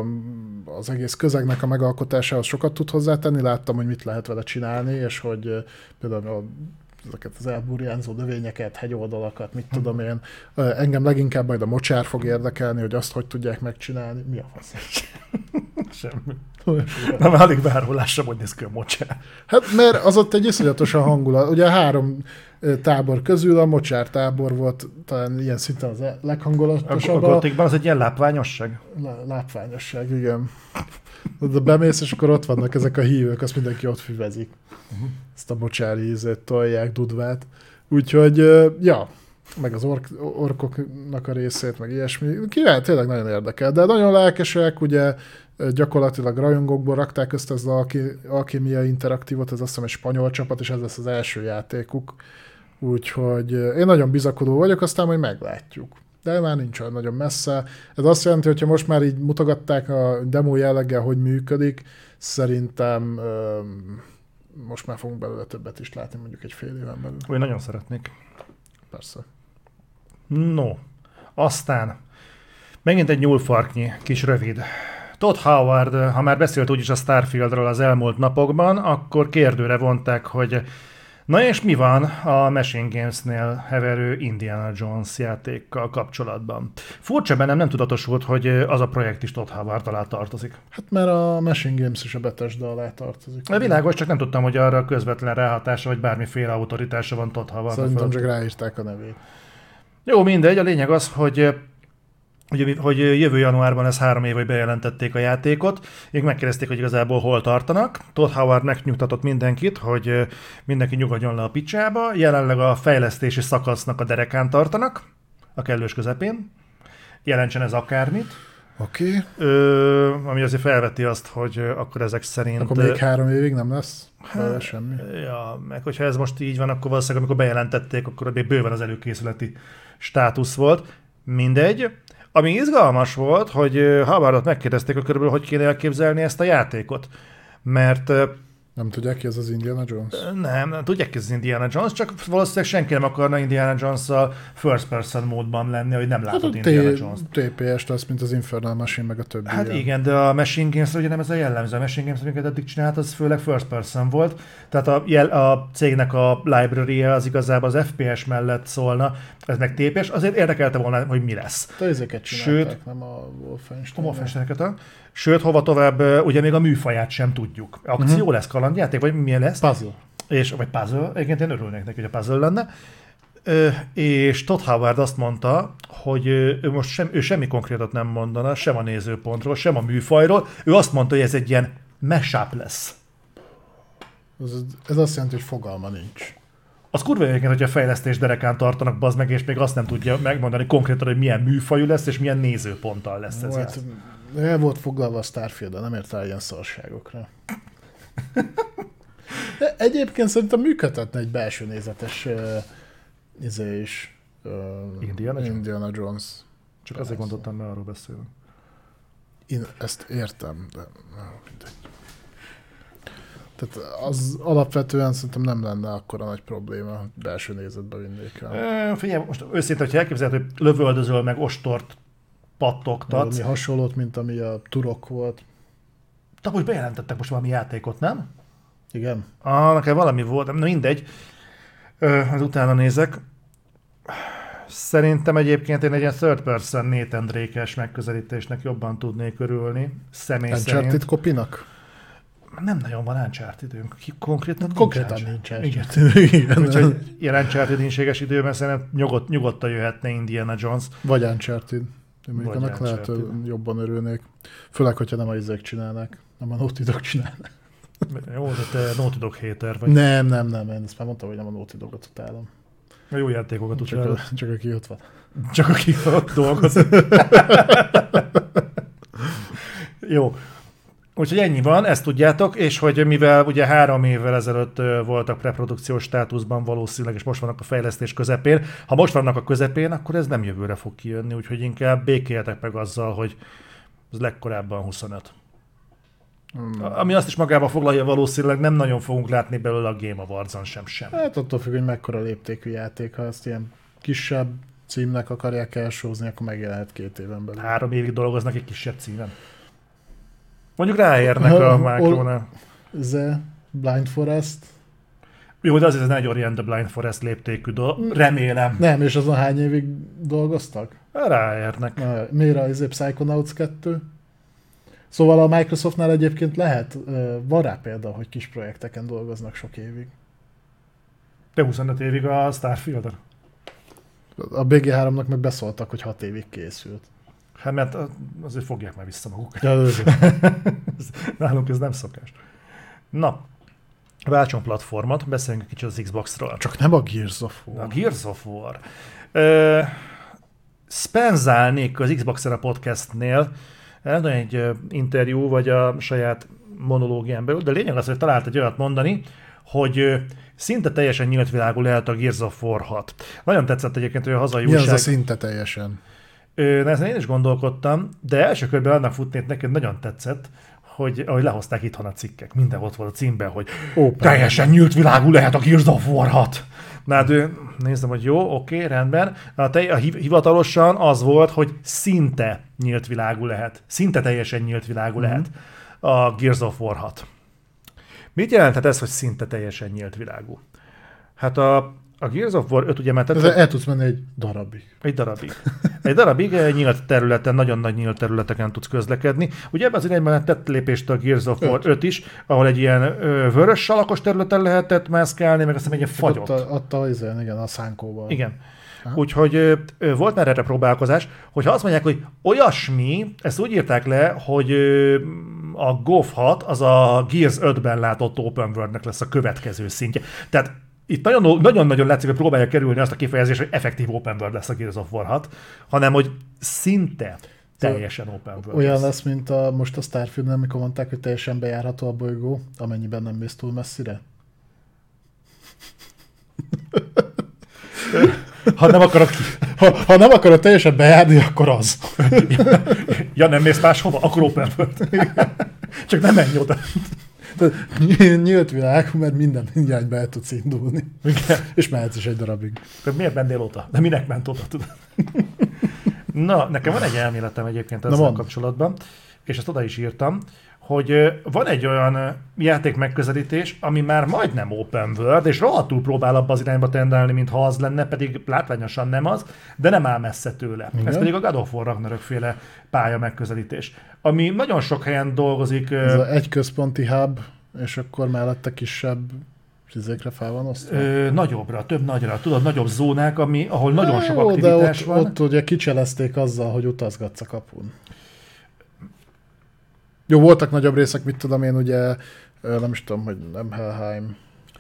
az egész közegnek a megalkotásához sokat tud hozzátenni. Láttam, hogy mit lehet vele csinálni, és hogy például a ezeket az elburjánzó növényeket, hegyoldalakat, mit tudom én. Engem leginkább majd a mocsár fog érdekelni, hogy azt hogy tudják megcsinálni. Mi a fasz? Semmi. Nem, alig bárhol lássam, hogy néz ki a mocsár. Hát mert az ott egy iszonyatosan hangulat. Ugye három tábor közül a mocsár tábor volt talán ilyen szinten az leghangolatosabb. A, a az egy ilyen lápványosság? lápványosság, igen. De bemész, és akkor ott vannak ezek a hívők, azt mindenki ott füvezik. Uh-huh. Ezt a mocsári ízét tolják, dudvát. Úgyhogy, ja, meg az ork, orkoknak a részét, meg ilyesmi. Kivel tényleg nagyon érdekel, de nagyon lelkesek, ugye gyakorlatilag rajongókból rakták ezt az Alkimia Interaktívot, ez azt hiszem egy spanyol csapat, és ez lesz az első játékuk. Úgyhogy én nagyon bizakodó vagyok, aztán majd meglátjuk. De már nincs olyan nagyon messze. Ez azt jelenti, hogy most már így mutogatták a demo jelleggel, hogy működik, szerintem most már fogunk belőle többet is látni, mondjuk egy fél éven belül. Én nagyon szeretnék. Persze. No, aztán megint egy nyúlfarknyi, kis rövid. Todd Howard, ha már beszélt úgyis a Starfieldről az elmúlt napokban, akkor kérdőre vonták, hogy Na és mi van a Machine Games-nél heverő Indiana Jones játékkal kapcsolatban? Furcsa bennem nem tudatosult, hogy az a projekt is Todd Howard alá tartozik. Hát mert a Machine Games is a Bethesda alá tartozik. A világos, csak nem tudtam, hogy arra közvetlen ráhatása, vagy bármiféle autoritása van Todd Howard. Szerintem csak ráírták a nevét. Jó, mindegy. A lényeg az, hogy hogy, hogy jövő januárban ez három év, hogy bejelentették a játékot, ők megkérdezték, hogy igazából hol tartanak. Todd Howard megnyugtatott mindenkit, hogy mindenki nyugodjon le a picsába. Jelenleg a fejlesztési szakasznak a derekán tartanak, a kellős közepén. Jelentsen ez akármit. Oké. Okay. Ami azért felveti azt, hogy akkor ezek szerint... Akkor még három évig nem lesz hát, semmi. Ja, meg hogyha ez most így van, akkor valószínűleg amikor bejelentették, akkor még bőven az előkészületi státusz volt. Mindegy. Ami izgalmas volt, hogy Havardot megkérdezték, hogy körülbelül hogy kéne elképzelni ezt a játékot. Mert nem tudják ki ez az Indiana Jones? Nem, nem tudják ki ez az Indiana Jones, csak valószínűleg senki nem akarna Indiana jones a first person módban lenni, hogy nem látod hát Indiana Jones. TPS lesz, mint az Infernal Machine, meg a többi. Hát ilyen. igen, de a Machine Games ugye nem ez a jellemző. A Machine Games, amiket eddig csinált, az főleg first person volt. Tehát a, jel, a cégnek a library az igazából az FPS mellett szólna, ez meg TPS, azért érdekelte volna, hogy mi lesz. De ezeket Sőt, nem a Wolfenstein. A wolfenstein Sőt, hova tovább, ugye még a műfaját sem tudjuk. Akció uh-huh. lesz, kalandjáték, vagy milyen lesz? Puzzle. És, vagy puzzle, egyébként én örülnék neki, hogy a puzzle lenne. Ö, és Todd Howard azt mondta, hogy ő most sem, ő semmi konkrétat nem mondana, sem a nézőpontról, sem a műfajról. Ő azt mondta, hogy ez egy ilyen mashup lesz. Ez, ez azt jelenti, hogy fogalma nincs. Az kurva egyébként, hogy a fejlesztés derekán tartanak, bazd meg, és még azt nem tudja megmondani konkrétan, hogy milyen műfajú lesz, és milyen nézőponttal lesz ez. Volt, el volt foglalva a starfield de nem ért rá ilyen szarságokra. De egyébként szerintem működhetne egy belső nézetes uh, izé is. Uh, Indiana Jones? Indiana Jones. Csak azért gondoltam, mert arról beszélünk. Én ezt értem, de mindegy. Tehát az alapvetően szerintem nem lenne akkora nagy probléma, belső nézetbe vinnék el. Ö, figyelj, most őszintén, hogyha elképzeled, hogy lövöldözöl meg ostort pattogtatsz. Valami hasonlót, mint ami a turok volt. De most bejelentettek most valami játékot, nem? Igen. Ah, nekem valami volt, na mindegy. Ö, az utána nézek. Szerintem egyébként én egy ilyen third person Nathan Drake-es megközelítésnek jobban tudnék örülni. Személy Uncharted szerint. kopinak? Nem nagyon van uncharted időnk. Ki- Konkrétan nincs Konkrétan Uncharted. Igen. Igen. Úgyhogy ilyen Uncharted időben szerintem nyugodt, nyugodtan jöhetne Indiana Jones. Vagy Uncharted. Én még annak lehet, Uncharted. jobban örülnék. Főleg, hogyha nem a izék csinálnak. Nem a Naughty Dog csinálnak. Jó, de te Naughty Dog hater vagy. Nem, nem, nem. Én ezt már mondtam, hogy nem a Naughty Dogot utálom. Jó játékokat Csak, a, csak aki ott van. Csak aki ott dolgozik. Jó. Úgyhogy ennyi van, ezt tudjátok, és hogy mivel ugye három évvel ezelőtt voltak preprodukciós státuszban valószínűleg, és most vannak a fejlesztés közepén, ha most vannak a közepén, akkor ez nem jövőre fog kijönni, úgyhogy inkább békéljetek meg azzal, hogy ez legkorábban 25. Hmm. Ami azt is magába foglalja valószínűleg, nem nagyon fogunk látni belőle a Game Awards-on sem sem. Hát attól függ, hogy mekkora léptékű játék. Ha ezt ilyen kisebb címnek akarják elsózni, akkor megjelenhet két éven belül. Három évig dolgoznak egy kisebb címen. Mondjuk ráérnek a Micronál. The Blind Forest. Jó, de azért ez egy Orient the Blind Forest léptékű dolog. Remélem. Nem, és azon hány évig dolgoztak? Ráérnek. Na, miért a izé Psychonauts 2? Szóval a Microsoftnál egyébként lehet, van rá példa, hogy kis projekteken dolgoznak sok évig. De 25 évig a starfield A BG3-nak meg beszóltak, hogy 6 évig készült. Hát mert azért fogják már vissza magukat. Ja, Nálunk ez nem szokás. Na, váltson platformot, beszéljünk egy kicsit az Xbox-ról. Csak nem a Gears of War. A Gears of War. Ö, Spenzálnék az Xbox a podcastnél, nem tudom, egy interjú, vagy a saját monológián belül, de lényeg az, hogy talált egy olyat mondani, hogy szinte teljesen nyílt világú lehet a Gears of War 6. Nagyon tetszett egyébként, hogy a hazai Mi az újság... a szinte teljesen? Na, ezen én is gondolkodtam, de első körben annak futnék neked nagyon tetszett, hogy ahogy lehozták itthon a cikkek, minden ott volt a címben, hogy Open. teljesen nyílt világú lehet a Gears of War 6. Na hát ő, nézem, hogy jó, oké, rendben. A, te, a hiv- hivatalosan az volt, hogy szinte nyílt világú lehet. Szinte teljesen nyílt világú Mhm. lehet a Gears of War 6. Mit jelenthet ez, hogy szinte teljesen nyílt világú? Hát a, a Gears of War 5 ugye már tetszett, el tudsz menni egy darabig. egy darabig. Egy darabig egy nyílt területen, nagyon nagy nyílt területeken tudsz közlekedni. Ugye ebben az irányban tett lépést a Gears of War 5 is, ahol egy ilyen ö, vörös salakos területen lehetett mászkálni, meg azt hiszem egy ilyen fagyott. Ott, a, ott a, izén, igen, a szánkóval. Igen. Aha. Úgyhogy ö, ö, volt már erre próbálkozás, hogyha azt mondják, hogy olyasmi, ezt úgy írták le, hogy ö, a GOF 6 az a Gears 5-ben látott Open World-nek lesz a következő szintje. Tehát itt nagyon- nagyon-nagyon látszik, hogy próbálja kerülni azt a kifejezést, hogy effektív Open World lesz a Gears of War 6, hanem hogy szinte teljesen Open World Olyan lesz. lesz, mint a, most a Starfield, amikor mondták, hogy teljesen bejárható a bolygó, amennyiben nem mész túl messzire. Ha nem akarod ki... Ha, ha nem akarod teljesen bejárni, akkor az. Ja, nem mész máshova, akkor Open World. Csak nem menj oda. Nyílt világ, mert minden irányba el tudsz indulni. Igen. És mehetsz is egy darabig. De miért mennél oda? De minek ment oda, tudod? Na, nekem van egy elméletem egyébként ezzel kapcsolatban, és ezt oda is írtam, hogy van egy olyan játék megközelítés, ami már majdnem open world, és rohadtul próbál abba az irányba tendálni, mintha az lenne, pedig látványosan nem az, de nem áll messze tőle. Igen. Ez pedig a God of War Ragnarök féle pálya megközelítés, ami nagyon sok helyen dolgozik. Ez a egy központi hub, és akkor mellette kisebb Fizékre fel van osztva? Ö, nagyobbra, több nagyra, tudod, nagyobb zónák, ami, ahol nagyon sok Jó, de aktivitás ott, van. ott ugye kicselezték azzal, hogy utazgatsz a kapun. Jó, voltak nagyobb részek, mit tudom én, ugye, nem is tudom, hogy nem Helheim,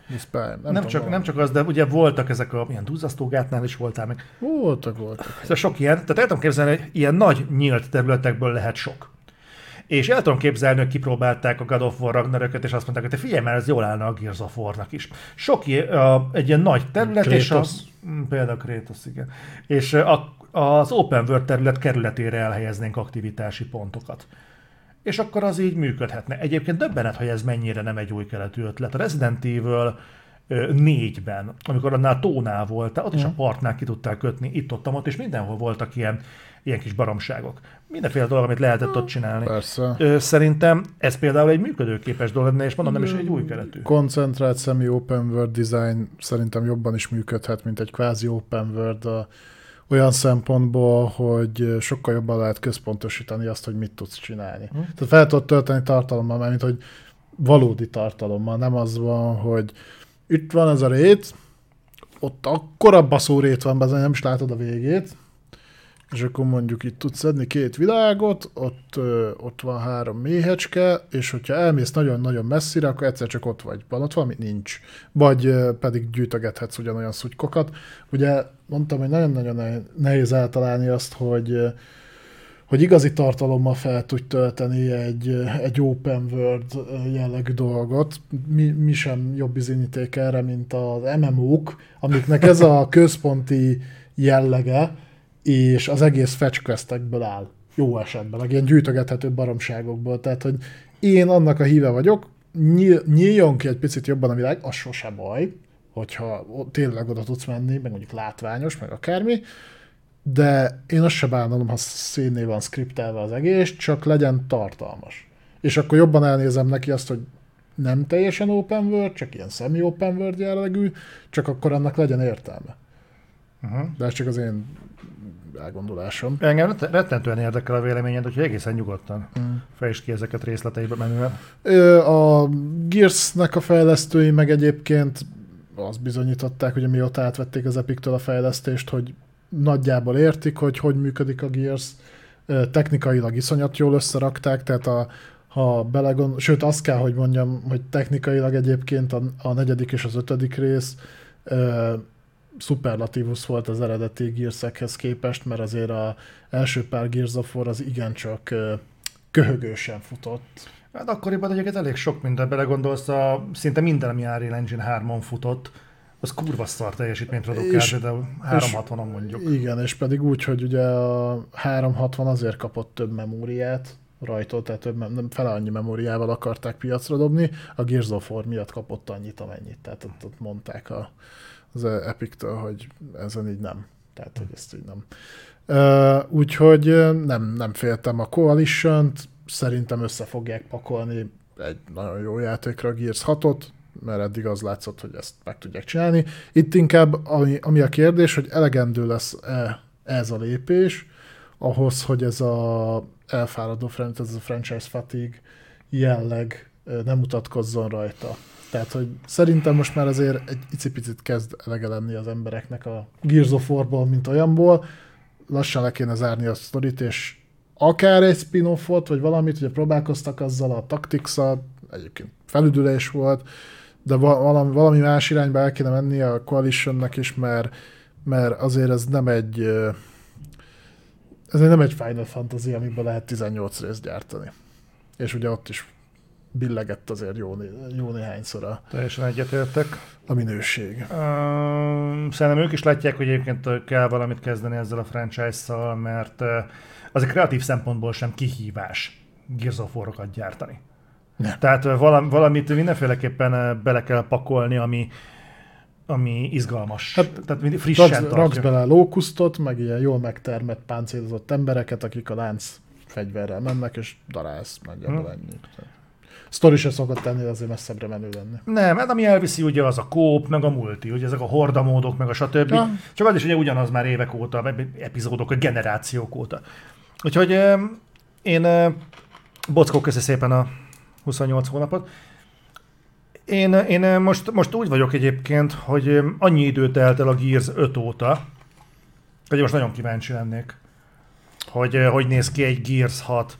Muspelheim, nem, nem, tudom, csak, valami. nem csak az, de ugye voltak ezek a ilyen duzzasztógátnál is voltál meg. Voltak, voltak. Szóval sok ilyen, tehát el tudom képzelni, hogy ilyen nagy nyílt területekből lehet sok. És el tudom képzelni, hogy kipróbálták a God of War Ragnarököt, és azt mondták, hogy te figyelj, mert ez jól állna a Gears of War-nak is. Sok ilyen, a, egy ilyen nagy terület, és a, Kratos. Mm, például Kratos, igen. És a, az Open World terület kerületére elhelyeznénk aktivitási pontokat. És akkor az így működhetne. Egyébként döbbenet, hogy ez mennyire nem egy új keletű ötlet. A Resident Evil négyben, amikor annál tónál volt, ott is a partnál ki tudtál kötni, itt ott, ott, és mindenhol voltak ilyen, ilyen kis baromságok. Mindenféle dolog, amit lehetett ott csinálni. Persze. Szerintem ez például egy működőképes dolog lenne, és mondom, nem is egy új keletű. Koncentrált semi-open world design szerintem jobban is működhet, mint egy kvázi open world a, olyan szempontból, hogy sokkal jobban lehet központosítani azt, hogy mit tudsz csinálni. Hm. Tehát fel tudod tölteni tartalommal, mert mint hogy valódi tartalommal, nem az van, hogy itt van ez a rét, ott akkora baszó rét van, bezony, nem is látod a végét, és akkor mondjuk itt tudsz szedni két világot, ott, ö, ott van három méhecske, és hogyha elmész nagyon-nagyon messzire, akkor egyszer csak ott vagy. Van ott valami? Nincs. Vagy ö, pedig gyűjtögethetsz ugyanolyan szutykokat. Ugye mondtam, hogy nagyon-nagyon ne- nehéz eltalálni azt, hogy ö, hogy igazi tartalommal fel tudj tölteni egy, egy open world jellegű dolgot. Mi, mi sem jobb bizonyíték erre, mint az MMO-k, amiknek ez a központi jellege, és az egész fetch questekből áll. Jó esetben, meg ilyen gyűjtögethető baromságokból. Tehát, hogy én annak a híve vagyok, nyíl, nyíljon ki egy picit jobban a világ, az sose baj, hogyha tényleg oda tudsz menni, meg mondjuk látványos, meg akármi, de én azt se bánalom, ha színné van skriptelve az egész, csak legyen tartalmas. És akkor jobban elnézem neki azt, hogy nem teljesen open world, csak ilyen semi-open world jellegű, csak akkor annak legyen értelme. Uh-huh. De ez csak az én elgondolásom. Engem rett- rettentően érdekel a véleményed, úgyhogy egészen nyugodtan mm. fejtsd ki ezeket részleteibe menően. A Gears-nek a fejlesztői meg egyébként azt bizonyították, hogy mióta átvették az Epic-től a fejlesztést, hogy nagyjából értik, hogy hogy működik a Gears. Technikailag iszonyat jól összerakták, tehát a, ha belegond, sőt azt kell, hogy mondjam, hogy technikailag egyébként a, a negyedik és az ötödik rész ö, szuperlatívus volt az eredeti Gearsekhez képest, mert azért a első pár Gears of War az igencsak köhögősen futott. Hát akkoriban egyébként elég sok minden belegondolsz, a, szinte minden, ami Unreal Engine 3-on futott, az kurva szar teljesítményt produkált, például 360-on mondjuk. Igen, és pedig úgy, hogy ugye a 360 azért kapott több memóriát rajta, tehát több, nem fele annyi memóriával akarták piacra dobni, a Gears of War miatt kapott annyit, amennyit. Tehát ott, ott mondták a, az Epic-től, hogy ezen így nem. Tehát, hogy ezt így nem. Úgyhogy nem, nem féltem a coalition szerintem össze fogják pakolni egy nagyon jó játékra a Gears 6-ot, mert eddig az látszott, hogy ezt meg tudják csinálni. Itt inkább ami, ami a kérdés, hogy elegendő lesz-e ez a lépés, ahhoz, hogy ez a elfáradó ez a franchise fatigue jelleg nem mutatkozzon rajta. Tehát, hogy szerintem most már azért egy icipicit kezd elege lenni az embereknek a Gears of War-ból, mint olyanból. Lassan le kéne zárni a sztorit, és akár egy spin-offot, vagy valamit, ugye próbálkoztak azzal a tactics egyébként felüdülés volt, de va- valami, valami más irányba el kéne menni a Coalitionnek is, mert, mert azért ez nem egy ez nem egy Final Fantasy, amiben lehet 18 részt gyártani. És ugye ott is billegett azért jó, jó néhányszor a, Teljesen egyetértek. a minőség. Uh, szerintem ők is látják, hogy egyébként kell valamit kezdeni ezzel a franchise-szal, mert az a kreatív szempontból sem kihívás Gears of War-okat gyártani. Nem. Tehát valam, valamit mindenféleképpen bele kell pakolni, ami, ami izgalmas. Hát, Tehát mindig frissen Raksz, tartja. raksz bele lókusztot, meg ilyen jól megtermett, páncélozott embereket, akik a lánc fegyverrel mennek, és darálsz nagyjából Hm. ennyi. Sztori se szokott tenni, de azért messzebbre menő lenni. Nem, hát ami elviszi ugye az a kóp, meg a multi, ugye ezek a hordamódok, meg a stb. Ja. Csak az is ugye ugyanaz már évek óta, epizódok, vagy generációk óta. Úgyhogy eh, én eh, bockok köszi szépen a 28 hónapot. Én, én most, most úgy vagyok egyébként, hogy annyi időt telt el a Gears 5 óta, hogy most nagyon kíváncsi lennék, hogy hogy néz ki egy Gears 6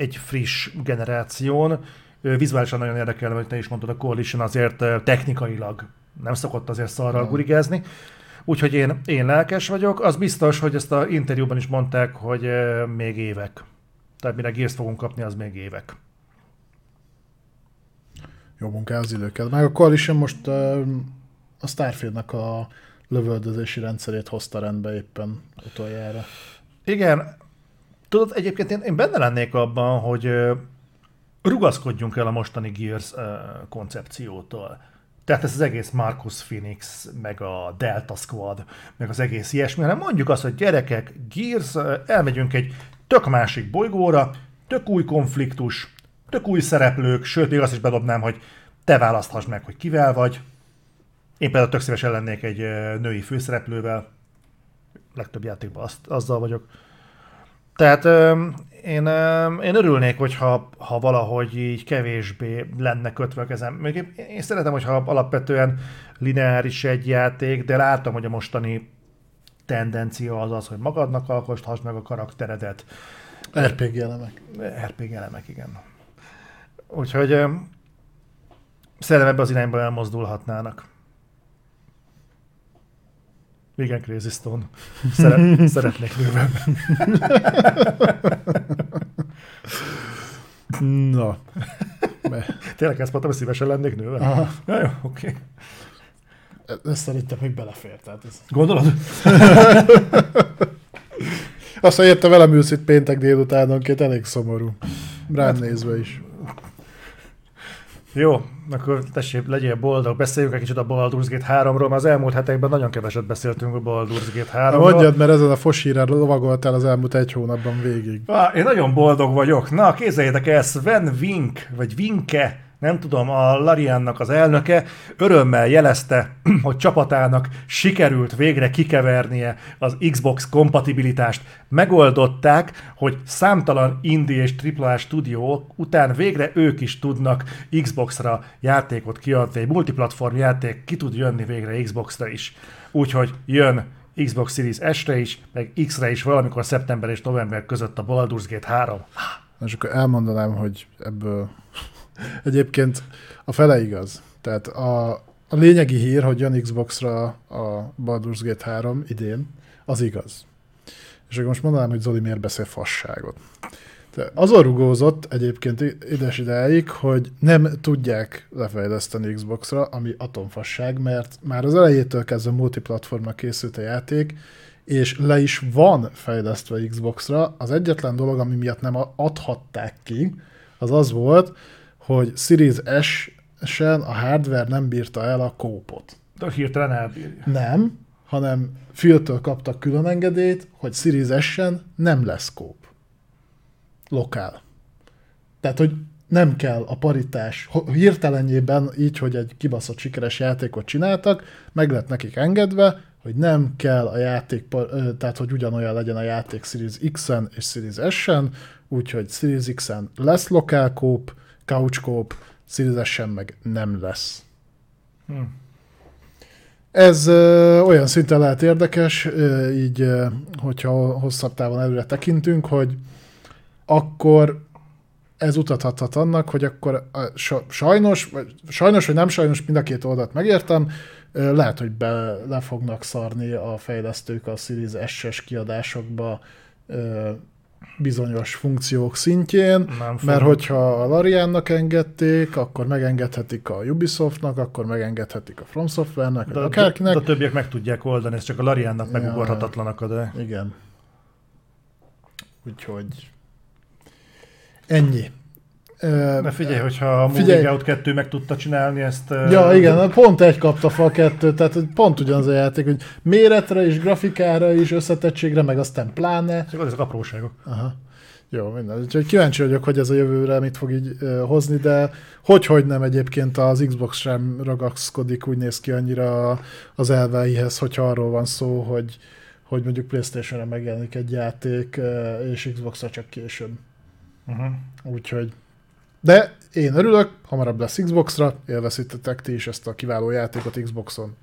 egy friss generáción. Vizuálisan nagyon érdekel, hogy te is mondtad, a Coalition azért technikailag nem szokott azért szarral gurigázni. Úgyhogy én, én lelkes vagyok. Az biztos, hogy ezt a interjúban is mondták, hogy még évek. Tehát mire Gears fogunk kapni, az még évek. Jó munká az időket. Meg a Coalition most a Starfieldnek a lövöldözési rendszerét hozta rendbe éppen utoljára. Igen. Tudod, egyébként én, én benne lennék abban, hogy rugaszkodjunk el a mostani Gears koncepciótól. Tehát ez az egész Marcus Phoenix, meg a Delta Squad, meg az egész ilyesmi, hanem mondjuk azt, hogy gyerekek, Gears, elmegyünk egy tök másik bolygóra, tök új konfliktus, tök új szereplők, sőt, még azt is bedobnám, hogy te választhass meg, hogy kivel vagy. Én például tök szívesen lennék egy női főszereplővel, legtöbb játékban azt, azzal vagyok. Tehát én, én örülnék, hogyha ha valahogy így kevésbé lenne kötve kezem. Még én szeretem, hogyha alapvetően lineáris egy játék, de látom, hogy a mostani tendencia az az, hogy magadnak alkosthasd meg a karakteredet. RPG elemek. RPG elemek, igen. Úgyhogy szerintem ebbe az irányba elmozdulhatnának. Igen, Crazy Stone. Szeret, szeretnék nővel. Na. Tényleg ezt mondtam, hogy szívesen lennék nővel? Aha. Ja, jó, oké. Okay. Ezt szerintem még belefér. Tehát ez... Gondolod? Azt, hogy érte velem ülsz itt péntek délutánonként, elég szomorú. Rád hát, nézve is. Jó, akkor tessék, legyél boldog. Beszéljünk egy kicsit a Baldur's Gate 3-ról, mert az elmúlt hetekben nagyon keveset beszéltünk a Baldur's Gate 3-ról. Mondjad, mert ezen a fosírán lovagoltál az elmúlt egy hónapban végig. Ah, én nagyon boldog vagyok. Na, kézzeljétek el, Sven Vink, vagy Vinke, nem tudom, a Lariannak az elnöke örömmel jelezte, hogy csapatának sikerült végre kikevernie az Xbox kompatibilitást. Megoldották, hogy számtalan indie és AAA stúdiók után végre ők is tudnak Xbox-ra játékot kiadni. Egy multiplatform játék ki tud jönni végre Xbox-ra is. Úgyhogy jön Xbox Series S-re is, meg X-re is valamikor szeptember és november között a Baldur's Gate 3. És akkor elmondanám, hogy ebből Egyébként a fele igaz. Tehát a, a lényegi hír, hogy jön Xbox-ra a Baldur's Gate 3 idén, az igaz. És akkor most mondanám, hogy Zoli miért beszél fasságot. De azon rugózott egyébként ides ideig, hogy nem tudják lefejleszteni Xbox-ra, ami atomfasság, mert már az elejétől kezdve multiplatformra készült a játék, és le is van fejlesztve Xbox-ra. Az egyetlen dolog, ami miatt nem adhatták ki, az az volt, hogy Series S-en a hardware nem bírta el a kópot. De hirtelen elbírja. Nem, hanem Phil-től kaptak külön engedélyt, hogy Series S-en nem lesz kóp. Lokál. Tehát, hogy nem kell a paritás, hirtelenjében így, hogy egy kibaszott sikeres játékot csináltak, meg lett nekik engedve, hogy nem kell a játék, tehát hogy ugyanolyan legyen a játék Series X-en és Series S-en, úgyhogy Series X-en lesz lokál kóp, couchkóp, Series meg nem lesz. Hmm. Ez ö, olyan szinten lehet érdekes, ö, így, ö, hogyha hosszabb távon előre tekintünk, hogy akkor ez utathat annak, hogy akkor sajnos, vagy, sajnos, vagy nem sajnos, mind a két oldalt megértem, lehet, hogy be, le fognak szarni a fejlesztők a Series SS kiadásokba bizonyos funkciók szintjén, mert hogyha a Lariannak engedték, akkor megengedhetik a Ubisoftnak, akkor megengedhetik a From Software-nek, de, akárkinek. De, de a többiek meg tudják oldani, ez csak a Lariannak ja, megugorhatatlan akad. Igen. Úgyhogy ennyi. Ne figyelj, hogyha a Moving Out 2 meg tudta csinálni ezt... Ja, igen, pont egy kapta fel a kettőt, tehát pont ugyanaz a játék, hogy méretre is, grafikára is, összetettségre, meg aztán pláne. Csak ezek apróságok. Aha. Jó, minden. Úgyhogy kíváncsi vagyok, hogy ez a jövőre mit fog így uh, hozni, de hogy, hogy nem egyébként az Xbox sem ragaszkodik, úgy néz ki annyira az elveihez, hogyha arról van szó, hogy, hogy mondjuk Playstation-re megjelenik egy játék, uh, és Xbox-ra csak később. Uh-huh. Úgyhogy de én örülök, hamarabb lesz Xbox-ra, élvezítettek ti is ezt a kiváló játékot Xboxon.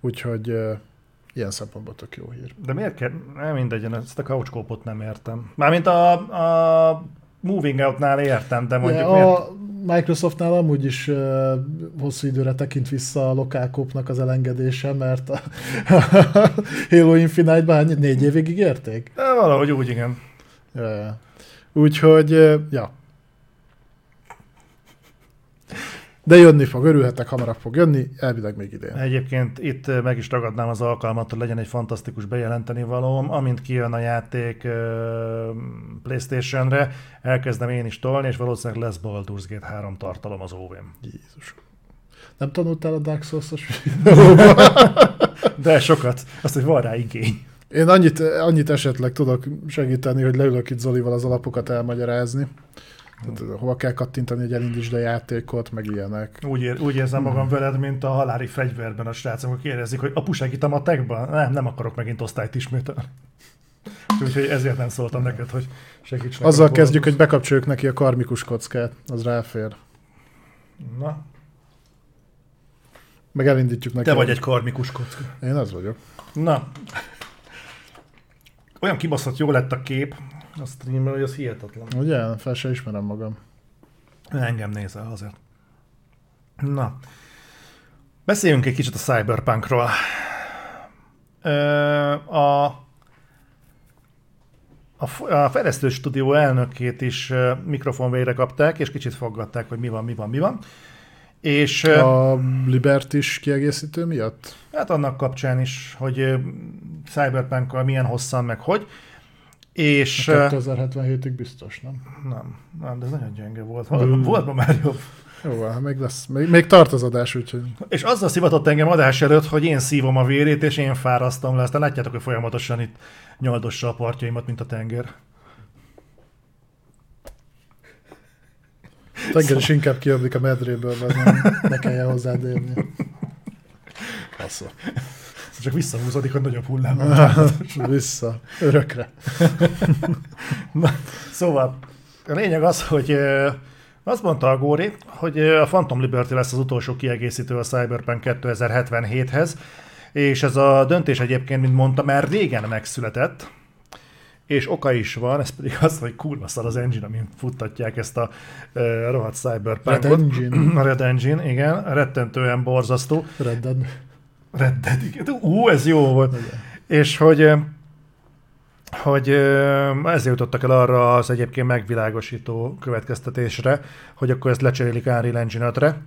Úgyhogy uh, ilyen szempontból tök jó hír. De miért kell? Nem mindegy, én ezt a couchkópot nem értem. Mármint a, a Moving Out-nál értem, de mondjuk miért? a Microsoftnál amúgy is uh, hosszú időre tekint vissza a lokálkópnak az elengedése, mert a Halo Infinite-ban négy évig ígérték. De valahogy úgy, igen. Ja, ja. Úgyhogy, ja. De jönni fog, örülhetek, hamarabb fog jönni, elvileg még idén. Egyébként itt meg is ragadnám az alkalmat, hogy legyen egy fantasztikus bejelenteni valóm. Amint kijön a játék Playstation-re, elkezdem én is tolni, és valószínűleg lesz Baldur's Gate 3 tartalom az óvén. Jézus. Nem tanultál a Dark Souls-os? De sokat. Azt, hogy van rá igény. Én annyit, annyit esetleg tudok segíteni, hogy leülök itt Zolival az alapokat elmagyarázni. Tehát, hova kell kattintani, hogy elindítsd a játékot, meg ilyenek. Úgy, ér, úgy érzem magam veled, mint a haláli fegyverben a srácok, akik kérdezik, hogy apu segít a matekban? Nem, nem akarok megint osztályt ismételni. Úgyhogy ezért nem szóltam neked, hogy segíts nekem. Azzal kezdjük, hogy bekapcsoljuk neki a karmikus kockát, az ráfér. Na, Meg elindítjuk neki. te vagy egy karmikus kocka. Én az vagyok. Na, olyan kibaszott jó lett a kép a streamről, hogy az hihetetlen. Ugye? Fel se ismerem magam. Engem nézel azért. Na, beszéljünk egy kicsit a Cyberpunkról. Ö, a, a, a fejlesztő stúdió elnökét is mikrofonvére kapták, és kicsit foggatták, hogy mi van, mi van, mi van. És A Libertis kiegészítő miatt? hát annak kapcsán is, hogy ö, Cyberpunkkal milyen hosszan, meg hogy. És... ö, 2077-ig biztos, nem? Nem, nem, de ez nagyon gyenge volt. Volt, volt ma már jobb. Jó, hát még lesz. Még, még tart az adás, úgyhogy És azzal szivatott engem adás előtt, hogy én szívom a vérét, és én fárasztom le. Aztán látjátok, hogy folyamatosan itt nyaldossa a partjaimat, mint a tenger. tenger is inkább kiöblik a medréből, vagy nem, ne kelljen hozzád érni. Faszom. Csak visszahúzódik a nagyobb hullám. Vissza. Örökre. Na, szóval a lényeg az, hogy azt mondta a Góri, hogy a Phantom Liberty lesz az utolsó kiegészítő a Cyberpunk 2077-hez, és ez a döntés egyébként, mint mondta, már régen megszületett, és oka is van, ez pedig az, hogy kurva szar az engine, amin futtatják ezt a uh, rohadt Cyberpunkot. Red Engine. Red Engine, igen, rettentően borzasztó. Red Dead. Red Dead, igen. Ú, ez jó volt. Igen. És hogy, hogy ezért jutottak el arra az egyébként megvilágosító következtetésre, hogy akkor ezt lecserélik Unreal Engine 5-re,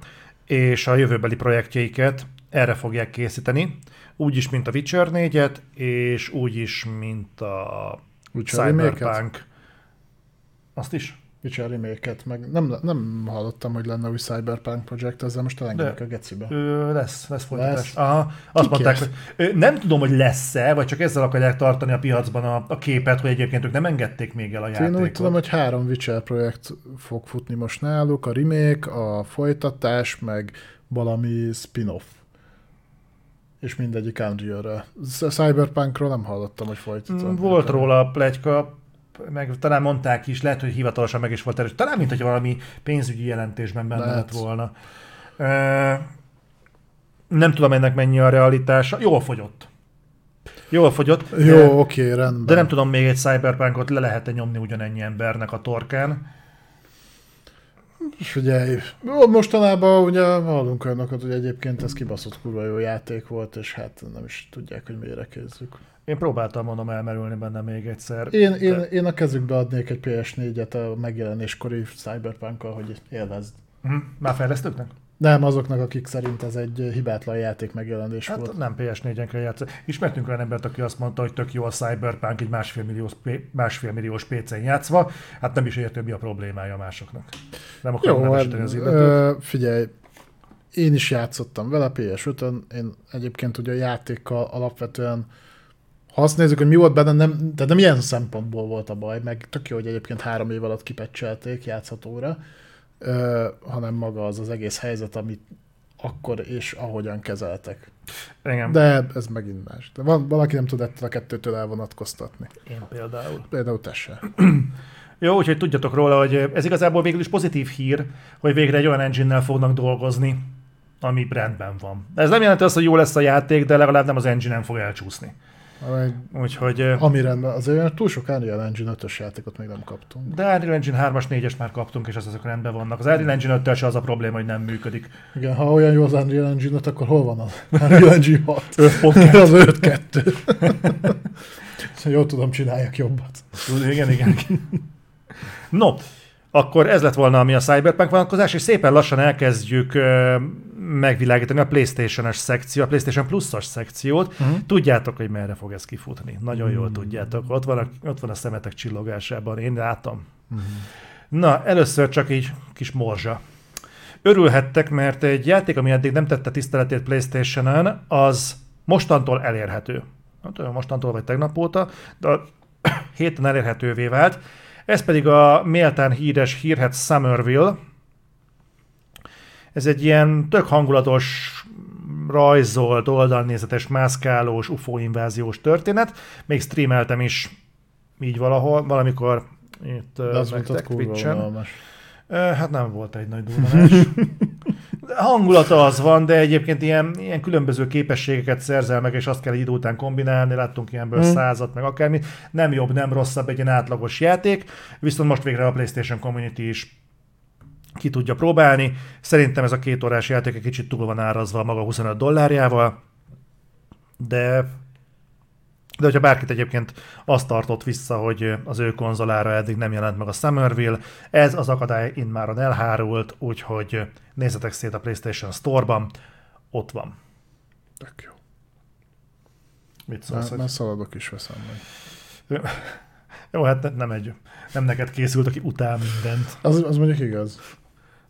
és a jövőbeli projektjeiket erre fogják készíteni, úgy is, mint a Witcher 4-et, és úgy is, mint a? Cyberpunk. Azt is? Witcher remake meg nem, nem hallottam, hogy lenne új Cyberpunk projekt, ezzel most elengedek a gecibe. Ö, lesz, lesz folytatás. Lesz? Aha, azt Ki mondták, hogy ö, nem tudom, hogy lesz-e, vagy csak ezzel akarják tartani a piacban a, a képet, hogy egyébként ők nem engedték még el a Én játékot. úgy tudom, hogy három Witcher projekt fog futni most náluk, a remake, a folytatás, meg valami spin-off. És mindegyik Unreal-re. Cyberpunkról nem hallottam, hogy folytatom. Volt róla a pletyka, meg talán mondták is, lehet, hogy hivatalosan meg is volt erős. Talán, mint hogy valami pénzügyi jelentésben benne Lehet. lett volna. Ö, nem tudom ennek mennyi a realitása. Jól fogyott. Jól fogyott. de- Jó, oké, rendben. De nem tudom, még egy Cyberpunkot le lehet-e nyomni ugyanennyi embernek a torkán. Figyelj, mostanában ugye hallunk olyanokat, hogy egyébként ez kibaszott kurva jó játék volt, és hát nem is tudják, hogy miért kézzük. Én próbáltam mondom elmerülni benne még egyszer. Én, én, de- én a kezükbe adnék egy PS4-et a megjelenéskori Cyberpunk-kal, hogy élvezd. Hm, Már fejlesztőknek? Nem azoknak, akik szerint ez egy hibátlan játék megjelenés Hát volt. nem PS4-en kell játszani. Ismertünk olyan embert, aki azt mondta, hogy tök jó a Cyberpunk egy másfél milliós, másfél milliós PC-n játszva. Hát nem is értő, mi a problémája másoknak. Nem akarom Jó, nevesíteni az hát, illetőt. ö, figyelj, én is játszottam vele PS5-ön, én egyébként ugye a játékkal alapvetően ha azt nézzük, hogy mi volt benne, nem, tehát nem ilyen szempontból volt a baj, meg tök jó, hogy egyébként három év alatt kipecselték játszhatóra, ö, hanem maga az az egész helyzet, amit akkor és ahogyan kezeltek. Engem. De ez megint más. De van, valaki nem tud ettől a kettőtől elvonatkoztatni. Én például. Például te se. Jó, úgyhogy tudjatok róla, hogy ez igazából végül is pozitív hír, hogy végre egy olyan engine-nel fognak dolgozni, ami rendben van. Ez nem jelenti azt, hogy jó lesz a játék, de legalább nem az engine-en fog elcsúszni. Amely, Úgyhogy... ami rendben, azért túl sok Unreal Engine 5-ös játékot még nem kaptunk. De Unreal Engine 3-as, 4-es már kaptunk, és az azok rendben vannak. Az Unreal Engine 5 se az a probléma, hogy nem működik. Igen, ha olyan jó az Unreal Engine 5, akkor hol van az Unreal Engine 6? 5.2. az 5-2. Szóval jól tudom, csináljak jobbat. Igen, igen. No, akkor ez lett volna, ami a Cyberpunk vonatkozás, és szépen lassan elkezdjük ö, megvilágítani a PlayStation-es szekció, a PlayStation Plus-as szekciót. Mhm. Tudjátok, hogy merre fog ez kifutni. Nagyon jól tudjátok. Ott van, a, ott van a szemetek csillogásában, én látom. Na, először csak így kis morzsa. Örülhettek, mert egy játék, ami eddig nem tette tiszteletét PlayStation-en, az mostantól elérhető. Nem tudom, mostantól vagy tegnap óta, de a héten elérhetővé vált. Ez pedig a méltán híres hírhet Somerville. Ez egy ilyen tök hangulatos, rajzolt, oldalnézetes, mászkálós, UFO inváziós történet. Még streameltem is így valahol, valamikor itt De az kurva Twitchen. Hát nem volt egy nagy durranás. Hangulata az van, de egyébként ilyen, ilyen különböző képességeket szerzel meg, és azt kell egy idő után kombinálni, láttunk ilyenből Hmm. százat, meg akármi. Nem jobb, nem rosszabb egy ilyen átlagos játék, viszont most végre a PlayStation Community is ki tudja próbálni. Szerintem ez a két órás játék egy kicsit túl van árazva maga 25 dollárjával, de de hogyha bárkit egyébként azt tartott vissza, hogy az ő konzolára eddig nem jelent meg a Somerville, ez az akadály immáron elhárult, úgyhogy nézzetek szét a PlayStation Store-ban, ott van. Tök jó. Mit szólsz? Már, hogy- már szaladok is veszem meg. Jó, hát ne- nem egy, nem neked készült, aki utál mindent. Az, az mondjuk igaz.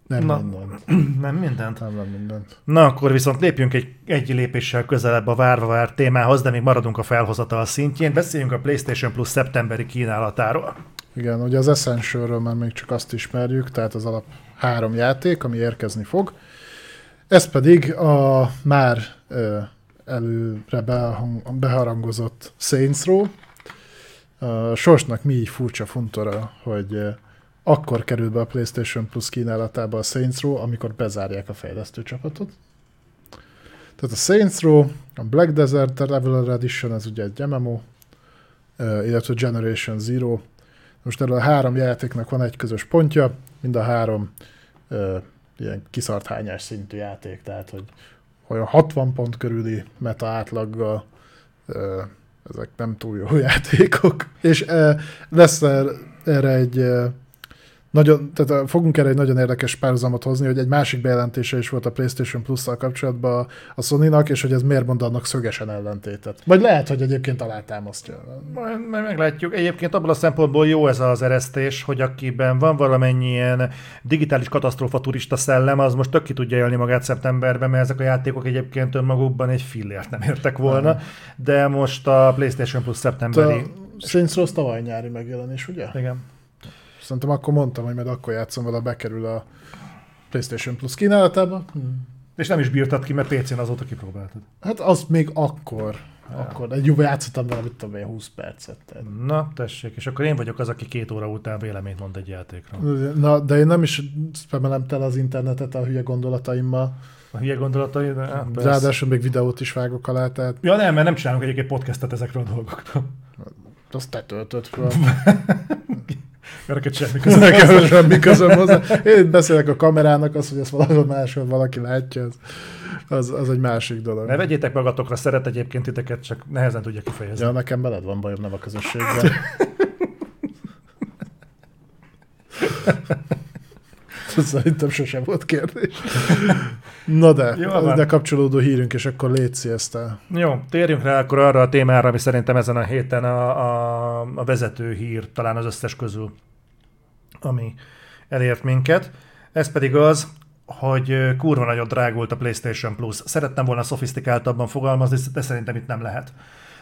Nem Na. mindent. Nem mindent? Nem, nem mindent. Na, akkor viszont lépjünk egy, egy lépéssel közelebb a várva várt témához, de még maradunk a felhozatal szintjén. Beszéljünk a PlayStation Plus szeptemberi kínálatáról. Igen, ugye az Essentialről már még csak azt ismerjük, tehát az alap három játék, ami érkezni fog. Ez pedig a már előre beharangozott Saints Row. Sorsnak mi így furcsa funtora, hogy akkor kerül be a PlayStation Plus kínálatába a Saints Row, amikor bezárják a fejlesztő csapatot. Tehát a Saints Row, a Black Desert Traveler Edition, ez ugye egy MMO, illetve Generation Zero, most erről a három játéknak van egy közös pontja, mind a három ilyen kiszart hányás szintű játék, tehát hogy olyan 60 pont körüli meta átlaggal ezek nem túl jó játékok. És lesz er- erre egy nagyon, tehát ö, fogunk erre egy nagyon érdekes párhuzamot hozni, hogy egy másik bejelentése is volt a PlayStation Plus-szal kapcsolatban a Sony-nak, és hogy ez miért mond annak szögesen ellentétet. Vagy lehet, hogy egyébként alátámasztja. Majd, majd meglátjuk. Egyébként abból a szempontból jó ez az eresztés, hogy akiben van valamennyi ilyen digitális katasztrófa turista szellem, az most tök ki tudja élni magát szeptemberben, mert ezek a játékok egyébként önmagukban egy fillért nem értek volna, de most a PlayStation Plus szeptemberi... Saints Row tavaly nyári megjelenés, ugye? Igen. Szerintem akkor mondtam, hogy majd akkor játszom vele, bekerül a PlayStation Plus kínálatába. És nem is bírtad ki, mert PC-n azóta kipróbáltad. Hát az még akkor. Akkor, egy jó játszottam vele, mit tudom én, 20 percet. Tehát. Na, tessék, és akkor én vagyok az, aki két óra után véleményt mond egy játékról. Na, de én nem is spamelem tele az internetet a hülye gondolataimmal. A hülye gondolatai, de hát. Ráadásul még videót is vágok alá, tehát Ja nem, mert nem csinálunk egyébként podcastet ezekről a dolgokról. azt te töltöd fel. Mert neked semmi köze. Nekem semmi közöm hozzá. Én beszélek a kamerának, az, hogy ezt valahol máshol valaki látja, az, az, az egy másik dolog. Ne vegyétek magatokra, szeret egyébként titeket, csak nehezen tudja kifejezni. Ja, nekem veled van bajom, nem a közösséggel. Szerintem sosem volt kérdés. Na de, Jó de kapcsolódó hírünk, és akkor létszi ezt a... Jó, térjünk rá akkor arra a témára, ami szerintem ezen a héten a, a, a vezető hír, talán az összes közül, ami elért minket. Ez pedig az, hogy kurva nagyon drágult a PlayStation Plus. Szerettem volna szofisztikáltabban fogalmazni, de szerintem itt nem lehet.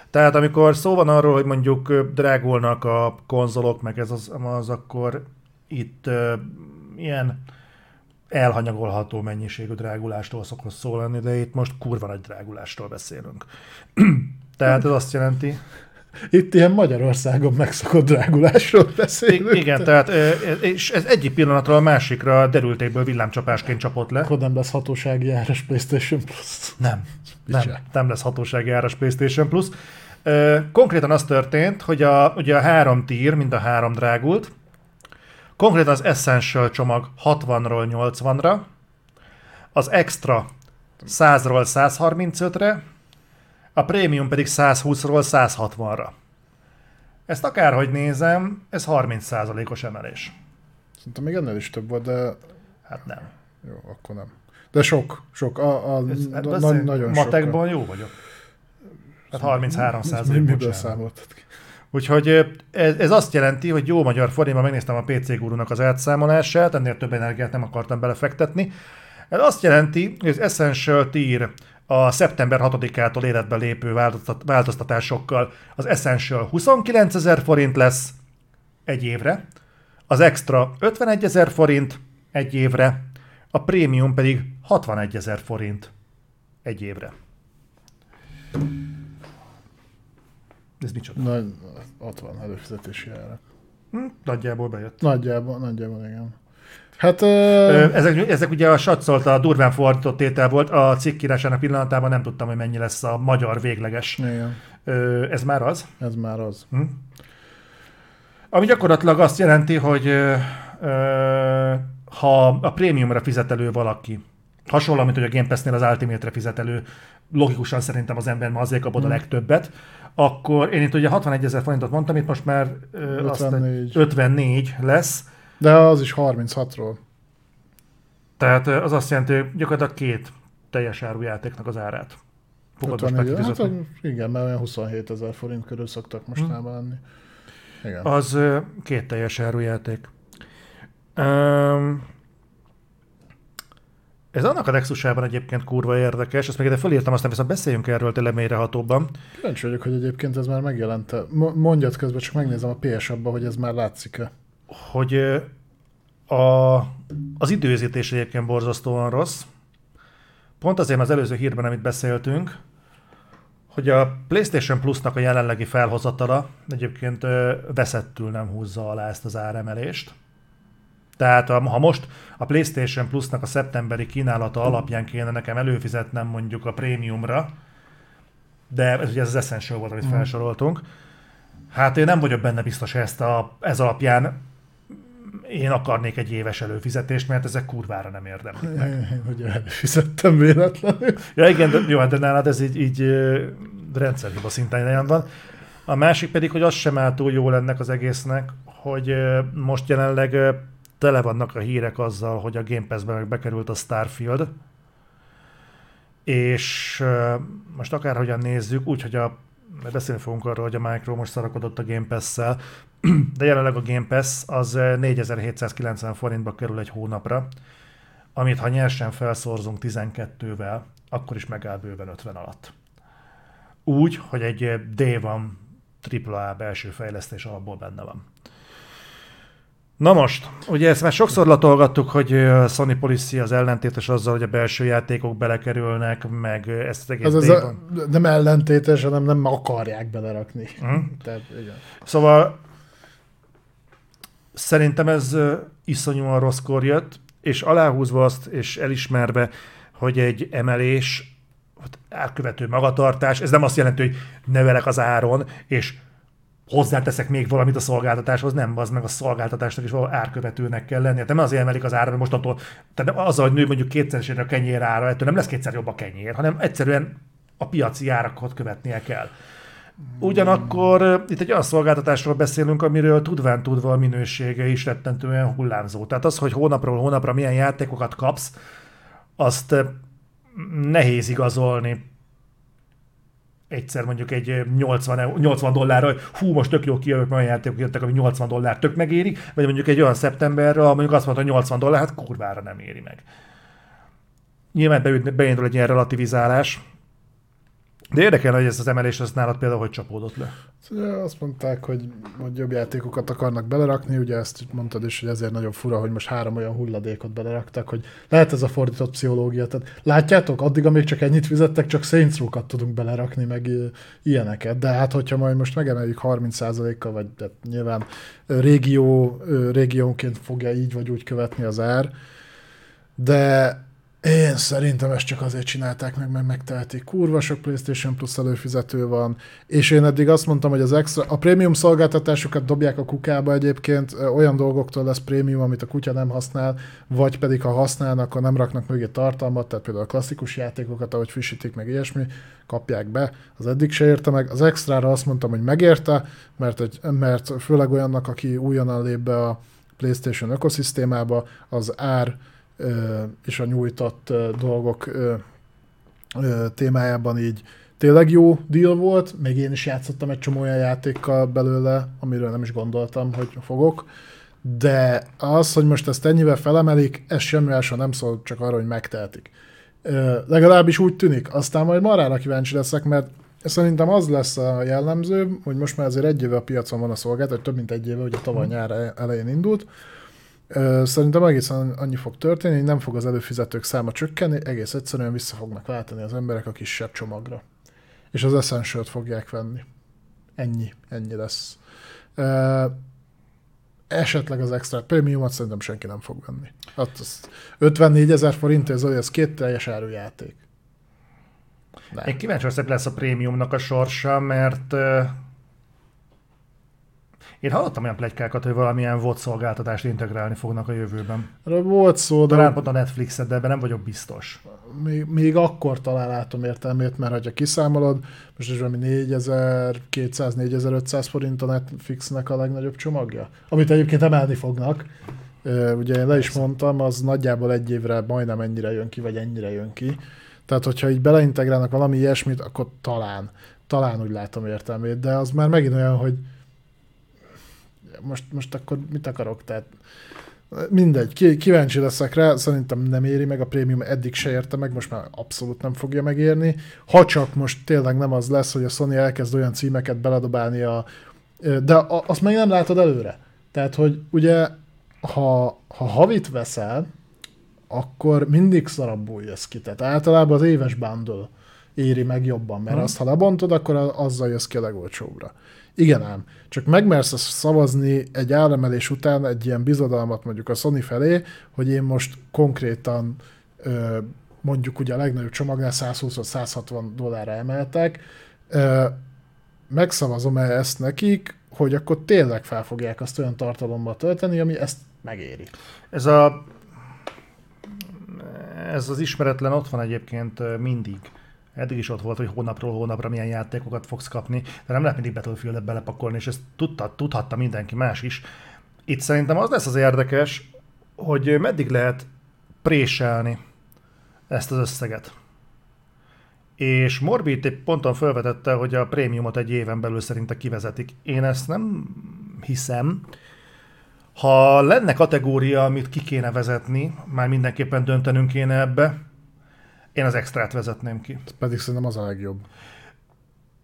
Tehát amikor szó van arról, hogy mondjuk drágulnak a konzolok, meg ez az, az akkor itt ilyen elhanyagolható mennyiségű drágulástól szokott szólni, de itt most kurva nagy drágulástól beszélünk. Tehát ez azt jelenti, Itt ilyen Magyarországon megszokott drágulásról beszélünk. I- igen, tehát és ez egyik pillanatról a másikra derültékből villámcsapásként csapott le. Akkor nem lesz hatósági áras PlayStation Plus. Nem, nem, nem lesz hatósági áras PlayStation Plus. Konkrétan az történt, hogy a, ugye a három tír, mind a három drágult. Konkrétan az Essential csomag 60-ról 80-ra, az Extra 100-ról 135-re, a Premium pedig 120-ról 160-ra. Ezt akárhogy nézem, ez 30%-os emelés. Szerintem még ennél is több volt, de Hát nem. jó, akkor nem. De sok, sok. A, a, Ez, hát na, nagyon sok. matekban jó vagyok. Hát 33 Mi- százalék, Miből bocsánat. Úgyhogy ez, ez azt jelenti, hogy jó magyar forintban megnéztem a PC Gurunak az átszámolását, ennél több energiát nem akartam belefektetni. Ez azt jelenti, hogy az Essential Tier a szeptember 6-ától életbe lépő változtat- változtatásokkal az Essential 29 ezer forint lesz egy évre, az Extra 51 ezer forint egy évre, a Premium pedig 61 ezer forint egy évre. Ez micsoda? Nagy, ott van előfizetési ára. Hm, nagyjából bejött. Nagyjából, nagyjából igen. Hát, Ö, Ezek, ezek ugye a satszolt, a durván fordított tétel volt, a cikk írásának pillanatában nem tudtam, hogy mennyi lesz a magyar végleges. igen, Ö, Ez már az. ez már az. Hm? Ami gyakorlatilag azt jelenti, hogy ö, ö, ha a prémiumra fizet elő valaki, hasonló, mint hogy a Game Pass-nél az Ultimate-re fizet elő, logikusan szerintem az ember ma azért kapod a Hm. legtöbbet, akkor én itt ugye 61 ezer forintot mondtam, itt most már ö, azt, 54. 54 lesz, De az is 36-ról. Tehát az azt jelenti, hogy gyakorlatilag két teljes áru játéknak az árát. Fogod most 54, hát, igen, mert olyan 27 ezer forint körül szoktak mostában lenni. Igen. Az két teljes áru játék. Um, ez annak a Nexusában egyébként kurva érdekes, ezt még ide fölírtam, aztán viszont beszéljünk erről tényleg mélyrehatóbban. Kíváncsi vagyok, hogy egyébként ez már megjelent Mo- Mondjad közben, csak megnézem a ps abba, hogy ez már látszik-e. hogy a, az időzítés egyébként borzasztóan rossz. Pont azért az előző hírben, amit beszéltünk, hogy a PlayStation Plus-nak a jelenlegi felhozatala egyébként veszettül nem húzza alá ezt az áremelést. Tehát ha most a PlayStation Plus-nak a szeptemberi kínálata alapján kéne nekem előfizetnem mondjuk a prémiumra, de ez ugye ez az Essential volt, amit Mhm. felsoroltunk, hát én nem vagyok benne biztos, hogy ezt a, ez alapján én akarnék egy éves előfizetést, mert ezek kurvára nem érdemlik. Én ugye előfizettem véletlenül. Ja igen, de, jó, hát de nálad ez így, így rendszerhiba szinten van. A másik pedig, hogy az sem áll túl jól ennek az egésznek, hogy most jelenleg tele vannak a hírek azzal, hogy a Game Pass-be meg bekerült a Starfield, és most akárhogyan nézzük, úgy, hogy a mert beszélni fogunk arról, hogy a Micro most szarakodott a Game Pass-szel, de jelenleg a Game Pass az ö, 4790 forintba kerül egy hónapra, amit ha nyersen felszorzunk 12-vel, akkor is megáll bőven 50 alatt. Úgy, hogy egy D van, AAA belső fejlesztés alapból benne van. Na most, ugye ezt már sokszor latolgattuk, hogy a Sony policy az ellentétes azzal, hogy a belső játékok belekerülnek, meg ezt az egész Ez, D a, van. nem ellentétes, hanem nem akarják belerakni. Mhm. Tehát, igen. Szóval szerintem ez iszonyúan rosszkor jött, és aláhúzva azt, és elismerve, hogy egy emelés, hát árkövető magatartás, ez nem azt jelenti, hogy nevelek az áron, és hozzáteszek még valamit a szolgáltatáshoz, nem, az meg a szolgáltatásnak is valahol árkövetőnek kell lennie. Nem azért emelik az ára, mert mostantól, tehát az, hogy nő mondjuk kétszeresére a kenyér ára, ettől nem lesz kétszer jobb a kenyér, hanem egyszerűen a piaci árakat követnie kell. Ugyanakkor ö, itt egy olyan szolgáltatásról beszélünk, amiről tudván tudva a minősége is rettentően hullámzó. Tehát az, hogy hónapról hónapra milyen játékokat kapsz, azt ö, nehéz igazolni egyszer mondjuk egy ö, 80, eu- 80 dollárra, hogy hú, most tök jó kijövök, olyan játékok jöttek, ami 80 dollár tök megéri, vagy mondjuk egy olyan szeptemberre, mondjuk azt mondta, hogy 80 dollár, hát kurvára nem éri meg. Nyilván beindul egy ilyen relativizálás, De érdekel, hogy ez az emelés az nálad például hogy csapódott le. Azt mondták, hogy, hogy jobb játékokat akarnak belerakni, ugye ezt mondtad is, hogy ezért nagyon fura, hogy most három olyan hulladékot beleraktak, hogy lehet ez a fordított pszichológia. Tehát látjátok, addig, amíg csak ennyit fizettek, csak Saints tudunk belerakni, meg ilyeneket. De hát, hogyha majd most megemeljük 30%-kal, vagy de nyilván régió, régiónként fogja így vagy úgy követni az ár, de én szerintem ezt csak azért csinálták meg, mert megtehetik. Kurva sok PlayStation Plus előfizető van, és én eddig azt mondtam, hogy az extra, a prémium szolgáltatásokat dobják a kukába egyébként, olyan dolgoktól lesz prémium, amit a kutya nem használ, vagy pedig ha használnak, akkor nem raknak mögé tartalmat, tehát például a klasszikus játékokat, ahogy frissítik, meg ilyesmi, kapják be. Az eddig se érte meg. Az extrára azt mondtam, hogy megérte, mert, egy, mert főleg olyannak, aki újonnan lép be a PlayStation ökoszisztémába, az ár és a nyújtott dolgok témájában így tényleg jó deal volt, még én is játszottam egy csomó olyan játékkal belőle, amiről nem is gondoltam, hogy fogok, de az, hogy most ezt ennyivel felemelik, ez semmi másról nem szól, csak arra, hogy megtehetik. Legalábbis úgy tűnik, aztán majd marára kíváncsi leszek, mert szerintem az lesz a jellemző, hogy most már azért egy éve a piacon van a szolgáltatás, több mint egy éve, ugye tavaly nyár elején indult, Szerintem egészen annyi fog történni, hogy nem fog az előfizetők száma csökkenni, egész egyszerűen vissza fognak váltani az emberek a kisebb csomagra. És az essential fogják venni. Ennyi, ennyi lesz. Esetleg az extra prémiumot szerintem senki nem fog venni. Hát az 54 ezer forint, ez, ez két teljes árujáték. Nem. Én kíváncsi leszek, lesz a prémiumnak a sorsa, mert én hallottam olyan plegykákat, hogy valamilyen VOD szolgáltatást integrálni fognak a jövőben. Erről volt szó, de Talán pont a Netflixet, de ebben nem vagyok biztos. még, még akkor talán látom értelmét, mert ha kiszámolod, most ez valami 4200-4500 forint a Netflixnek a legnagyobb csomagja, amit egyébként emelni fognak. Ugye én le is mondtam, az nagyjából egy évre majdnem ennyire jön ki, vagy ennyire jön ki. Tehát, hogyha így beleintegrálnak valami ilyesmit, akkor talán, talán úgy látom értelmét, de az már megint olyan, hogy most, most akkor mit akarok, tehát mindegy, ki, kíváncsi leszek rá, szerintem nem éri meg, a prémium eddig se érte meg, most már abszolút nem fogja megérni. Ha csak most tényleg nem az lesz, hogy a Sony elkezd olyan címeket beledobálni a... De azt meg nem látod előre. Tehát, hogy ugye, ha, ha havit veszel, akkor mindig szarabbul jössz ki. Tehát általában az éves bundle éri meg jobban, mert Mhm. azt, ha lebontod, akkor azzal jössz ki a legolcsóbbra. Igen ám, csak megmersz szavazni egy áremelés után egy ilyen bizodalmat mondjuk a Sony felé, hogy én most konkrétan mondjuk ugye a legnagyobb csomagnál 120-160 dollárra emeltek, megszavazom-e ezt nekik, hogy akkor tényleg fel fogják azt olyan tartalommal tölteni, ami ezt megéri. Ez a ez az ismeretlen ott van egyébként mindig. Eddig is ott volt, hogy hónapról hónapra milyen játékokat fogsz kapni, de nem lehet mindig Battlefield-et belepakolni, és ezt tudta, tudhatta mindenki más is. Itt szerintem az lesz az érdekes, hogy meddig lehet préselni ezt az összeget. És Morbid egy ponton felvetette, hogy a prémiumot egy éven belül szerinte kivezetik. Én ezt nem hiszem. Ha lenne kategória, amit ki kéne vezetni, már mindenképpen döntenünk kéne ebbe, én az extrát vezetném ki. Pedig szerintem az a legjobb.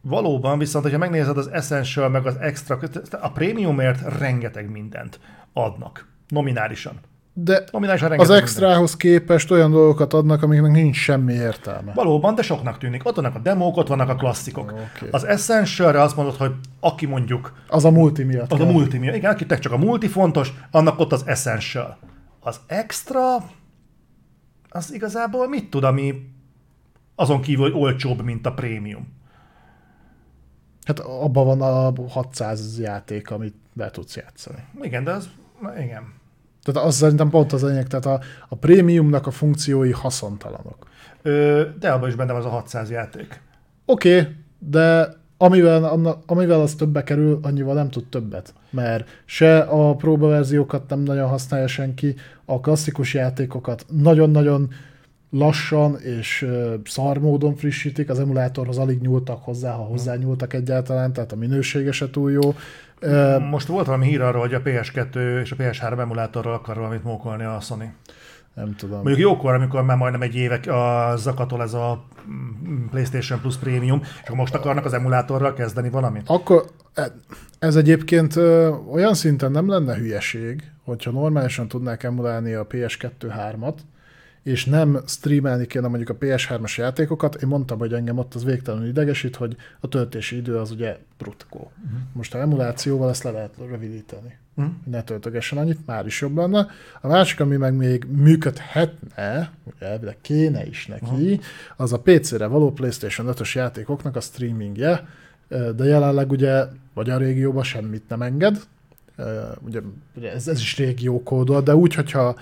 Valóban, viszont ha megnézed az Essential meg az Extra, a prémiumért rengeteg mindent adnak. Nominálisan. De Nominálisan az rengeteg extrához képest olyan dolgokat adnak, amiknek nincs semmi értelme. Valóban, de soknak tűnik. Ott vannak a demók, ott vannak a klasszikok. Oké. Az Essential-re azt mondod, hogy aki mondjuk Az a multi miatt. az a kell. multi, miatt- igen, akinek csak a multi fontos, annak ott az Essential. Az Extra, az igazából mit tud, ami azon kívül, hogy olcsóbb, mint a prémium. Hát abban van a 600 játék, amit be tudsz játszani. Igen, de az, igen. Tehát az szerintem pont az lényeg, tehát a, a prémiumnak a funkciói haszontalanok. Ö, de abban is benne van az a 600 játék. Oké, okay, de amivel, anna, amivel az többe kerül, annyival nem tud többet. Mert se a próbaverziókat nem nagyon használja senki, a klasszikus játékokat nagyon-nagyon lassan és szar módon frissítik, az emulátorhoz alig nyúltak hozzá, ha hozzá nyúltak egyáltalán, tehát a minősége se túl jó. Most volt valami hír arról, hogy a PS2 és a PS3 emulátorral akar valamit mókolni a Sony. Nem tudom. Mondjuk jókor, amikor már majdnem egy éve a zakatol ez a mm, PlayStation Plus Premium, és akkor most akarnak az emulátorral kezdeni valamit? Akkor e- ez egyébként olyan szinten nem lenne hülyeség, hogyha normálisan tudnák emulálni a PS2 3-at, és nem streamelni kéne mondjuk a PS3-as játékokat. Én mondtam, hogy engem ott az végtelenül idegesít, hogy a töltési idő az ugye brutkó. Uh-huh. Most a emulációval ezt le lehet rövidíteni. Uh-huh. Ne töltögessen annyit, már is jobb lenne. A másik, ami meg még működhetne, ugye elvileg kéne is neki, uh-huh. az a PC-re való PlayStation 5-ös játékoknak a streamingje, de jelenleg ugye vagy a régióban semmit nem enged, ugye ez, ez is régió kódol, de úgy, hogyha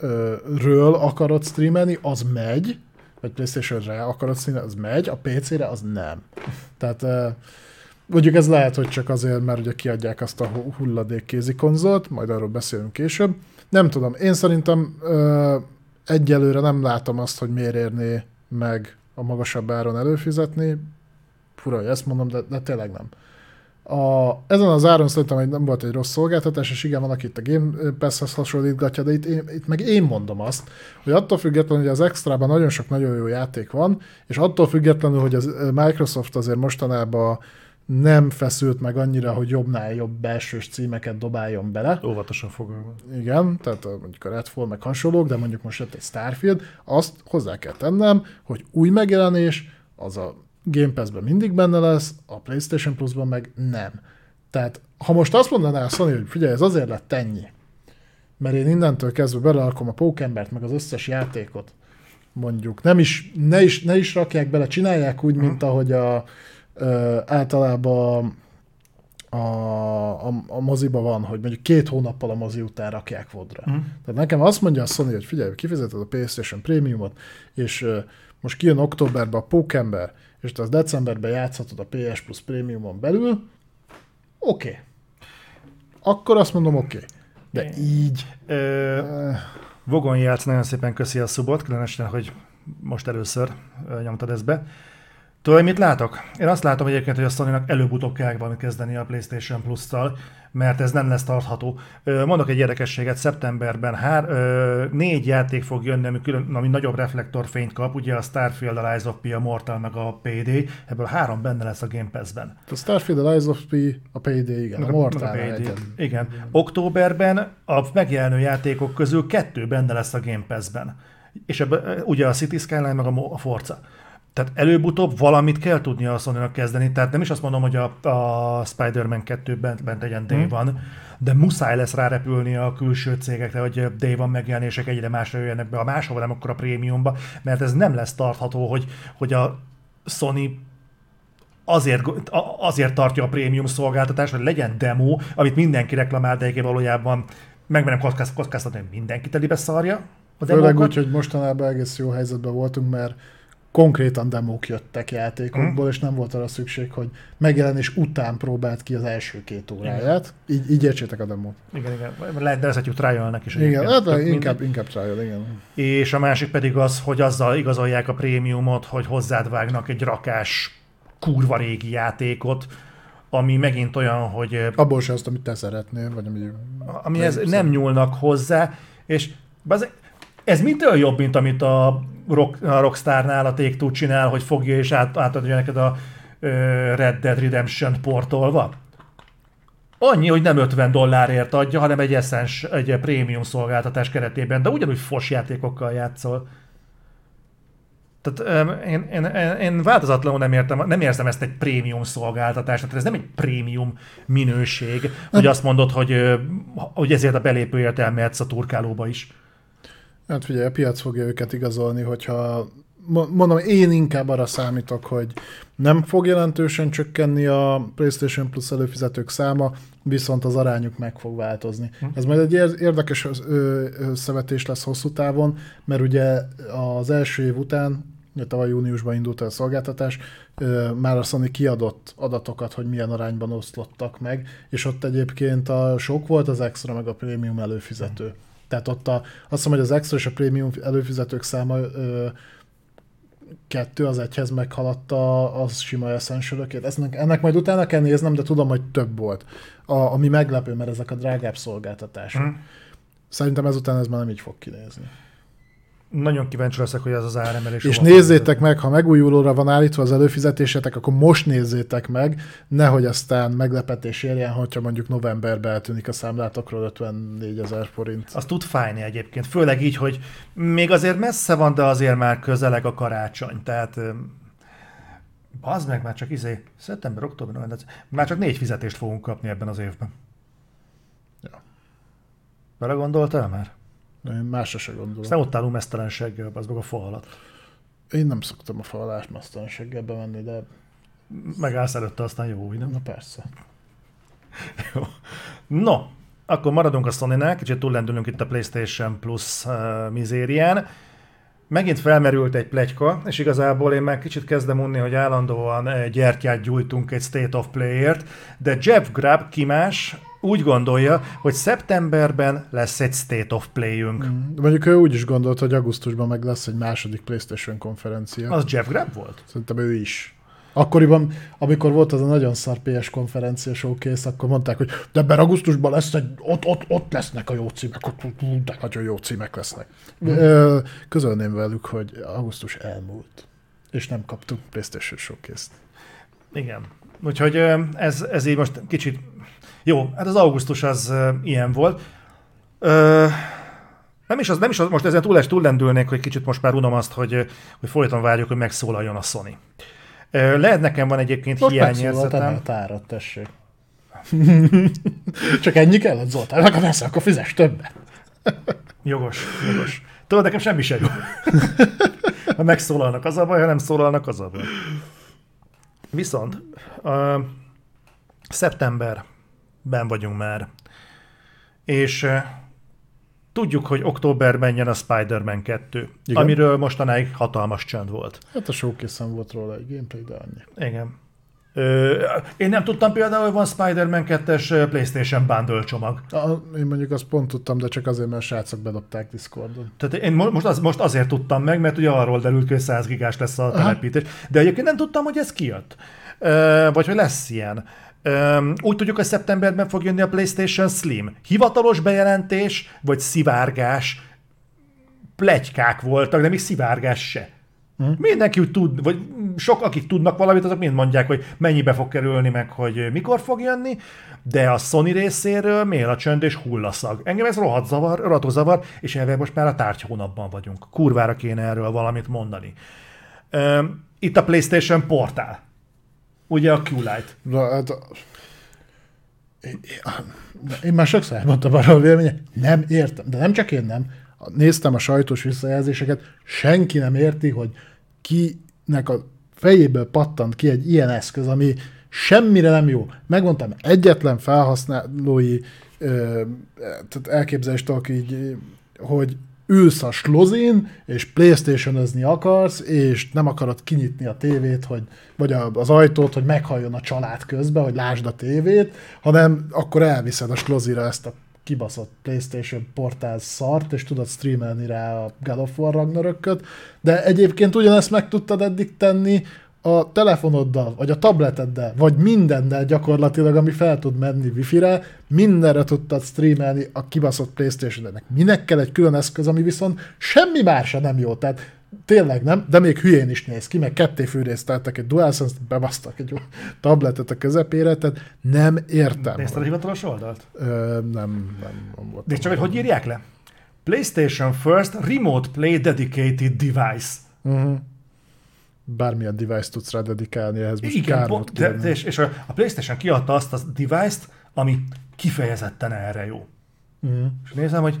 PlayStation-ről akarod streamelni, az megy, vagy PlayStation-re akarod streamelni, az megy, a PC-re az nem. Tehát mondjuk ez lehet, hogy csak azért, mert ugye kiadják azt a hulladék kézi konzolt, majd arról beszélünk később. Nem tudom, én szerintem egyelőre nem látom azt, hogy miért érné meg a magasabb áron előfizetni, fura, hogy ezt mondom, de, de tényleg nem. A, ezen az áron szerintem hogy nem volt egy rossz szolgáltatás, és igen, van, aki itt a Game Pass-hez hasonlítgatja, de itt, én, itt meg én mondom azt, hogy attól függetlenül, hogy az extrában nagyon sok nagyon jó játék van, és attól függetlenül, hogy az Microsoft azért mostanában nem feszült meg annyira, hogy jobbnál jobb belsős címeket dobáljon bele. Óvatosan fogalmaz. Igen, tehát mondjuk a Redfall meg hasonlók, de mondjuk most jött egy Starfield, azt hozzá kell tennem, hogy új megjelenés, az a Game Pass-ben mindig benne lesz, a PlayStation Plus-ban meg nem. Tehát, ha most azt mondaná a Sony, hogy figyelj, ez azért lett ennyi, mert én innentől kezdve belerakom a Pókembert, meg az összes játékot, mondjuk, nem is, ne is, ne is rakják bele, csinálják úgy, mint ahogy a, ö, általában a, a, a moziba van, hogy mondjuk két hónappal a mozi után rakják vodra. Mm. Tehát nekem azt mondja a Sony, hogy figyelj, kifizeted a PlayStation Premiumot, és ö, most kijön októberben a Pókember, és te az decemberben játszhatod a PS Plus Premiumon belül, oké. Okay. Akkor azt mondom, oké. Okay. De így... Ö, Vogon játsz, nagyon szépen köszi a szubot, különösen, hogy most először nyomtad ezt be. Tudod, mit látok? Én azt látom egyébként, hogy a sony előbb-utóbb kell valamit kezdeni a PlayStation Plus-tal, mert ez nem lesz tartható. Mondok egy érdekességet, szeptemberben hár, négy játék fog jönni, ami, külön, ami nagyobb reflektorfényt kap, ugye a Starfield, a Lies of P, a Mortal, meg a PD, ebből három benne lesz a Game Pass-ben. A Starfield, a Lies of P, a PD, igen, a, Mortal. A PD, igen. Októberben a megjelenő játékok közül kettő benne lesz a Game Pass-ben. És ebben ugye a City Skyline, meg a Forza. Tehát előbb-utóbb valamit kell tudnia a sony kezdeni, tehát nem is azt mondom, hogy a, a Spider-Man 2-ben bent legyen Day hmm. van, de muszáj lesz rárepülni a külső cégekre, hogy Day van megjelenések egyre másra jöjjenek be, a máshova nem akkor a prémiumba, mert ez nem lesz tartható, hogy, hogy a Sony azért, azért tartja a prémium szolgáltatást, hogy legyen demo, amit mindenki reklamál, de valójában megmerem kockáztatni, hogy mindenki telibe szarja. Főleg úgy, hogy mostanában egész jó helyzetben voltunk, mert konkrétan demók jöttek játékokból, mm. és nem volt arra szükség, hogy megjelenés után próbált ki az első két óráját. Így, így értsétek a demót. Igen, igen. Lehet nevezhetjük trial is. Igen, hát inkább, inkább trial, igen. És a másik pedig az, hogy azzal igazolják a prémiumot, hogy hozzád vágnak egy rakás kurva régi játékot, ami megint olyan, hogy... Abból se azt, amit te szeretnél, vagy ami... Ami ez nem nyúlnak hozzá, és ez mitől jobb, mint amit a, Rock, a Rockstarnál a take csinál, hogy fogja és át, átadja neked a ö, Red Dead Redemption portolva? Annyi, hogy nem 50 dollárért adja, hanem egy Essence, egy prémium szolgáltatás keretében, de ugyanúgy fos játékokkal játszol. Tehát én, én, én, én változatlanul nem, értem, nem érzem ezt egy prémium szolgáltatást, tehát ez nem egy prémium minőség, hogy azt mondod, hogy, hogy ezért a belépőért elmehetsz a turkálóba is. Hát figyelj, a piac fogja őket igazolni, hogyha mondom, én inkább arra számítok, hogy nem fog jelentősen csökkenni a PlayStation Plus előfizetők száma, viszont az arányuk meg fog változni. Hm. Ez majd egy érdekes összevetés lesz hosszú távon, mert ugye az első év után, tavaly júniusban indult el a szolgáltatás, már a Sony kiadott adatokat, hogy milyen arányban oszlottak meg, és ott egyébként a sok volt az extra meg a prémium előfizető. Hm tehát ott a, azt hiszem, hogy az extra és a prémium előfizetők száma ö, kettő az egyhez meghaladta az sima essential Ennek, ennek majd utána kell néznem, de tudom, hogy több volt. A, ami meglepő, mert ezek a drágább szolgáltatások. Mm. Szerintem ezután ez már nem így fog kinézni. Nagyon kíváncsi leszek, hogy ez az áremelés. És nézzétek meg, ha megújulóra van állítva az előfizetésetek, akkor most nézzétek meg, nehogy aztán meglepetés érjen, hogyha mondjuk novemberben eltűnik a számlátokról 54 ezer forint. Az tud fájni egyébként, főleg így, hogy még azért messze van, de azért már közeleg a karácsony, tehát az meg már csak izé, szeptember, október, november, már csak négy fizetést fogunk kapni ebben az évben. Ja. Bele gondoltál már? Én másra se gondolom. Aztán ott állunk mesztelenséggel, az meg a fa alatt. Én nem szoktam a falás mesztelenséggel bemenni, de Megállsz előtte, aztán jó, nem? na persze. Jó. No, akkor maradunk a sony kicsit túllendülünk itt a PlayStation Plus uh, mizérián. Megint felmerült egy plegyka, és igazából én már kicsit kezdem unni, hogy állandóan eh, gyertyát gyújtunk egy State of Play-ért, de Jeff Grubb kimás úgy gondolja, hogy szeptemberben lesz egy State of Play-ünk. Mm. De mondjuk ő úgy is gondolt, hogy augusztusban meg lesz egy második PlayStation konferencia. Az Jeff Grubb volt? Szerintem ő is. Akkoriban, amikor volt az a nagyon szar PS konferencia showcase, akkor mondták, hogy de ebben augusztusban lesz egy, ott, ott, ott lesznek a jó címek, ott, ott, ott nagyon jó címek lesznek. Hmm. Közölném velük, hogy augusztus elmúlt, és nem kaptunk PlayStation showcase-t. Igen. Úgyhogy ez, ez így most kicsit... Jó, hát az augusztus az ilyen volt. Ö, nem is az, nem is az, most ezen túl, túllendülnék, hogy kicsit most már unom azt, hogy, hogy folyton várjuk, hogy megszólaljon a Sony. Lehet nekem van egyébként Most hiányérzetem. emelt árat, tessék. Csak ennyi kellett, Zoltán, akkor persze, akkor fizes többet. Jogos, jogos. Tudod, nekem semmi sem jó. ha megszólalnak, az a baj, ha nem szólalnak, az a baj. Viszont uh, szeptemberben vagyunk már, és tudjuk, hogy októberben jön a Spider-Man 2, Igen. Amiről mostanáig hatalmas csönd volt. Hát a showcase volt róla egy gameplay, de annyi. Igen. Ö, én nem tudtam például, hogy van Spider-Man 2-es PlayStation Bundle csomag. A, én mondjuk azt pont tudtam, de csak azért, mert a srácok bedobták Discordon. Tehát én mo- most, az, most azért tudtam meg, mert ugye arról derült ki, hogy 100 gigás lesz a telepítés. De egyébként nem tudtam, hogy ez kijött. Ö, vagy hogy lesz ilyen. Ö, úgy tudjuk, hogy szeptemberben fog jönni a PlayStation Slim. Hivatalos bejelentés, vagy szivárgás, plegykák voltak, de még szivárgás se. Hmm. Mindenki úgy tud, vagy sok, akik tudnak valamit, azok mind mondják, hogy mennyibe fog kerülni, meg hogy mikor fog jönni, de a Sony részéről mél a csönd és hullaszag. Engem ez rohadt zavar, rohadt zavar, és ebben most már a tárgy hónapban vagyunk. Kurvára kéne erről valamit mondani. Üm, Itt a PlayStation Portál. Ugye a Q-Lite. Na, hát, én, már sokszor elmondtam arra a véleményet, nem értem, de nem csak én nem. Néztem a sajtos visszajelzéseket, senki nem érti, hogy kinek a fejéből pattant ki egy ilyen eszköz, ami semmire nem jó. Megmondtam, egyetlen felhasználói ö, tehát elképzelést tudok így, hogy ülsz a slozin, és playstation akarsz, és nem akarod kinyitni a tévét, hogy, vagy az ajtót, hogy meghalljon a család közben, hogy lásd a tévét, hanem akkor elviszed a slozira ezt a kibaszott PlayStation portál szart, és tudod streamelni rá a God of War Ragnarököt, de egyébként ugyanezt meg tudtad eddig tenni a telefonoddal, vagy a tableteddel, vagy mindennel gyakorlatilag, ami fel tud menni wifi-re, mindenre tudtad streamelni a kibaszott Playstation-nek. Minek kell egy külön eszköz, ami viszont semmi más nem jó, tehát tényleg nem, de még hülyén is néz ki, meg ketté fűrészteltek egy DualSense-t, bebasztak egy tabletet a közepére, tehát nem értem. Nézted a hivatalos oldalt? Ö, nem, nem, nem volt. Nézd csak, hogy hogy írják le. PlayStation First Remote Play Dedicated Device. Uh-huh. Bármilyen device tudsz rá dedikálni, ehhez most Igen, volt de, de, és, és a, a PlayStation kiadta azt a device-t, ami kifejezetten erre jó. Uh-huh. És nézem, hogy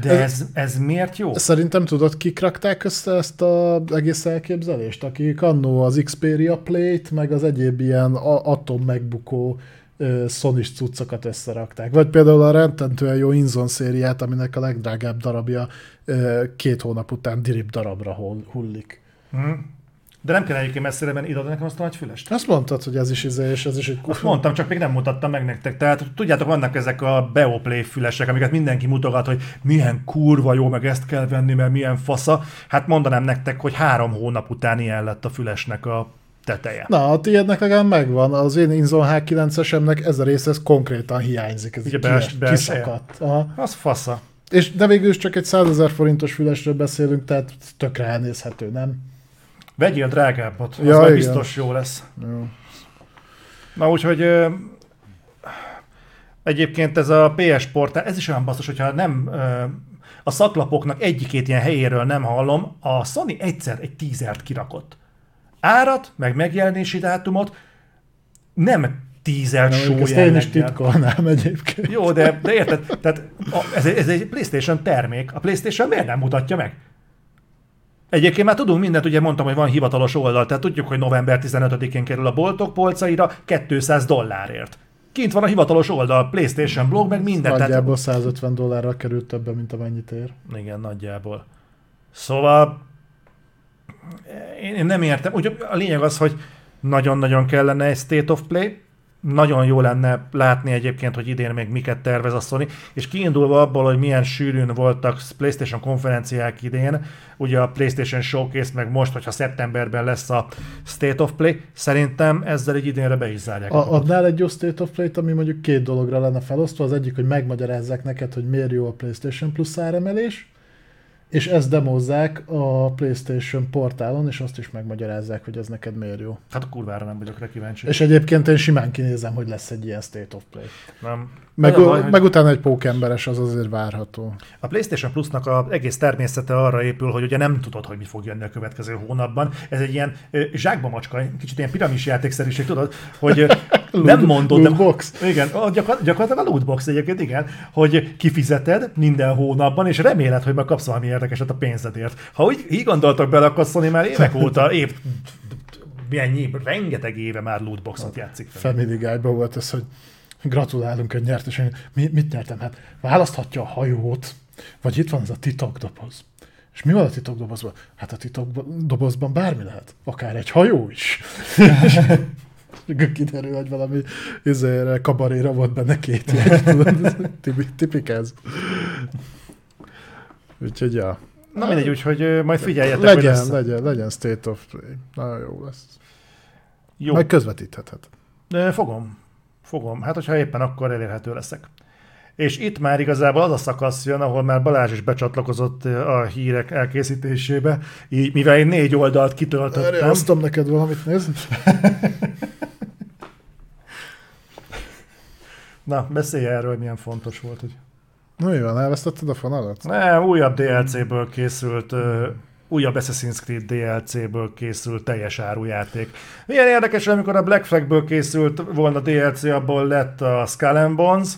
de ez, ez miért jó? Szerintem tudod, kik rakták össze ezt az egész elképzelést? Akik annó az Xperia Plate, meg az egyéb ilyen atom megbukó sony cuccokat összerakták. Vagy például a rettentően jó Inzon szériát, aminek a legdrágább darabja két hónap után dirib darabra hullik. Hm. De nem kell egyébként messzire menni, ide nekem azt a nagy fülest. Azt mondtad, hogy ez is izé, és ez is egy Azt mondtam, csak még nem mutattam meg nektek. Tehát tudjátok, vannak ezek a Beoplay fülesek, amiket mindenki mutogat, hogy milyen kurva jó, meg ezt kell venni, mert milyen fasza. Hát mondanám nektek, hogy három hónap után ilyen lett a fülesnek a teteje. Na, a tiédnek legalább megvan. Az én Inzon H9-esemnek ez a része ez konkrétan hiányzik. Ez Ugye bels- kiszakadt. Az fasza. És, de végül is csak egy 100 ezer forintos fülesről beszélünk, tehát tökre elnézhető, nem? Vegyél drágábbat, az Ja, ja, igen. biztos jó lesz. Jó. Na úgyhogy egyébként ez a PS portál, ez is olyan basszus, hogyha nem a szaklapoknak egyikét ilyen helyéről nem hallom, a Sony egyszer egy tízert kirakott. Árat, meg megjelenési dátumot nem tízer só én is titkolnám egyébként. Jó, de, de érted? Tehát a, ez, egy- ez egy PlayStation termék. A PlayStation miért nem mutatja meg? Egyébként már tudunk mindent, ugye mondtam, hogy van hivatalos oldal, tehát tudjuk, hogy november 15-én kerül a boltok polcaira 200 dollárért. Kint van a hivatalos oldal, PlayStation blog, meg minden. Nagyjából 150 dollárra került többen, mint amennyit ér. Tehát, igen, nagyjából. Szóval én, nem értem. Úgy, a lényeg az, hogy nagyon-nagyon kellene egy State of Play, nagyon jó lenne látni egyébként, hogy idén még miket tervez a Sony, és kiindulva abból, hogy milyen sűrűn voltak PlayStation konferenciák idén, ugye a PlayStation Showcase, meg most, hogyha szeptemberben lesz a State of Play, szerintem ezzel egy idénre be is zárják. A, adnál egy jó State of Play-t, ami mondjuk két dologra lenne felosztva. Az egyik, hogy megmagyarázzák neked, hogy miért jó a PlayStation Plus áremelés, és ezt demozzák a PlayStation portálon, és azt is megmagyarázzák, hogy ez neked miért jó. Hát a kurvára nem vagyok rá kíváncsi. És egyébként én simán kinézem, hogy lesz egy ilyen State of Play. nem. Meg, a baj, hogy- meg utána egy pókemberes, az azért várható. A PlayStation Plusnak az egész természete arra épül, hogy ugye nem tudod, hogy mi fog jönni a következő hónapban. Ez egy ilyen zsákba macska, kicsit ilyen piramis játékszerűség, tudod, hogy nem mondod. Lootbox. Igen, gyakor- gyakorlatilag a lootbox egyébként, igen, hogy kifizeted minden hónapban, és reméled, hogy meg kapsz valami érdekeset a pénzedért. Ha úgy így gondoltak bele, akkor Sony már évek óta, év, év, rengeteg éve már lootboxot játszik. fel. Family Guy-ban volt ez, hogy gratulálunk, hogy nyert, és én, mi, mit nyertem? Hát választhatja a hajót, vagy itt van ez a titokdoboz. És mi van a titokdobozban? Hát a titokdobozban bármi lehet. Akár egy hajó is. Kiderül, hogy valami izére, kabaréra volt benne két jegy, tipik ez. Úgyhogy ja. Na mindegy, úgyhogy majd figyeljetek, hogy Legyen, lesz. legyen, legyen State of Play. Nagyon jó lesz. Jó. Meg közvetítheted. Ö, Fogom. Fogom. Hát, hogyha éppen akkor elérhető leszek. És itt már igazából az a szakasz jön, ahol már Balázs is becsatlakozott a hírek elkészítésébe, így mivel én négy oldalt kitöltöttem. Hoztam neked valamit, nézd. Na, beszélj erről, hogy milyen fontos volt. Hogy... Na van, elvesztetted a fonalat? Nem, újabb DLC-ből készült, újabb Assassin's Creed DLC-ből készült teljes árujáték. Milyen érdekes, amikor a Black Flag-ből készült volna DLC, abból lett a Skull and Bones.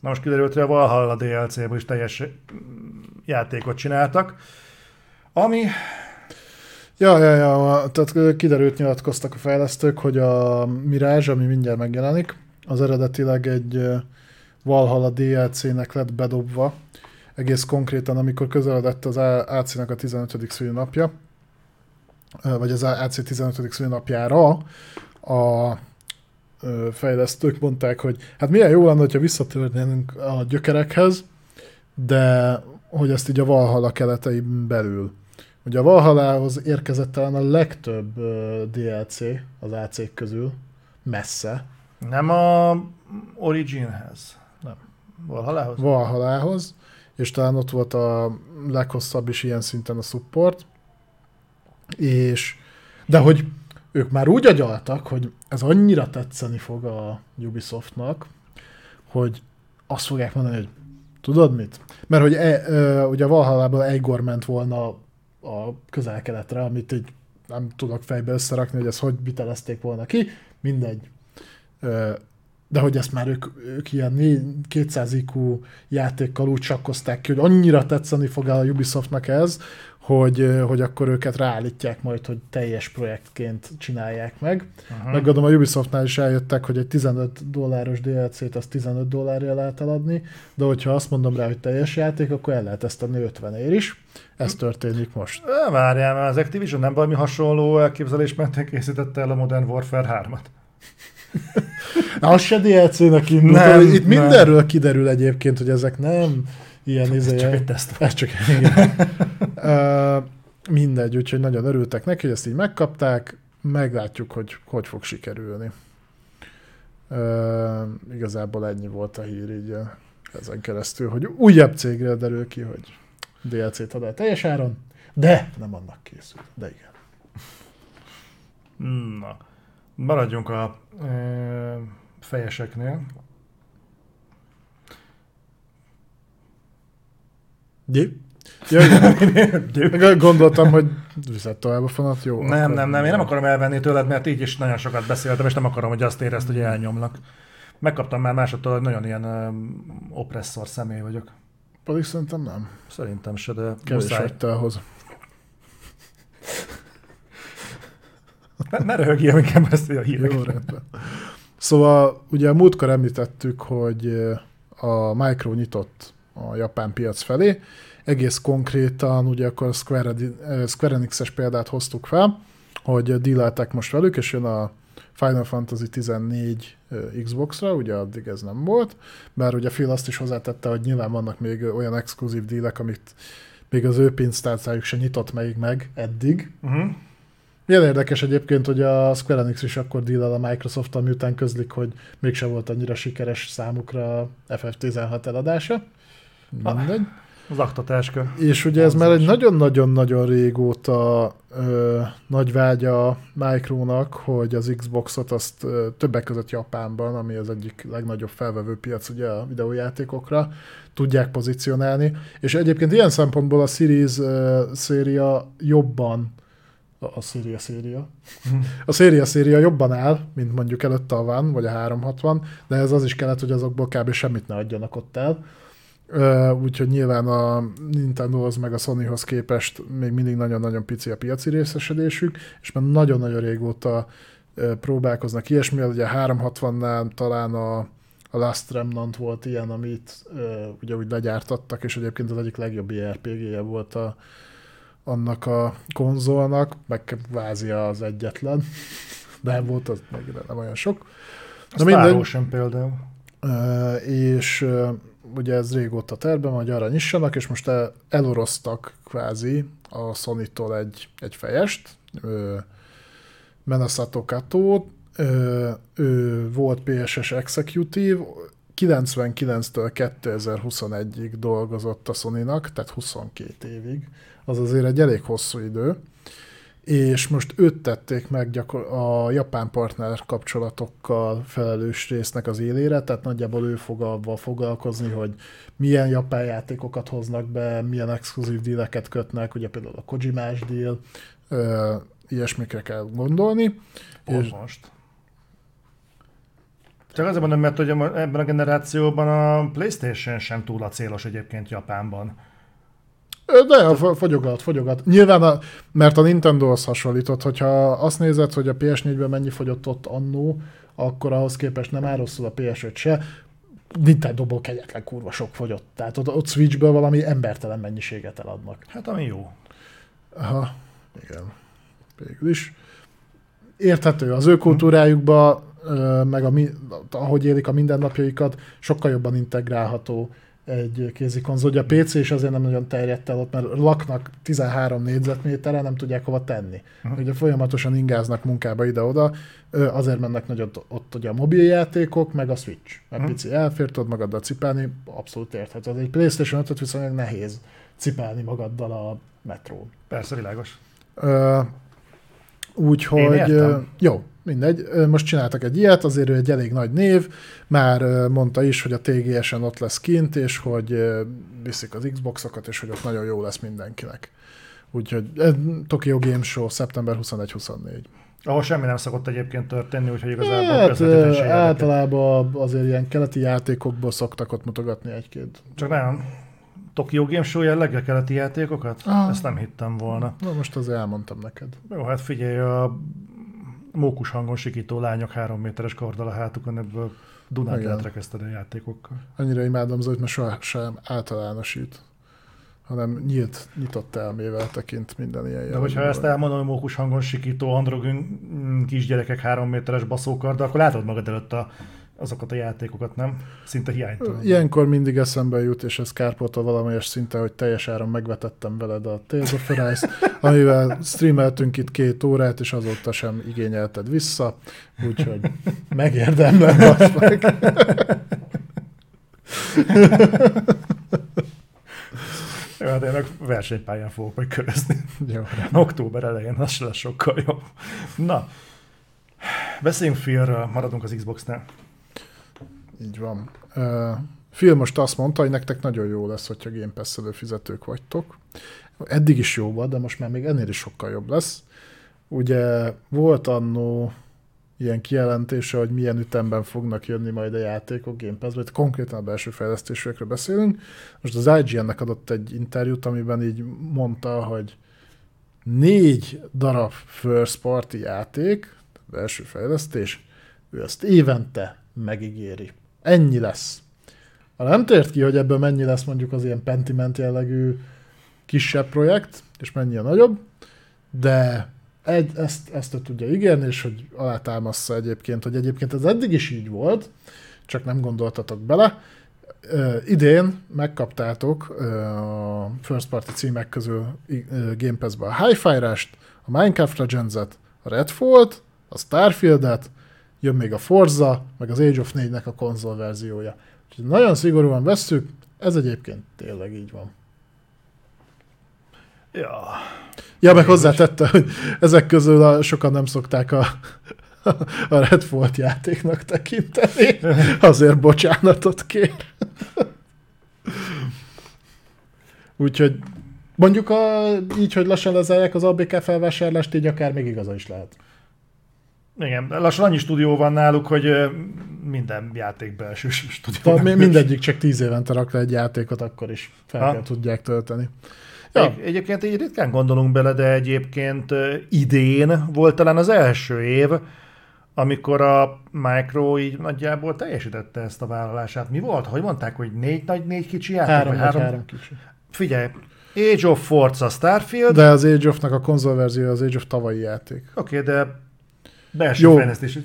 Na most kiderült, hogy a Valhalla DLC-ből is teljes mm, játékot csináltak. Ami Ja, ja, ja, tehát kiderült, nyilatkoztak a fejlesztők, hogy a Mirage, ami mindjárt megjelenik, az eredetileg egy Valhalla DLC-nek lett bedobva, egész konkrétan, amikor közeledett az AC-nek a 15. szülinapja, vagy az AC 15. szülinapjára, a fejlesztők mondták, hogy hát milyen jó lenne, hogyha visszatérnénk a gyökerekhez, de hogy ezt így a Valhalla keretein belül. Ugye a Valhallához érkezett talán a legtöbb DLC az ac közül, messze, nem a Originhez. Nem. Valhalához? Valhallához, és talán ott volt a leghosszabb is ilyen szinten a support, és de hogy ők már úgy agyaltak, hogy ez annyira tetszeni fog a Ubisoftnak, hogy azt fogják mondani, hogy tudod mit? Mert hogy e, ö, ugye a Valhallából Eigor ment volna a közel-keletre, amit így nem tudok fejbe összerakni, hogy ezt hogy vitelezték volna ki, mindegy. De hogy ezt már ők, ők ilyen né- 200 IQ játékkal úgy sakkozták ki, hogy annyira tetszeni fog el a Ubisoftnak ez, hogy, hogy akkor őket ráállítják majd, hogy teljes projektként csinálják meg. Uh-huh. Meg gondolom a Ubisoftnál is eljöttek, hogy egy 15 dolláros DLC-t azt 15 dollárért lehet eladni, de hogyha azt mondom rá, hogy teljes játék, akkor el lehet ezt adni 50 ér is. Ez történik most. Várjál, mert az Activision nem valami hasonló elképzelés mentén készítette el a Modern Warfare 3-at. Az se DLC-nek indult. Nem, Itt nem. mindenről kiderül egyébként, hogy ezek nem ilyen Ez izé- csak egy teszt. Ez csak igen. uh, mindegy, úgyhogy nagyon örültek neki, hogy ezt így megkapták, meglátjuk, hogy hogy fog sikerülni. Uh, igazából ennyi volt a hír így uh, ezen keresztül, hogy újabb cégre derül ki, hogy DLC-t ad el teljes áron, de nem annak készül. De igen. Na, maradjunk a e, fejeseknél. Gyi? Ja, igen. Gondoltam, hogy viszed tovább a fonat, jó? Nem, akkor nem, nem, én nem akarom elvenni tőled, mert így is nagyon sokat beszéltem, és nem akarom, hogy azt érezd, hogy elnyomlak. Megkaptam már másodtól, hogy nagyon ilyen opresszor személy vagyok. Pedig szerintem nem. Szerintem se, de Kevés te ahhoz. Ne, ne röhögjél, inkább ezt a hírek. Jó, rendben. Szóval ugye múltkor említettük, hogy a Micro nyitott a japán piac felé. Egész konkrétan ugye akkor a Square, Square Enix-es példát hoztuk fel, hogy díleltek most velük, és jön a Final Fantasy 14 Xbox-ra, ugye addig ez nem volt, bár ugye Phil azt is hozzátette, hogy nyilván vannak még olyan exkluzív dílek, amit még az ő pénztárcájuk se nyitott még meg eddig. Uh-huh. Milyen érdekes egyébként, hogy a Square Enix is akkor dílel a Microsoft-tal, miután közlik, hogy mégse volt annyira sikeres számukra a FF16 eladása. Mindegy. Az aktatáska. És ugye ez már egy nagyon-nagyon-nagyon régóta ö, nagy vágya a Micronak, hogy az Xboxot azt ö, többek között Japánban, ami az egyik legnagyobb felvevő piac ugye a videójátékokra, tudják pozícionálni. És egyébként ilyen szempontból a Series ö, széria jobban a, a széria széria. A széria széria jobban áll, mint mondjuk előtte a Van, vagy a 360, de ez az is kellett, hogy azokból kb. semmit ne adjanak ott el úgyhogy nyilván a Nintendohoz meg a Sonyhoz képest még mindig nagyon-nagyon pici a piaci részesedésük, és már nagyon-nagyon régóta próbálkoznak ilyesmi, ugye a 360-nál talán a, a Last Remnant volt ilyen, amit ugye úgy legyártattak, és egyébként az egyik legjobb RPG-je volt a, annak a konzolnak, meg Vázia az egyetlen, nem volt az meg nem olyan sok. A Star Ocean például. És ugye ez régóta terben hogy arra nyissanak, és most el, eloroztak kvázi a Sony-tól egy, egy fejest, Menasato Kato, ő volt PSS Executive, 99-től 2021-ig dolgozott a Sony-nak, tehát 22 évig. Az azért egy elég hosszú idő és most őt tették meg gyakor- a japán partner kapcsolatokkal felelős résznek az élére, tehát nagyjából ő fog abban foglalkozni, hogy milyen japán játékokat hoznak be, milyen exkluzív díleket kötnek, ugye például a Kojimás díl, ö, ilyesmikre kell gondolni. Pont és most. Csak azért mondom, mert hogy ebben a generációban a Playstation sem túl a célos egyébként Japánban. De, fogyogat, fogyogat. Nyilván, a, mert a Nintendo-hoz hasonlított, hogyha azt nézed, hogy a PS4-ben mennyi fogyott ott annó, akkor ahhoz képest nem áll rosszul a PS5 se. Nintendo-ból kegyetlen kurva sok fogyott. Tehát ott, ott Switch-ből valami embertelen mennyiséget eladnak. Hát ami jó. Aha, igen. Végül is. Érthető, az ő kultúrájukba, meg a, ahogy élik a mindennapjaikat, sokkal jobban integrálható egy kézi konzol. Ugye a PC is azért nem nagyon terjedt el ott, mert laknak 13 négyzetméterre, nem tudják hova tenni. Uh-huh. Ugye folyamatosan ingáznak munkába ide-oda, azért mennek nagyon ott ugye a mobiljátékok, meg a Switch. Mert uh-huh. pici elfér, tudod magaddal cipelni, abszolút érthető. Egy PlayStation 5-öt viszonylag nehéz cipelni magaddal a metrón. Persze, világos. Úgyhogy, jó, mindegy, most csináltak egy ilyet, azért ő egy elég nagy név, már mondta is, hogy a TGS-en ott lesz kint, és hogy viszik az Xboxokat, és hogy ott nagyon jó lesz mindenkinek. Úgyhogy Tokyo Game Show szeptember 21-24. Ahol semmi nem szokott egyébként történni, úgyhogy igazából hát, általában azért ilyen keleti játékokból szoktak ott mutogatni egy-két. Csak nem. Tokyo Game Show jelleggel keleti játékokat? Ah. Ezt nem hittem volna. Na most azért elmondtam neked. Jó, hát figyelj, a mókus hangon sikító lányok három méteres karddal a hátukon, ebből Dunát lehet rekeszteni a játékokkal. Annyira imádom Zolit, mert sohasem általánosít hanem nyílt, nyitott elmével tekint minden ilyen De hogyha ezt elmondom, hogy mókus hangon sikító androgyn kisgyerekek három méteres baszókarddal, akkor látod magad előtt a azokat a játékokat, nem? Szinte hiánytalan. Ilyenkor mindig eszembe jut, és ez kárpótol valamelyes szinte, hogy teljes áron megvetettem veled a Tales of Arise, amivel streameltünk itt két órát, és azóta sem igényelted vissza, úgyhogy megérdemlem meg. Jó, hát én meg versenypályán fogok majd körözni. Jó. Október elején, az se lesz sokkal jobb. Na, beszéljünk filmről, maradunk az Xbox-nál. Így van. Phil most azt mondta, hogy nektek nagyon jó lesz, hogyha Game Pass előfizetők vagytok. Eddig is jó volt, de most már még ennél is sokkal jobb lesz. Ugye volt annó ilyen kijelentése, hogy milyen ütemben fognak jönni majd a játékok Game Pass-be, konkrétan a belső fejlesztésekről beszélünk. Most az IGN-nek adott egy interjút, amiben így mondta, hogy négy darab first party játék, belső fejlesztés, ő ezt évente megígéri. Ennyi lesz. Ha nem tért ki, hogy ebből mennyi lesz mondjuk az ilyen Pentiment jellegű kisebb projekt, és mennyi a nagyobb, de egy, ezt, ezt tudja ígérni, és hogy alátámaszza egyébként, hogy egyébként ez eddig is így volt, csak nem gondoltatok bele. Uh, idén megkaptátok uh, a first party címek közül uh, Game Pass-be a Hi-Fi-rest, a Minecraft Legends-et, a Redfall-t, a Starfield-et, jön még a Forza, meg az Age of 4-nek a konzol verziója. Úgyhogy nagyon szigorúan vesszük, ez egyébként tényleg így van. Ja, Ja, meg hozzátette, hogy ezek közül a, sokan nem szokták a, a Redfall játéknak tekinteni, azért bocsánatot kér. Úgyhogy mondjuk a, így, hogy lassan lezárják az ABK felvásárlást, így akár még igaza is lehet. Igen, lassan annyi stúdió van náluk, hogy minden játék belső stúdió. Tehát mi- mindegyik csak tíz évente rak le egy játékot, akkor is fel Ha. kell tudják tölteni. Ja. Ja. Egyébként így ritkán gondolunk bele, de egyébként idén volt talán az első év, amikor a Micro így nagyjából teljesítette ezt a vállalását. Mi volt? Hogy mondták, hogy négy nagy, négy kicsi játék? Három vagy vagy három kicsi. Figyelj, Age of Forza Starfield, De az Age of-nak a konzolverzió az Age of tavalyi játék. oké, okay, de belső Jó. fejlesztés.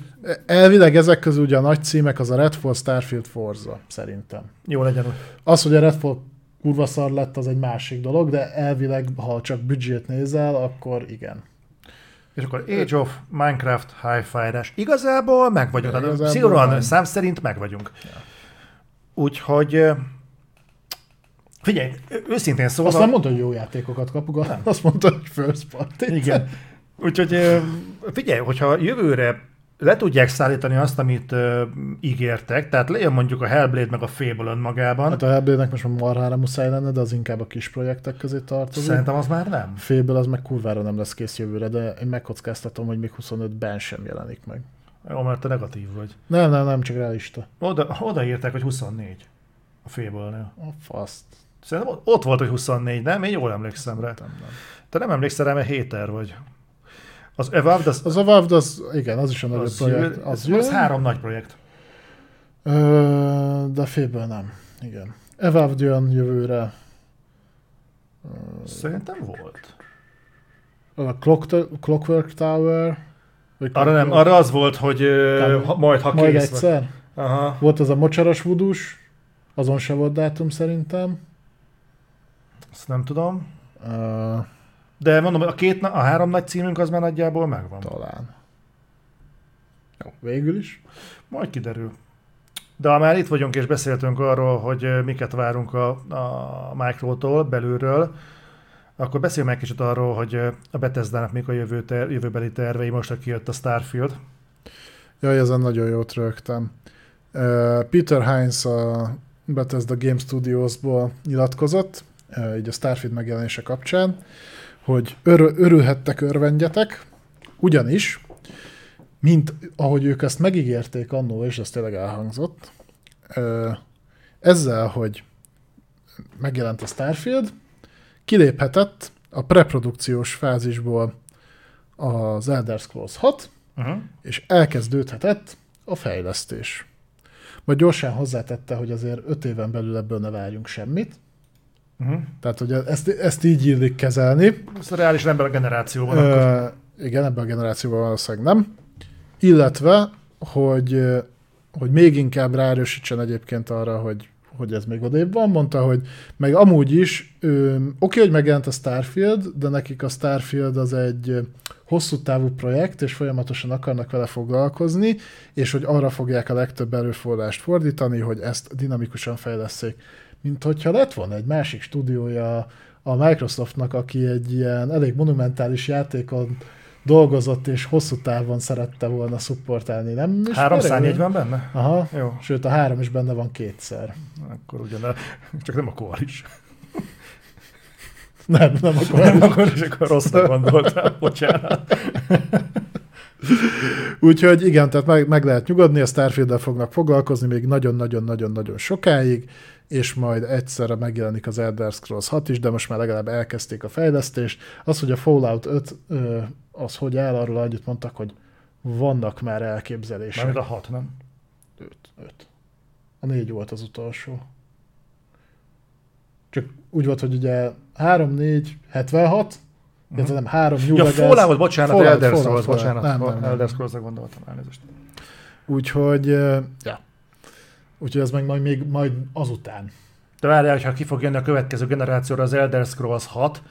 Elvileg ezek közül ugye a nagy címek az a Redfall, Starfield, Forza, szerintem. Jó legyen úgy. Az, hogy a Redfall kurva szar lett, az egy másik dolog, de elvileg, ha csak büdzsét nézel, akkor igen. És akkor Age of Minecraft Hi-Fi-res. Igazából meg vagyunk. Ja, igazából Szigorúan nem. szám szerint meg vagyunk. Úgyhogy ö, figyelj, őszintén Azt szóval... nem mondta, hogy jó játékokat kapunk, azt mondta, hogy first party. Igen. Úgyhogy figyelj, hogyha jövőre le tudják szállítani azt, amit ö, ígértek, tehát lejön mondjuk a Hellblade meg a Fable önmagában, Hát a Hellblade-nek most már marhára muszáj lenne, de az inkább a kis projektek közé tartozik. szerintem az már nem. Fable az meg kurvára nem lesz kész jövőre, de én megkockáztatom, hogy még 25-ben sem jelenik meg. Jó, mert te negatív vagy. Nem, nem, nem, csak realista. Oda, oda írták, hogy 24 a Fable-nél. A faszt. Szerintem ott- ott volt, hogy 24, nem? Én jól emlékszem rá. Nem, nem. Te nem emlékszel rá, mert héter vagy. Az Evolved, az, Az a Valve, az, igen, az is a nagyobb az, projekt. jön, Az jön, az három nagy projekt. Ö, de Fable nem. Igen. Evolved jön jövőre. Szerintem volt. A Clock, Clockwork Tower. Vagy Arra nem, arra az volt, hogy ha, majd ha Majd kész vagy. egyszer. Aha. Volt az a mocsaras vudus, azon se volt dátum szerintem. Azt nem tudom. Uh, De mondom, a, két, a három nagy címünk az már nagyjából megvan. talán. Jó, végül is. Majd kiderül. De ha már itt vagyunk és beszéltünk arról, hogy miket várunk a, a Micro-tól belülről, akkor beszélj meg kicsit arról, hogy a Bethesda-nak mik a jövő ter- jövőbeli tervei, most, hogy kijött a Starfield. Jaj, ezen nagyon jót rögtem. Peter Hines a Bethesda Game Studiosból nyilatkozott, így a Starfield megjelenése kapcsán, hogy ör- örülhettek, örvendjetek, ugyanis, mint ahogy ők ezt megígérték annó, és ez tényleg elhangzott, ezzel, hogy megjelent a Starfield, kiléphetett a preprodukciós fázisból az Elder Scrolls 6, Uh-huh. és elkezdődhetett a fejlesztés. Majd gyorsan hozzátette, hogy azért öt éven belül ebből ne várjunk semmit. Uh-huh. Tehát, hogy ezt, ezt így illik kezelni. Ez a reális ember a generációban. akkor. Ö, igen, ebben a generációban valószínűleg nem. Illetve, hogy, hogy még inkább ráerősítsen egyébként arra, hogy, hogy ez még odébb van, mondta, hogy meg amúgy is, ö, oké, hogy megjelent a Starfield, de nekik a Starfield az egy hosszú távú projekt, és folyamatosan akarnak vele foglalkozni, és hogy arra fogják a legtöbb erőforrást fordítani, hogy ezt dinamikusan fejleszék. Mint hogyha lett volna egy másik stúdiója a Microsoftnak, aki egy ilyen elég monumentális játékon dolgozott, és hosszú távon szerette volna szupportálni, nem? Három szárnyegy van benne? Aha, Jó. sőt a három is benne van kétszer. Akkor ugyan, csak nem a kor is. Nem, nem akkor. Nem akkor, is akkor rosszra gondoltál, bocsánat. Úgyhogy igen, tehát meg, meg lehet nyugodni, a starfield fognak foglalkozni még nagyon-nagyon-nagyon-nagyon sokáig, és majd egyszerre megjelenik az Elder Scrolls 6 is, de most már legalább elkezdték a fejlesztést. Az, hogy a Fallout 5 az hogy áll, arról annyit mondtak, hogy vannak már elképzelések. Mármint a 6, nem? 5. 5. A 4 volt az utolsó. Csak úgy volt, hogy ugye 3, 4, 76, uh-huh. nem 3 New Ja, Fallout, bocsánat, Fallout, Elder Scrolls, bocsánat. Nem, nem, nem. Elder scrolls gondoltam, elnézést. Úgyhogy, ja. Úgyhogy ez meg majd, még, majd azután. De várjál, ha ki fog jönni a következő generációra az Elder Scrolls 6,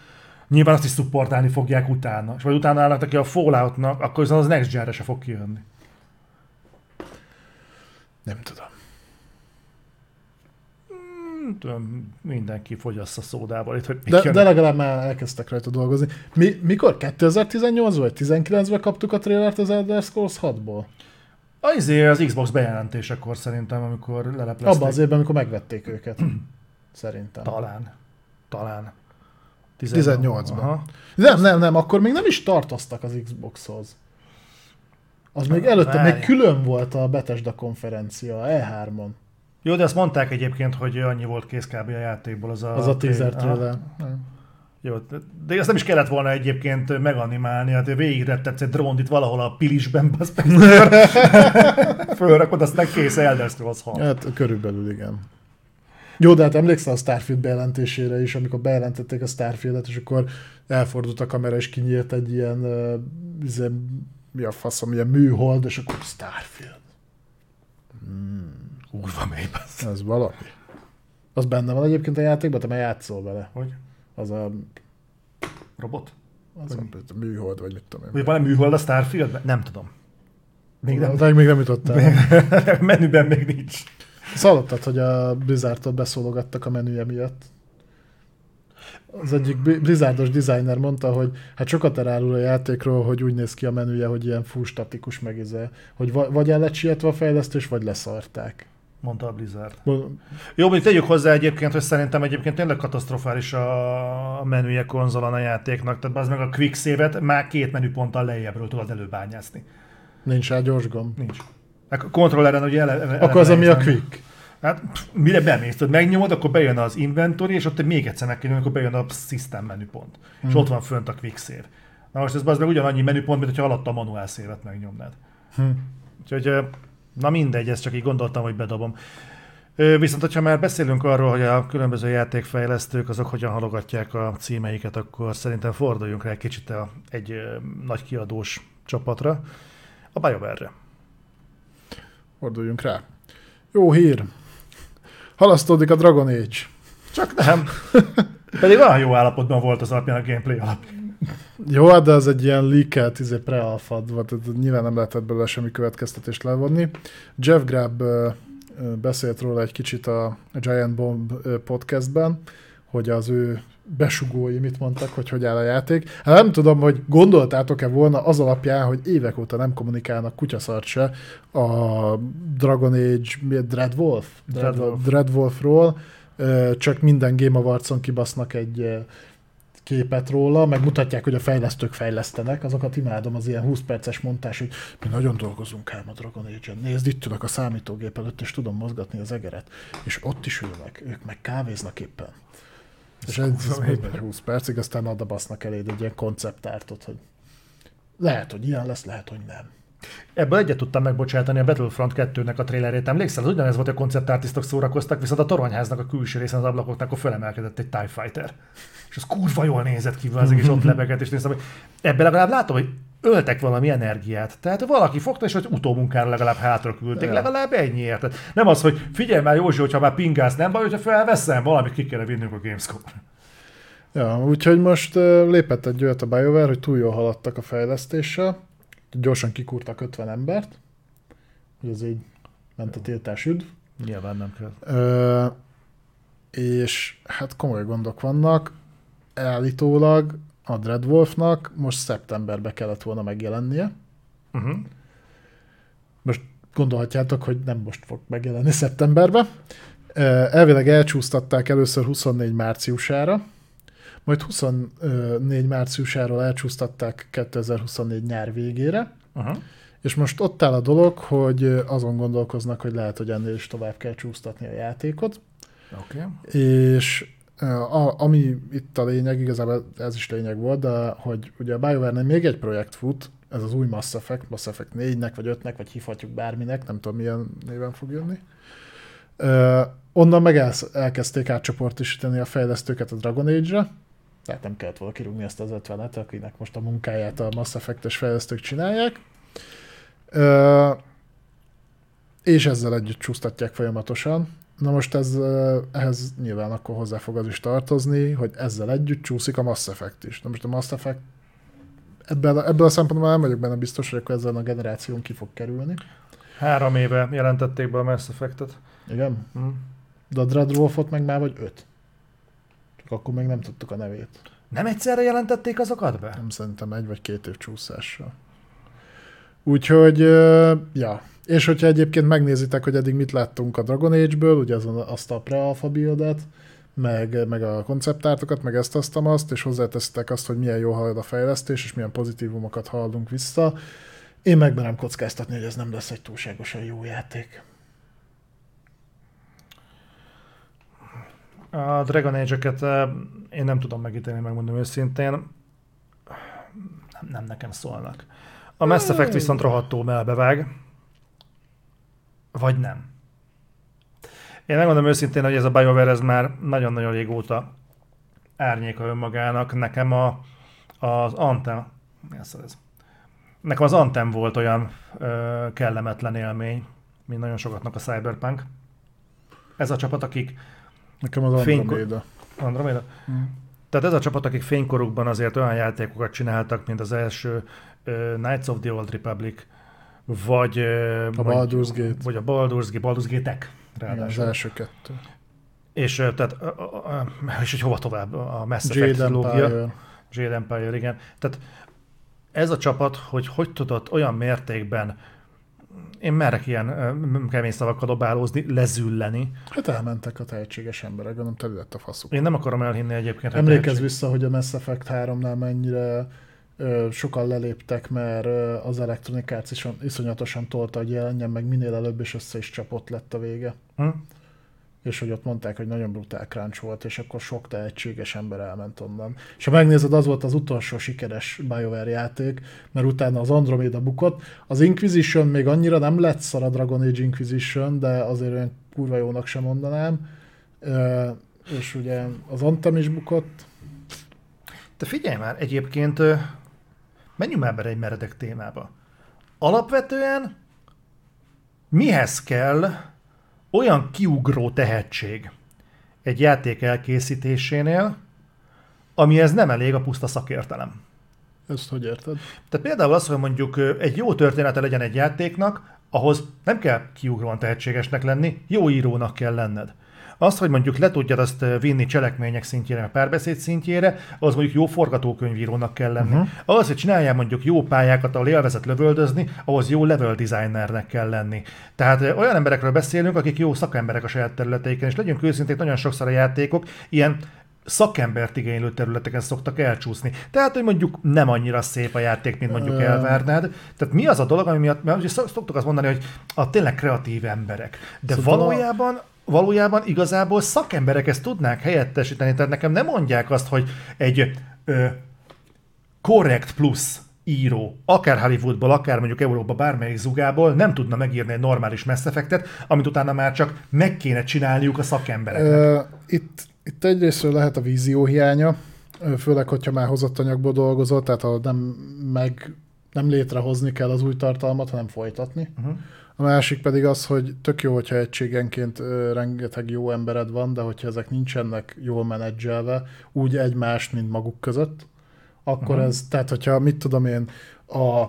nyilván azt is szupportálni fogják utána. És vagy utána állnak neki a Falloutnak, akkor az Next Gen-re se fog kijönni. Nem tudom tudom, mindenki fogyaszt a szódával. Itt, hogy de, de legalább már elkezdtek rajta dolgozni. Mi, mikor? 2018 vagy 19-ben kaptuk a trailert az Elder Scrolls 6-ból? Az, izé, az Xbox bejelentésekor szerintem, amikor leleplezték. Abban az évben, amikor megvették őket. szerintem. Talán. Talán. 18-ban. Nem, nem, nem, akkor még nem is tartoztak az Xboxhoz. Az még előtte, még külön volt a Bethesda konferencia, E3-on. Jó, de azt mondták egyébként, hogy annyi volt kész kb. a játékból az a... Az a teaser trailer. Jó, de ezt nem is kellett volna egyébként meganimálni, hát végigrettetsz egy drónt itt valahol a pilisben, fölrakod, aztán kész Elder Scrolls 6. Hát körülbelül igen. Jó, de hát emlékszel a Starfield bejelentésére is, amikor bejelentették a Starfieldet, és akkor elfordult a kamera, és kinyílt egy ilyen, uh, mi a faszom, ilyen műhold, és akkor Starfield. Hmm. Kurva mély Ez valami. Az benne van egyébként a játékban, te már játszol vele. Hogy? Az a... Robot? Az a, a műhold, vagy mit tudom én. Hogy van műhold a Starfieldben? Nem tudom. Még nem, de még nem jutottál. Menüben még nincs. Szaladtad, hogy a Blizzardtól beszólogattak a menüje miatt az egyik Blizzardos designer mondta, hogy hát sokat elárul a játékról, hogy úgy néz ki a menüje, hogy ilyen full statikus meg ez, hogy vagy el lett sietve a fejlesztés, vagy leszarták. Mondta a Blizzard. Jó, mondjuk tegyük hozzá egyébként, hogy szerintem egyébként tényleg katasztrofális a menüje konzolon a játéknak, tehát az meg a quick save-et már két menüponttal lejjebbről tudod előbányászni. Nincs rá gyors gomb. Nincs. A kontrolleren ugye ele, ele, Akkor az, ami a quick. Hát pff, mire bemész, tudod, megnyomod, akkor bejön az inventory, és ott még egyszer meg kell akkor bejön a system menüpont. Hmm. És ott van fönt a quick save. Na most ez az meg ugyanannyi menüpont, mint hogyha alatt a manuál szévet megnyomnád. Hmm. Úgyhogy, na mindegy, ezt csak így gondoltam, hogy bedobom. Viszont, hogyha már beszélünk arról, hogy a különböző játékfejlesztők azok hogyan halogatják a címeiket, akkor szerintem forduljunk rá egy kicsit a, egy nagy kiadós csapatra, a BioWare-re. Forduljunk rá. Jó hír, Halasztódik a Dragon Age. Csak nem. Pedig olyan jó állapotban volt az alapján a gameplay alapján. Jó, hát de az egy ilyen leakelt, izé pre-alfad volt, nyilván nem lehetett belőle semmi következtetést levonni. Jeff Grab beszélt róla egy kicsit a Giant Bomb podcastben, hogy az ő besugói mit mondtak, hogy hogy áll a játék. Hát nem tudom, hogy gondoltátok-e volna az alapján, hogy évek óta nem kommunikálnak kutyaszart se a Dragon Age Dreadwolf? Dreadwolf. Dreadwolfról, csak minden Game Awards-on kibasznak egy képet róla, meg mutatják, hogy a fejlesztők fejlesztenek, azokat imádom, az ilyen 20 perces montás, hogy mi nagyon dolgozunk ám a Dragon Age-en. Nézd, itt ülök a számítógép előtt, és tudom mozgatni az egeret. És ott is ülnek, ők meg kávéznak éppen. És ez, ez egy 20 percig, aztán basznak eléd egy ilyen konceptártot, hogy lehet, hogy ilyen lesz, lehet, hogy nem. Ebből egyet tudtam megbocsátani a Battlefront 2-nek a trailerét. Emlékszel, az ugyanez volt, a konceptártisztok szórakoztak, viszont a toronyháznak a külső részen az ablakoknak akkor felemelkedett egy TIE Fighter. És az kurva jól nézett ki, az és ott lebegett, és néztem, hogy ebben legalább látom, hogy öltek valami energiát. Tehát valaki fogta, és hogy utómunkára legalább hátra küldték, ja. legalább ennyi érted. Nem az, hogy figyelj már Józsi, hogyha már pingász, nem baj, hogyha felveszem, valamit ki kell vinnünk a Gamescom. Ja, úgyhogy most lépett egy olyat a BioWare, hogy túl jól haladtak a fejlesztéssel, gyorsan kikúrtak 50 embert, hogy ez így ment a tiltás üdv. Nyilván nem kell. Ö, és hát komoly gondok vannak. Állítólag a Dreadwolfnak most szeptemberbe kellett volna megjelennie. Uh-huh. Most gondolhatjátok, hogy nem most fog megjelenni szeptemberbe. Elvileg elcsúsztatták először 24 márciusára, majd 24 márciusáról elcsúsztatták 2024 nyár végére, Uh-huh. és most ott áll a dolog, hogy azon gondolkoznak, hogy lehet, hogy ennél is tovább kell csúsztatni a játékot. Okay. és a, ami itt a lényeg, igazából ez is lényeg volt, de hogy ugye a BioWare-nél még egy projekt fut, ez az új Mass Effect, Mass Effect 4-nek, vagy 5-nek, vagy hívhatjuk bárminek, nem tudom milyen néven fog jönni. Uh, onnan meg el, elkezdték átcsoportosítani a fejlesztőket a Dragon Age-re, tehát nem kellett volna kirúgni ezt az 50-et, akinek most a munkáját a Mass Effect-es fejlesztők csinálják. Uh, és ezzel együtt csúsztatják folyamatosan. Na most ez, ehhez nyilván akkor hozzá fog az is tartozni, hogy ezzel együtt csúszik a Mass Effect is. Na most a Mass Effect ebből, ebből a szempontból nem vagyok benne biztos, hogy akkor ezzel a generáción ki fog kerülni. Három éve jelentették be a Mass Effect-et. Igen? Hm. De a Dreadwolfot meg már vagy öt. Akkor még nem tudtuk a nevét. Nem egyszerre jelentették azokat be? Nem szerintem egy vagy két év csúszással. Úgyhogy, ja. És hogyha egyébként megnézitek, hogy eddig mit láttunk a Dragon Age-ből, ugye azon, azt a pre-alpha buildet, meg, meg a konceptártokat, meg ezt, azt, azt, és hozzáteszitek azt, hogy milyen jó halad a fejlesztés, és milyen pozitívumokat hallunk vissza. Én megmerem kockáztatni, hogy ez nem lesz egy túlságosan jó játék. A Dragon Age-eket eh, én nem tudom megítélni, megmondom őszintén. Nem, nem nekem szólnak. A Mass Effect viszont rohadtó melbevág. Vagy nem. Én megmondom őszintén, hogy ez a BioWare ez már nagyon-nagyon régóta árnyéka önmagának. Nekem a, az Anthem, az ez? Nekem az Anthem volt olyan ö, kellemetlen élmény, mint nagyon sokatnak a Cyberpunk. Ez a csapat, akik Nekem az Andromeda. Andromeda? Mm. Tehát ez a csapat, akik fénykorukban azért olyan játékokat csináltak, mint az első uh, Knights of the Old Republic, vagy, uh, A Baldur's Gate. vagy a Baldur's Gate, Baldur's Gate-ek, Igen, az ráadásul. első kettő. És, uh, tehát, uh, uh, uh, és hogy hova tovább a Mass Effect trilógia. Jade Empire, igen. Tehát ez a csapat, hogy hogy tudott olyan mértékben én merek ilyen kemény szavakkal dobálózni, lezülleni. Hát elmentek a tehetséges emberek, gondolom teli lett a faszuk. Én nem akarom elhinni egyébként. Emlékezz tehetség- vissza, hogy a Mass Effect 3-nál mennyire ö, sokan leléptek, mert ö, az Electronic Arts is iszonyatosan tolta, hogy jelenjen meg minél előbb, és össze is csapott lett a vége. Hm? És hogy ott mondták, hogy nagyon brutál crunch volt, és akkor sok tehetséges ember elment onnan. És ha megnézed, az volt az utolsó sikeres BioWare játék, mert utána az Andromeda bukott. Az Inquisition még annyira nem lett szar a Dragon Age Inquisition, de azért olyan kurva jónak sem mondanám. És ugye az Anthem is bukott, Te figyelj már, egyébként menjünk már bele egy meredek témába. Alapvetően mihez kell olyan kiugró tehetség egy játék elkészítésénél, amihez nem elég a puszta szakértelem? Ezt hogy érted? Tehát például az, hogy mondjuk egy jó története legyen egy játéknak, ahhoz nem kell kiugróan tehetségesnek lenni, jó írónak kell lenned. Az, hogy mondjuk le tudjad azt ö, vinni cselekmények szintjére, párbeszéd szintjére, az mondjuk jó forgatókönyvírónak kell lenni. Uh-huh. Az, hogy csináljál mondjuk jó pályákat, ahol élvezet lövöldözni, ahhoz jó level designernek kell lenni. Tehát ö, olyan emberekről beszélünk, akik jó szakemberek a saját területeiken, és legyünk őszinték, nagyon sokszor a játékok ilyen szakembert igénylő területeken szoktak elcsúszni. Tehát, hogy mondjuk nem annyira szép a játék, mint mondjuk elvárnád. Tehát mi az a dolog, ami miatt, mert szoktuk azt mondani, hogy a tényleg kreatív emberek. De Szóval a- valójában igazából szakemberek ezt tudnák helyettesíteni, tehát nekem nem mondják azt, hogy egy ö, korrekt plusz író, akár Hollywoodból, akár mondjuk Európa bármelyik zugából nem tudna megírni egy normális Mass Effect-et, amit utána már csak meg kéne csinálniuk a szakembereknek. Ö, itt, itt egyrésztről lehet a vízió hiánya, főleg, hogyha már hozott anyagból dolgozott, tehát ha nem meg nem létrehozni kell az új tartalmat, hanem folytatni. Uh-huh. A másik pedig az, hogy tök jó, hogyha egységenként rengeteg jó embered van, de hogyha ezek nincsenek jól menedzselve, úgy egymást, mint maguk között, akkor uh-huh. ez, tehát hogyha mit tudom én, a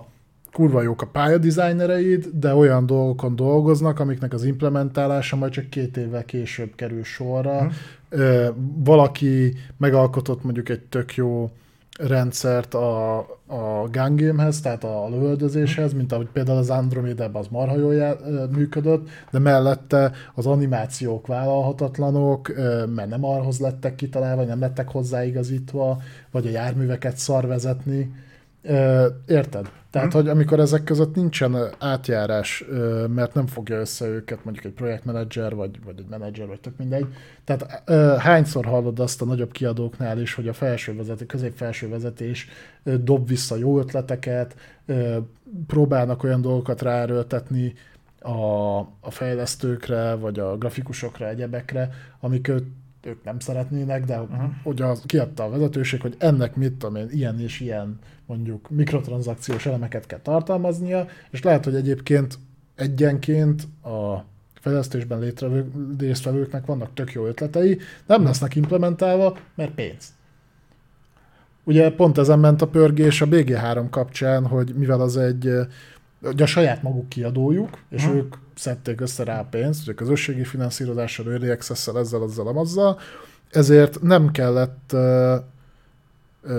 kurva jók a pályadizájnereid, de olyan dolgokon dolgoznak, amiknek az implementálása majd csak két évvel később kerül sorra. Ö, valaki megalkotott mondjuk egy tök jó rendszert a, a gun gamehez, tehát a lövöldözéshez, mint ahogy például az Andromeda-ben az marha jól já- ö, működött, de mellette az animációk vállalhatatlanok, mert nem arhoz lettek kitalálva, nem lettek hozzáigazítva, vagy a járműveket szar vezetni. Érted? Tehát, Mhm. hogy amikor ezek között nincsen átjárás, mert nem fogja össze őket mondjuk egy projektmenedzser, vagy, vagy egy menedzser, vagy tök mindegy. Tehát hányszor hallod azt a nagyobb kiadóknál is, hogy a felső vezetés, közép-felső vezetés dob vissza jó ötleteket, próbálnak olyan dolgokat ráerőltetni a, a fejlesztőkre, vagy a grafikusokra, egyebekre, amik ők nem szeretnének, de uh-huh. hogy az, kiadta a vezetőség, hogy ennek mit tudom én, ilyen és ilyen mondjuk mikrotranszakciós elemeket kell tartalmaznia, és lehet, hogy egyébként egyenként a fejlesztésben létrevő, résztvevőknek vannak tök jó ötletei, nem lesznek implementálva, mert pénz. Ugye pont ezen ment a pörgés a BG3 kapcsán, hogy mivel az egy ugye a saját maguk kiadójuk, és Mhm. ők szedték össze rá a pénzt, ugye közösségi finanszírozással, early access-szel, ezzel, azzal, amazzal, ezért nem kellett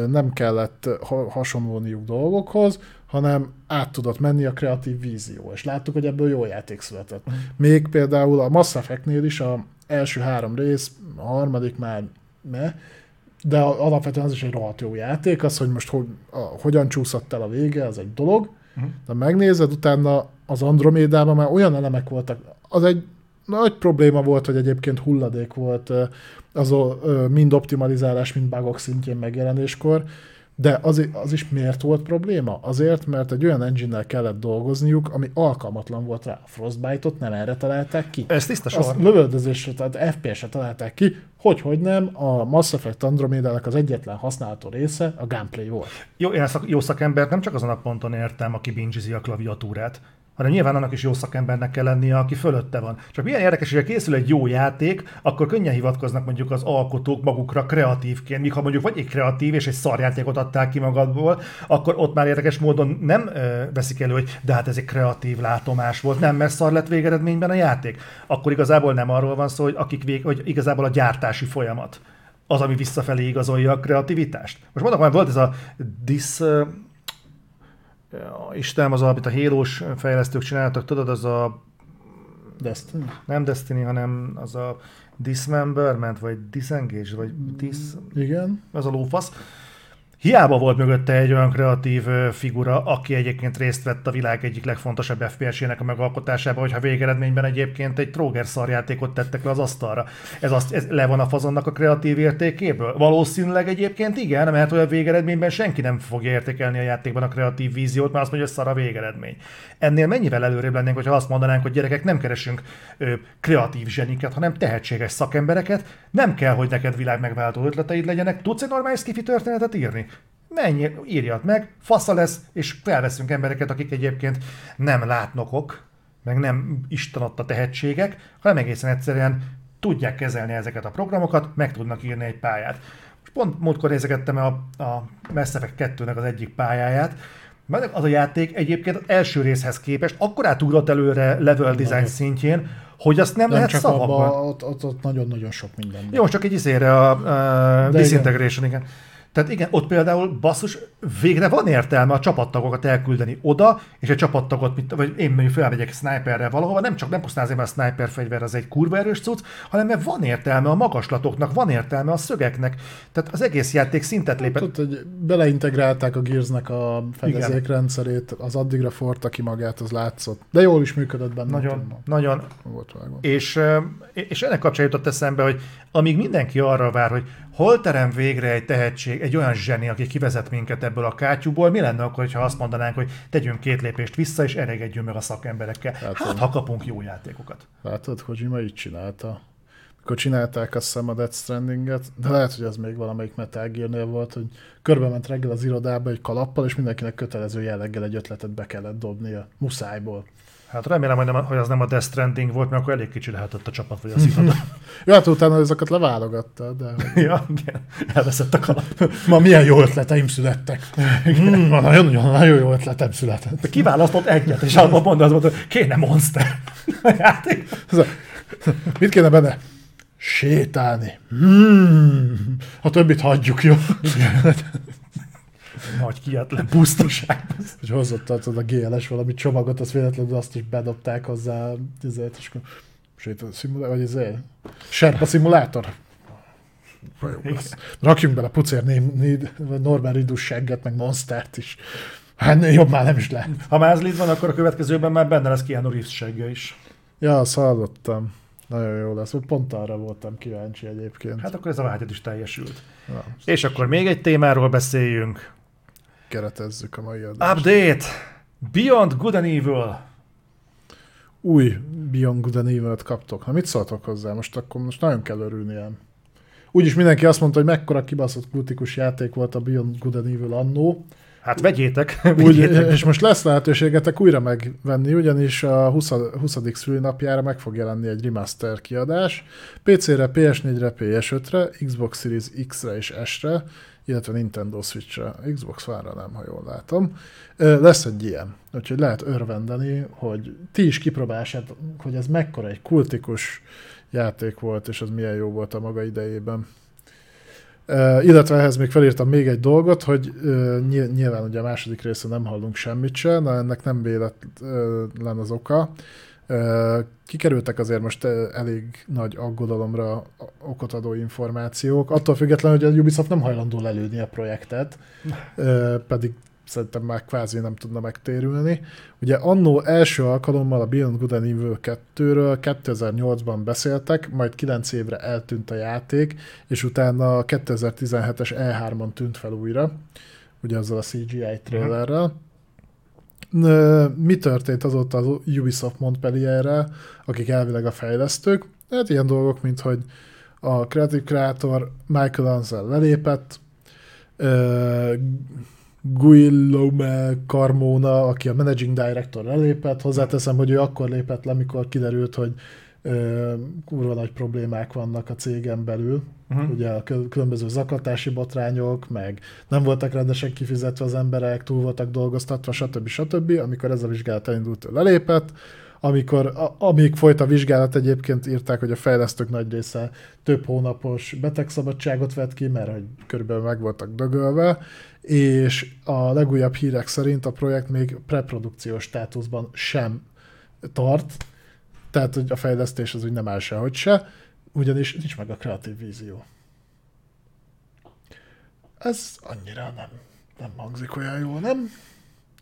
nem kellett ha- hasonlóniuk dolgokhoz, hanem át tudott menni a kreatív vízió, és láttuk, hogy ebből jó játék született. Még például a Mass Effect-nél is a első három rész, a harmadik már ne, de alapvetően az is egy rohadt jó játék, az, hogy most hogy, a, hogyan csúszott el a vége, az egy dolog, Mhm. de megnézed, utána az Andromédában már olyan elemek voltak, az egy nagy probléma volt, hogy egyébként hulladék volt az mind optimalizálás, mind bugok szintjén megjelenéskor, de az, az is miért volt probléma? Azért, mert egy olyan engine-nel kellett dolgozniuk, ami alkalmatlan volt rá. A Frostbite-ot nem erre találták ki. Ez tiszta sor. lövöldözésre, tehát FPS-re találták ki, hogy hogy nem, a Mass Effect Andromédának az egyetlen használható része a gameplay volt. Jó, én a jó szakembert nem csak azon a ponton értem, aki bingizi a klaviatúrát, hanem nyilván annak is jó szakembernek kell lennie, aki fölötte van. Csak milyen érdekes, hogy készül egy jó játék, akkor könnyen hivatkoznak mondjuk az alkotók magukra kreatívként, míg ha mondjuk vagy egy kreatív és egy szarjátékot adtál ki magadból, akkor ott már érdekes módon nem ö, veszik elő, hogy de hát ez egy kreatív látomás volt, nem, mert szar lett végeredményben a játék. Akkor igazából nem arról van szó, hogy akik vég, hogy igazából a gyártási folyamat az, ami visszafelé igazolja a kreativitást. Most mondok, hogy volt ez a dis, Istenem, az, amit a hélós fejlesztők csináltak, tudod, az a Destiny? nem Destiny, hanem az a Dismemberment, vagy Disengage, vagy Dis, Igen. az a lófasz. Hiába volt mögötte egy olyan kreatív figura, aki egyébként részt vett a világ egyik legfontosabb FPS-jének a megalkotásában, hogyha végeredményben egyébként egy Troger szarjátékot tettek le az asztalra. Ez, azt, ez le van a fazonnak a kreatív értékéből? Valószínűleg egyébként igen, mert olyan végeredményben senki nem fogja értékelni a játékban a kreatív víziót, mert azt mondja, hogy szar a végeredmény. Ennél mennyivel előrébb lennénk, hogyha azt mondanánk, hogy gyerekek, nem keresünk ö, kreatív zseniket, hanem tehetséges szakembereket, nem kell, hogy neked világ megváltó ötleteid legyenek, tudsz egy normális skifi történetet írni? Mennyi, írjad meg, fasza lesz, és felveszünk embereket, akik egyébként nem látnokok, meg nem Isten adta tehetségek, hanem egészen egyszerűen tudják kezelni ezeket a programokat, meg tudnak írni egy pályát. Most pont múltkor nézegettem a, a Mass Effect 2-nek az egyik pályáját, mert az a játék egyébként az első részhez képest akkor átugrott előre level design Nagyon. szintjén, hogy azt nem, Nem lehet csak szavakban. ott, ott, ott nagyon-nagyon sok minden. Jó, csak egy izére a, a disintegration, igen. Tehát igen, ott például basszus, végre van értelme a csapattagokat elküldeni oda, és egy csapattagot, mint, vagy én mondjuk felmegyek sniperrel valahova, nem csak nem pusztán azért, mert a sniper fegyver az egy kurva erős cucc, hanem mert van értelme a magaslatoknak, van értelme a szögeknek. Tehát az egész játék szintet lépett. Ott, hogy beleintegrálták a Gearsnek a fedezékrendszerét, az addigra forta ki magát, az látszott. De jól is működött benne. Nagyon, tudom, nagyon Volt vágva. És, és ennek kapcsán jutott eszembe, hogy amíg mindenki arra vár, hogy hol terem végre egy tehetség, egy olyan zseni, aki kivezet minket ebből a kátyúból, mi lenne akkor, ha azt mondanánk, hogy tegyünk két lépést vissza, és elégedjünk meg a szakemberekkel. Hát, Hát, ha kapunk jó játékokat. Látod, Kojima így csinálta. akkor csinálták azt hiszem a Death Stranding-et, de lehet, hogy az még valamelyik Metal Gear-nél volt, hogy körbe ment reggel az irodába egy kalappal, és mindenkinek kötelező jelleggel egy ötletet be kellett dobnia, muszájból. Hát remélem, hogy, nem, hogy az nem a Death Stranding volt, mert akkor elég kicsi lehetett a csapat, vagy az iroda. ja, hát utána ezeket leválogatta, de... ja, igen. elveszett a kalap. Ma milyen jó ötleteim születtek. Mm, nagyon, nagyon, nagyon jó ötletem született. De kiválasztott egyet, és abban mondta, hogy kéne monster. A játék. Mit kéne benne? Sétálni. Hmm. A többit hagyjuk, jó? Nagy kietlen pusztaság. Hogy hozott a GLS valami csomagot, azt véletlenül azt is bedobták hozzá, ezért, és akkor sétálni szimulátor, vagy ezért? Serpa szimulátor. Rakjunk bele pucér Norman Ridus segget, meg Monstert is. Hát jobb már nem is lehet. Ha Mázlid van, akkor a következőben már benne lesz Keanu Reeves segge is. Ja, azt hallottam. Nagyon jó lesz. Pont arra voltam kíváncsi egyébként. Hát akkor ez a vágyat is teljesült. Ja. És akkor még egy témáról beszéljünk. Keretezzük a mai adást. Update! Beyond Good and Evil. Új Beyond Good and Evil-t kaptok. Na mit szóltok hozzá? Most akkor most nagyon kell örülni ilyen. Úgyis mindenki azt mondta, hogy mekkora kibaszott kultikus játék volt a Beyond Good and Evil annó. Hát vegyétek. Úgy, és most lesz lehetőségetek újra megvenni, ugyanis a 20. 20. szülinapjára meg fog jelenni egy remaster kiadás. PC-re, PS4-re, PS5-re, Xbox Series X-re és S-re, illetve Nintendo Switch-re, Xbox One-ra nem, ha jól látom. Lesz egy ilyen, úgyhogy lehet örvendeni, hogy ti is kipróbálsátok, hogy ez mekkora egy kultikus játék volt, és az milyen jó volt a maga idejében. Illetve ehhez még felírtam még egy dolgot, hogy nyilván ugye a második részen nem hallunk semmit se, na ennek nem véletlen az oka. Kikerültek azért most elég nagy aggodalomra okot adó információk, attól függetlenül, hogy a Ubisoft nem hajlandó lelőni a projektet, pedig szerintem már kvázi nem tudna megtérülni. Ugye annó első alkalommal a Beyond Good and Evil 2-ről 2008-ban beszéltek, majd 9 évre eltűnt a játék, és utána a 2017-es E3-on tűnt fel újra, ugye azzal a CGI trailerrel. Mi történt azóta az Ubisoft Montpellierrel, akik elvileg a fejlesztők? Hát ilyen dolgok, mint hogy a Creative Creator Michael Ansel lelépett, Guillaume Carmona, aki a Managing Director lelépett. Hozzáteszem, hogy ő akkor lépett le, amikor kiderült, hogy kurva nagy problémák vannak a cégen belül. Uh-huh. Ugye a különböző zaklatási botrányok, meg nem voltak rendesen kifizetve az emberek, túl voltak dolgoztatva, stb. stb. Amikor ez a vizsgálat elindult, ő lelépett amikor, a, amíg folyt a vizsgálat, egyébként írták, hogy a fejlesztők nagy része több hónapos betegszabadságot vett ki, mert hogy körülbelül meg voltak dögölve, és a legújabb hírek szerint a projekt még preprodukciós státuszban sem tart, tehát hogy a fejlesztés az úgy nem áll sehogy se, ugyanis nincs meg a kreatív vízió. Ez annyira nem, nem hangzik olyan jól, nem?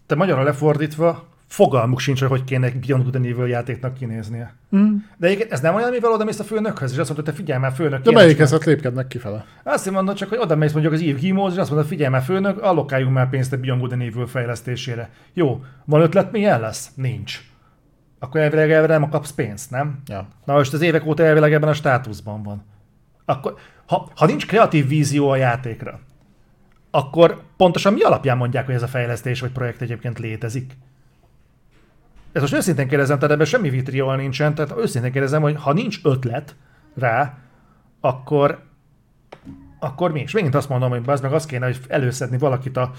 Te magyarra lefordítva, fogalmuk sincs, hogy hogy kéne Beyond Good and Evil játéknak kinéznie. Mm. De egyébként ez nem olyan, mivel oda mész a főnökhöz, és azt mondod, hogy te figyelj már főnök. De melyikhez hát lépkednek kifele? Azt mondod csak, hogy oda mész mondjuk az Eve Gimóz, és azt mondod, figyelj már főnök, allokáljunk már pénzt a Beyond Good and Evil fejlesztésére. Jó, van ötlet, milyen lesz? Nincs. Akkor elvileg elvileg nem kapsz pénzt, nem? Ja. Na most az évek óta elvileg ebben a státuszban van. Akkor, ha, ha nincs kreatív vízió a játékra, akkor pontosan mi alapján mondják, hogy ez a fejlesztés vagy projekt egyébként létezik? Ez most őszintén kérdezem, tehát ebben semmi vitriol nincsen, tehát őszintén kérdezem, hogy ha nincs ötlet rá, akkor akkor mi? És megint azt mondom, hogy az meg azt kéne, hogy előszedni valakit a,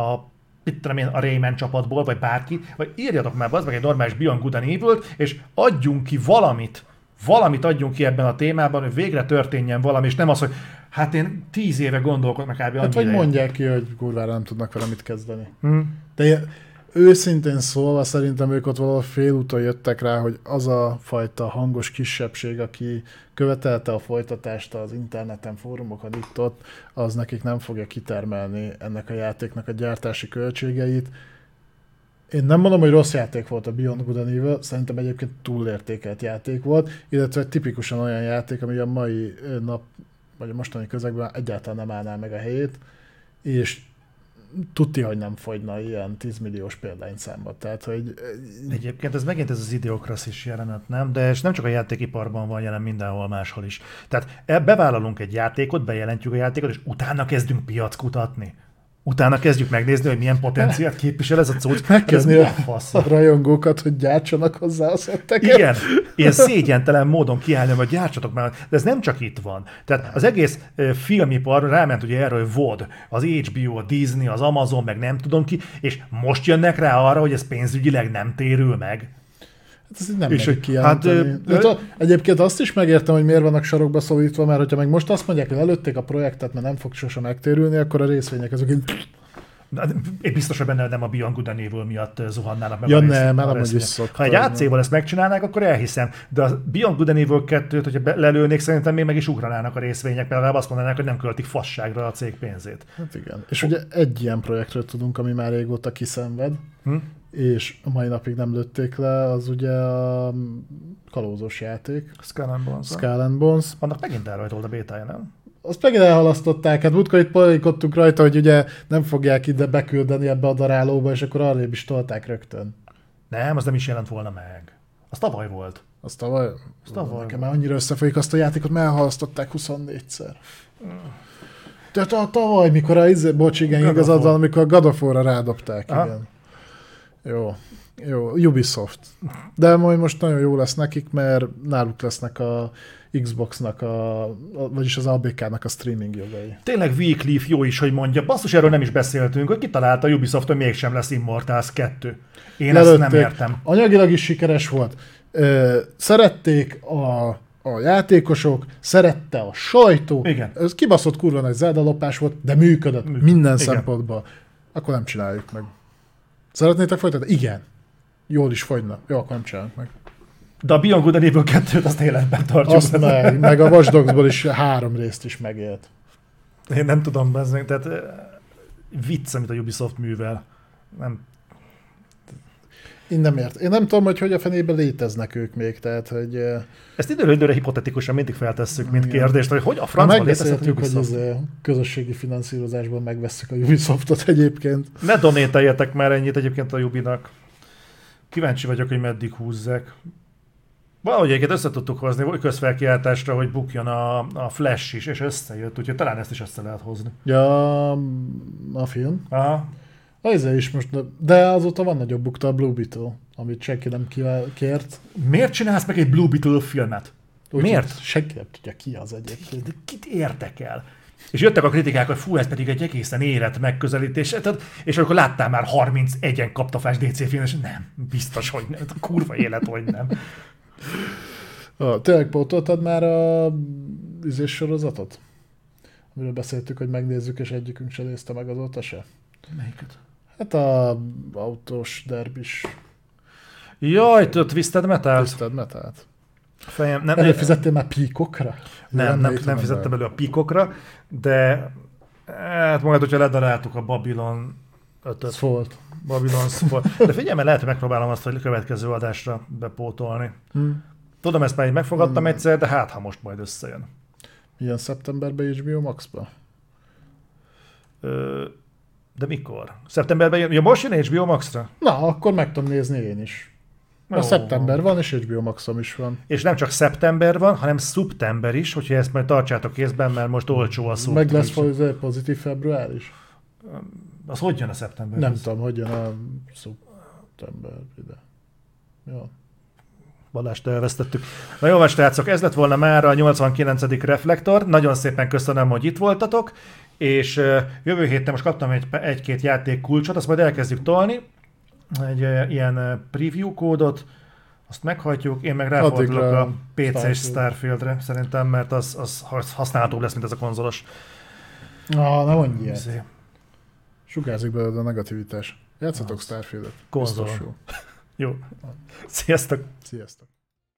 a mit tudom én, a Rayman csapatból, vagy bárki, vagy írjatok már az meg egy normális Beyond Good and evil és adjunk ki valamit, valamit adjunk ki ebben a témában, hogy végre történjen valami, és nem az, hogy hát én tíz éve gondolkodom, meg kb. Hát vagy mondják ki, hogy kurvára nem tudnak vele mit kezdeni. Hmm. De őszintén szólva szerintem ők ott valahol félúton jöttek rá, hogy az a fajta hangos kisebbség, aki követelte a folytatást az interneten, fórumokon itt-ott, az nekik nem fogja kitermelni ennek a játéknak a gyártási költségeit. Én nem mondom, hogy rossz játék volt a Beyond Good and Evil, szerintem egyébként túlértékelt játék volt, illetve tipikusan olyan játék, ami a mai nap, vagy a mostani közegben egyáltalán nem állná meg a helyét, és tudti, hogy nem fogyna ilyen 10 milliós példányszámba. Tehát, hogy Egyébként ez megint ez az idiokraszis jelenet, nem? De és nem csak a játékiparban van jelen mindenhol máshol is. Tehát e- bevállalunk egy játékot, bejelentjük a játékot, és utána kezdünk piac kutatni. Utána kezdjük megnézni, hogy milyen potenciált képvisel ez a cucc. Ez megkezdni a, fasz? a rajongókat, hogy gyártsanak hozzá a szetteket. Igen, ilyen szégyentelen módon kiállni, hogy gyártsatok már, de ez nem csak itt van. Tehát az egész filmipar ráment ugye erről, hogy VOD, az HBO, a Disney, az Amazon, meg nem tudom ki, és most jönnek rá arra, hogy ez pénzügyileg nem térül meg. Hát ez nem És hogy- kijelenteni. hát, Hát, ö, egyébként azt is megértem, hogy miért vannak sarokba szorítva, mert hogyha meg most azt mondják, hogy előtték a projektet, mert nem fog sosem megtérülni, akkor a részvények azok így... De Én biztos, hogy benne nem a Beyond Good and Evil miatt zuhannának meg. Ja a nem, is Ha egy. AC-val ezt megcsinálnák, akkor elhiszem. De a Beyond Good and Evil 2-t, hogyha lelőnék, szerintem még meg is ugranának a részvények, mert legalább azt mondanák, hogy nem költik fasságra a cég pénzét. Hát igen. És ugye egy ilyen projektről tudunk, ami már régóta kiszenved, Hm? És a mai napig nem lőtték le, az ugye a kalózos játék, Skull and Bones. Skull and Bones. Annak megint elrajtolt a bétája, nem? Azt megint elhalasztották, hát múltkor itt poénkodtunk rajta, hogy ugye nem fogják ide beküldeni ebbe a darálóba, és akkor arrébb is tolták rögtön. Nem, az nem is jelent volna meg. Az tavaly volt. Azt tavaly, Azt tavaly nekem már annyira összefolyik azt a játékot, mert elhalasztották 24-szer. Tehát a tavaly, mikor a, izé, bocs, igen, igazad van, amikor a War-ra rádobták, Aha. igen. Jó. Jó, Ubisoft. De majd most nagyon jó lesz nekik, mert náluk lesznek a Xbox-nak, a, vagyis az ABK-nak a streaming jogai. Tényleg Wycliffe jó is, hogy mondja. Basszus, erről nem is beszéltünk, hogy kitalálta a Ubisoft, hogy mégsem lesz Immortals 2. Én ezt nem Lelőtték. értem. Anyagilag is sikeres volt. Ö, szerették a, a játékosok, szerette a sajtó. Igen. Ez kibaszott kurva nagy Zelda lopás volt, de működött Működött. minden Igen. szempontból. Akkor nem csináljuk meg. Szeretnétek folytatni? Igen. Jól is fogyna. Jó, akkor nem csináljuk meg. De a Beyond Good and Evil 2-t azt életben tartjuk. Azt meg, meg a Watch Dogs-ból is három részt is megélt. Én nem tudom, bezzeg, tehát eh, vicc, amit a Ubisoft művel. Nem. Én nem ért. Én nem tudom, hogy hogy a fenében léteznek ők még, tehát, hogy Ezt időről időre hipotetikusan mindig feltesszük, mint Igen. kérdést, hogy hogy a francban létezhet a megbeszéltük, hogy eh, közösségi finanszírozásból megveszük a Ubisoftot egyébként. Ne donételjetek már ennyit egyébként a Jubinak. Kíváncsi vagyok, hogy meddig húzzák. Valahogy egyébként össze tudtuk hozni közfelkiáltásra, hogy bukjon a, a Flash is, és összejött, úgyhogy talán ezt is össze lehet hozni. Ja, a film. Aha. Az is most, de azóta van nagyobb bukta a Blue Beetle, amit senki nem kért. Miért csinálsz meg egy Blue Beetle filmet? Úgy, Miért? Senki nem tudja ki az egyébként. De kit érdekel? És jöttek a kritikák, hogy fú, ez pedig egy egészen érett megközelítés. Tehát, és akkor láttál már 31-en kaptafás DC film, és nem, biztos, hogy nem. A kurva élet, hogy nem. Tényleg pótoltad már a üzés sorozatot? Amiről beszéltük, hogy megnézzük, és egyikünk se nézte meg azóta se. Melyiket? Hát a autós derbis Jaj, te Twisted Metal? Twisted Metalt. Fejem, nem, Előfizettél már píkokra? nem, nem, nem, fizettem elő a píkokra, de hát majd, hogyha ledaráltuk a Babylon Ez 5 volt. Babylon Sport. De figyelj, mert lehet, hogy megpróbálom azt, hogy a következő adásra bepótolni. Hm. Tudom, ezt már így megfogadtam Hmm. egyszer, de hát, ha most majd összejön. Milyen szeptemberben HBO Max-ba? Ö, de mikor? Szeptemberben jön? Ja, most jön HBO Max-ra? Na, akkor meg tudom nézni én is. Jó. szeptember van, és HBO Maxom is van. És nem csak szeptember van, hanem szeptember is, hogyha ezt majd tartsátok kézben, mert most olcsó a szó. Meg lesz pozitív február is? Az hogy jön a szeptember? Nem tudom, hogy jön a szeptember ide. Jó. Balást elvesztettük. Na jó, srácok, ez lett volna már a 89. reflektor. Nagyon szépen köszönöm, hogy itt voltatok, és jövő héten most kaptam egy, egy-két játék kulcsot, azt majd elkezdjük tolni. Egy ilyen preview kódot, azt meghajtjuk, én meg ráfordulok a PC-s Starfield. Starfieldre, szerintem, mert az, az használhatóbb lesz, mint ez a konzolos. Ah, nem mondj ilyet. izé, Sugárzik belőle a negativitás. Játszatok Starfield-et. Konzolon. Jó. Sziasztok! Sziasztok.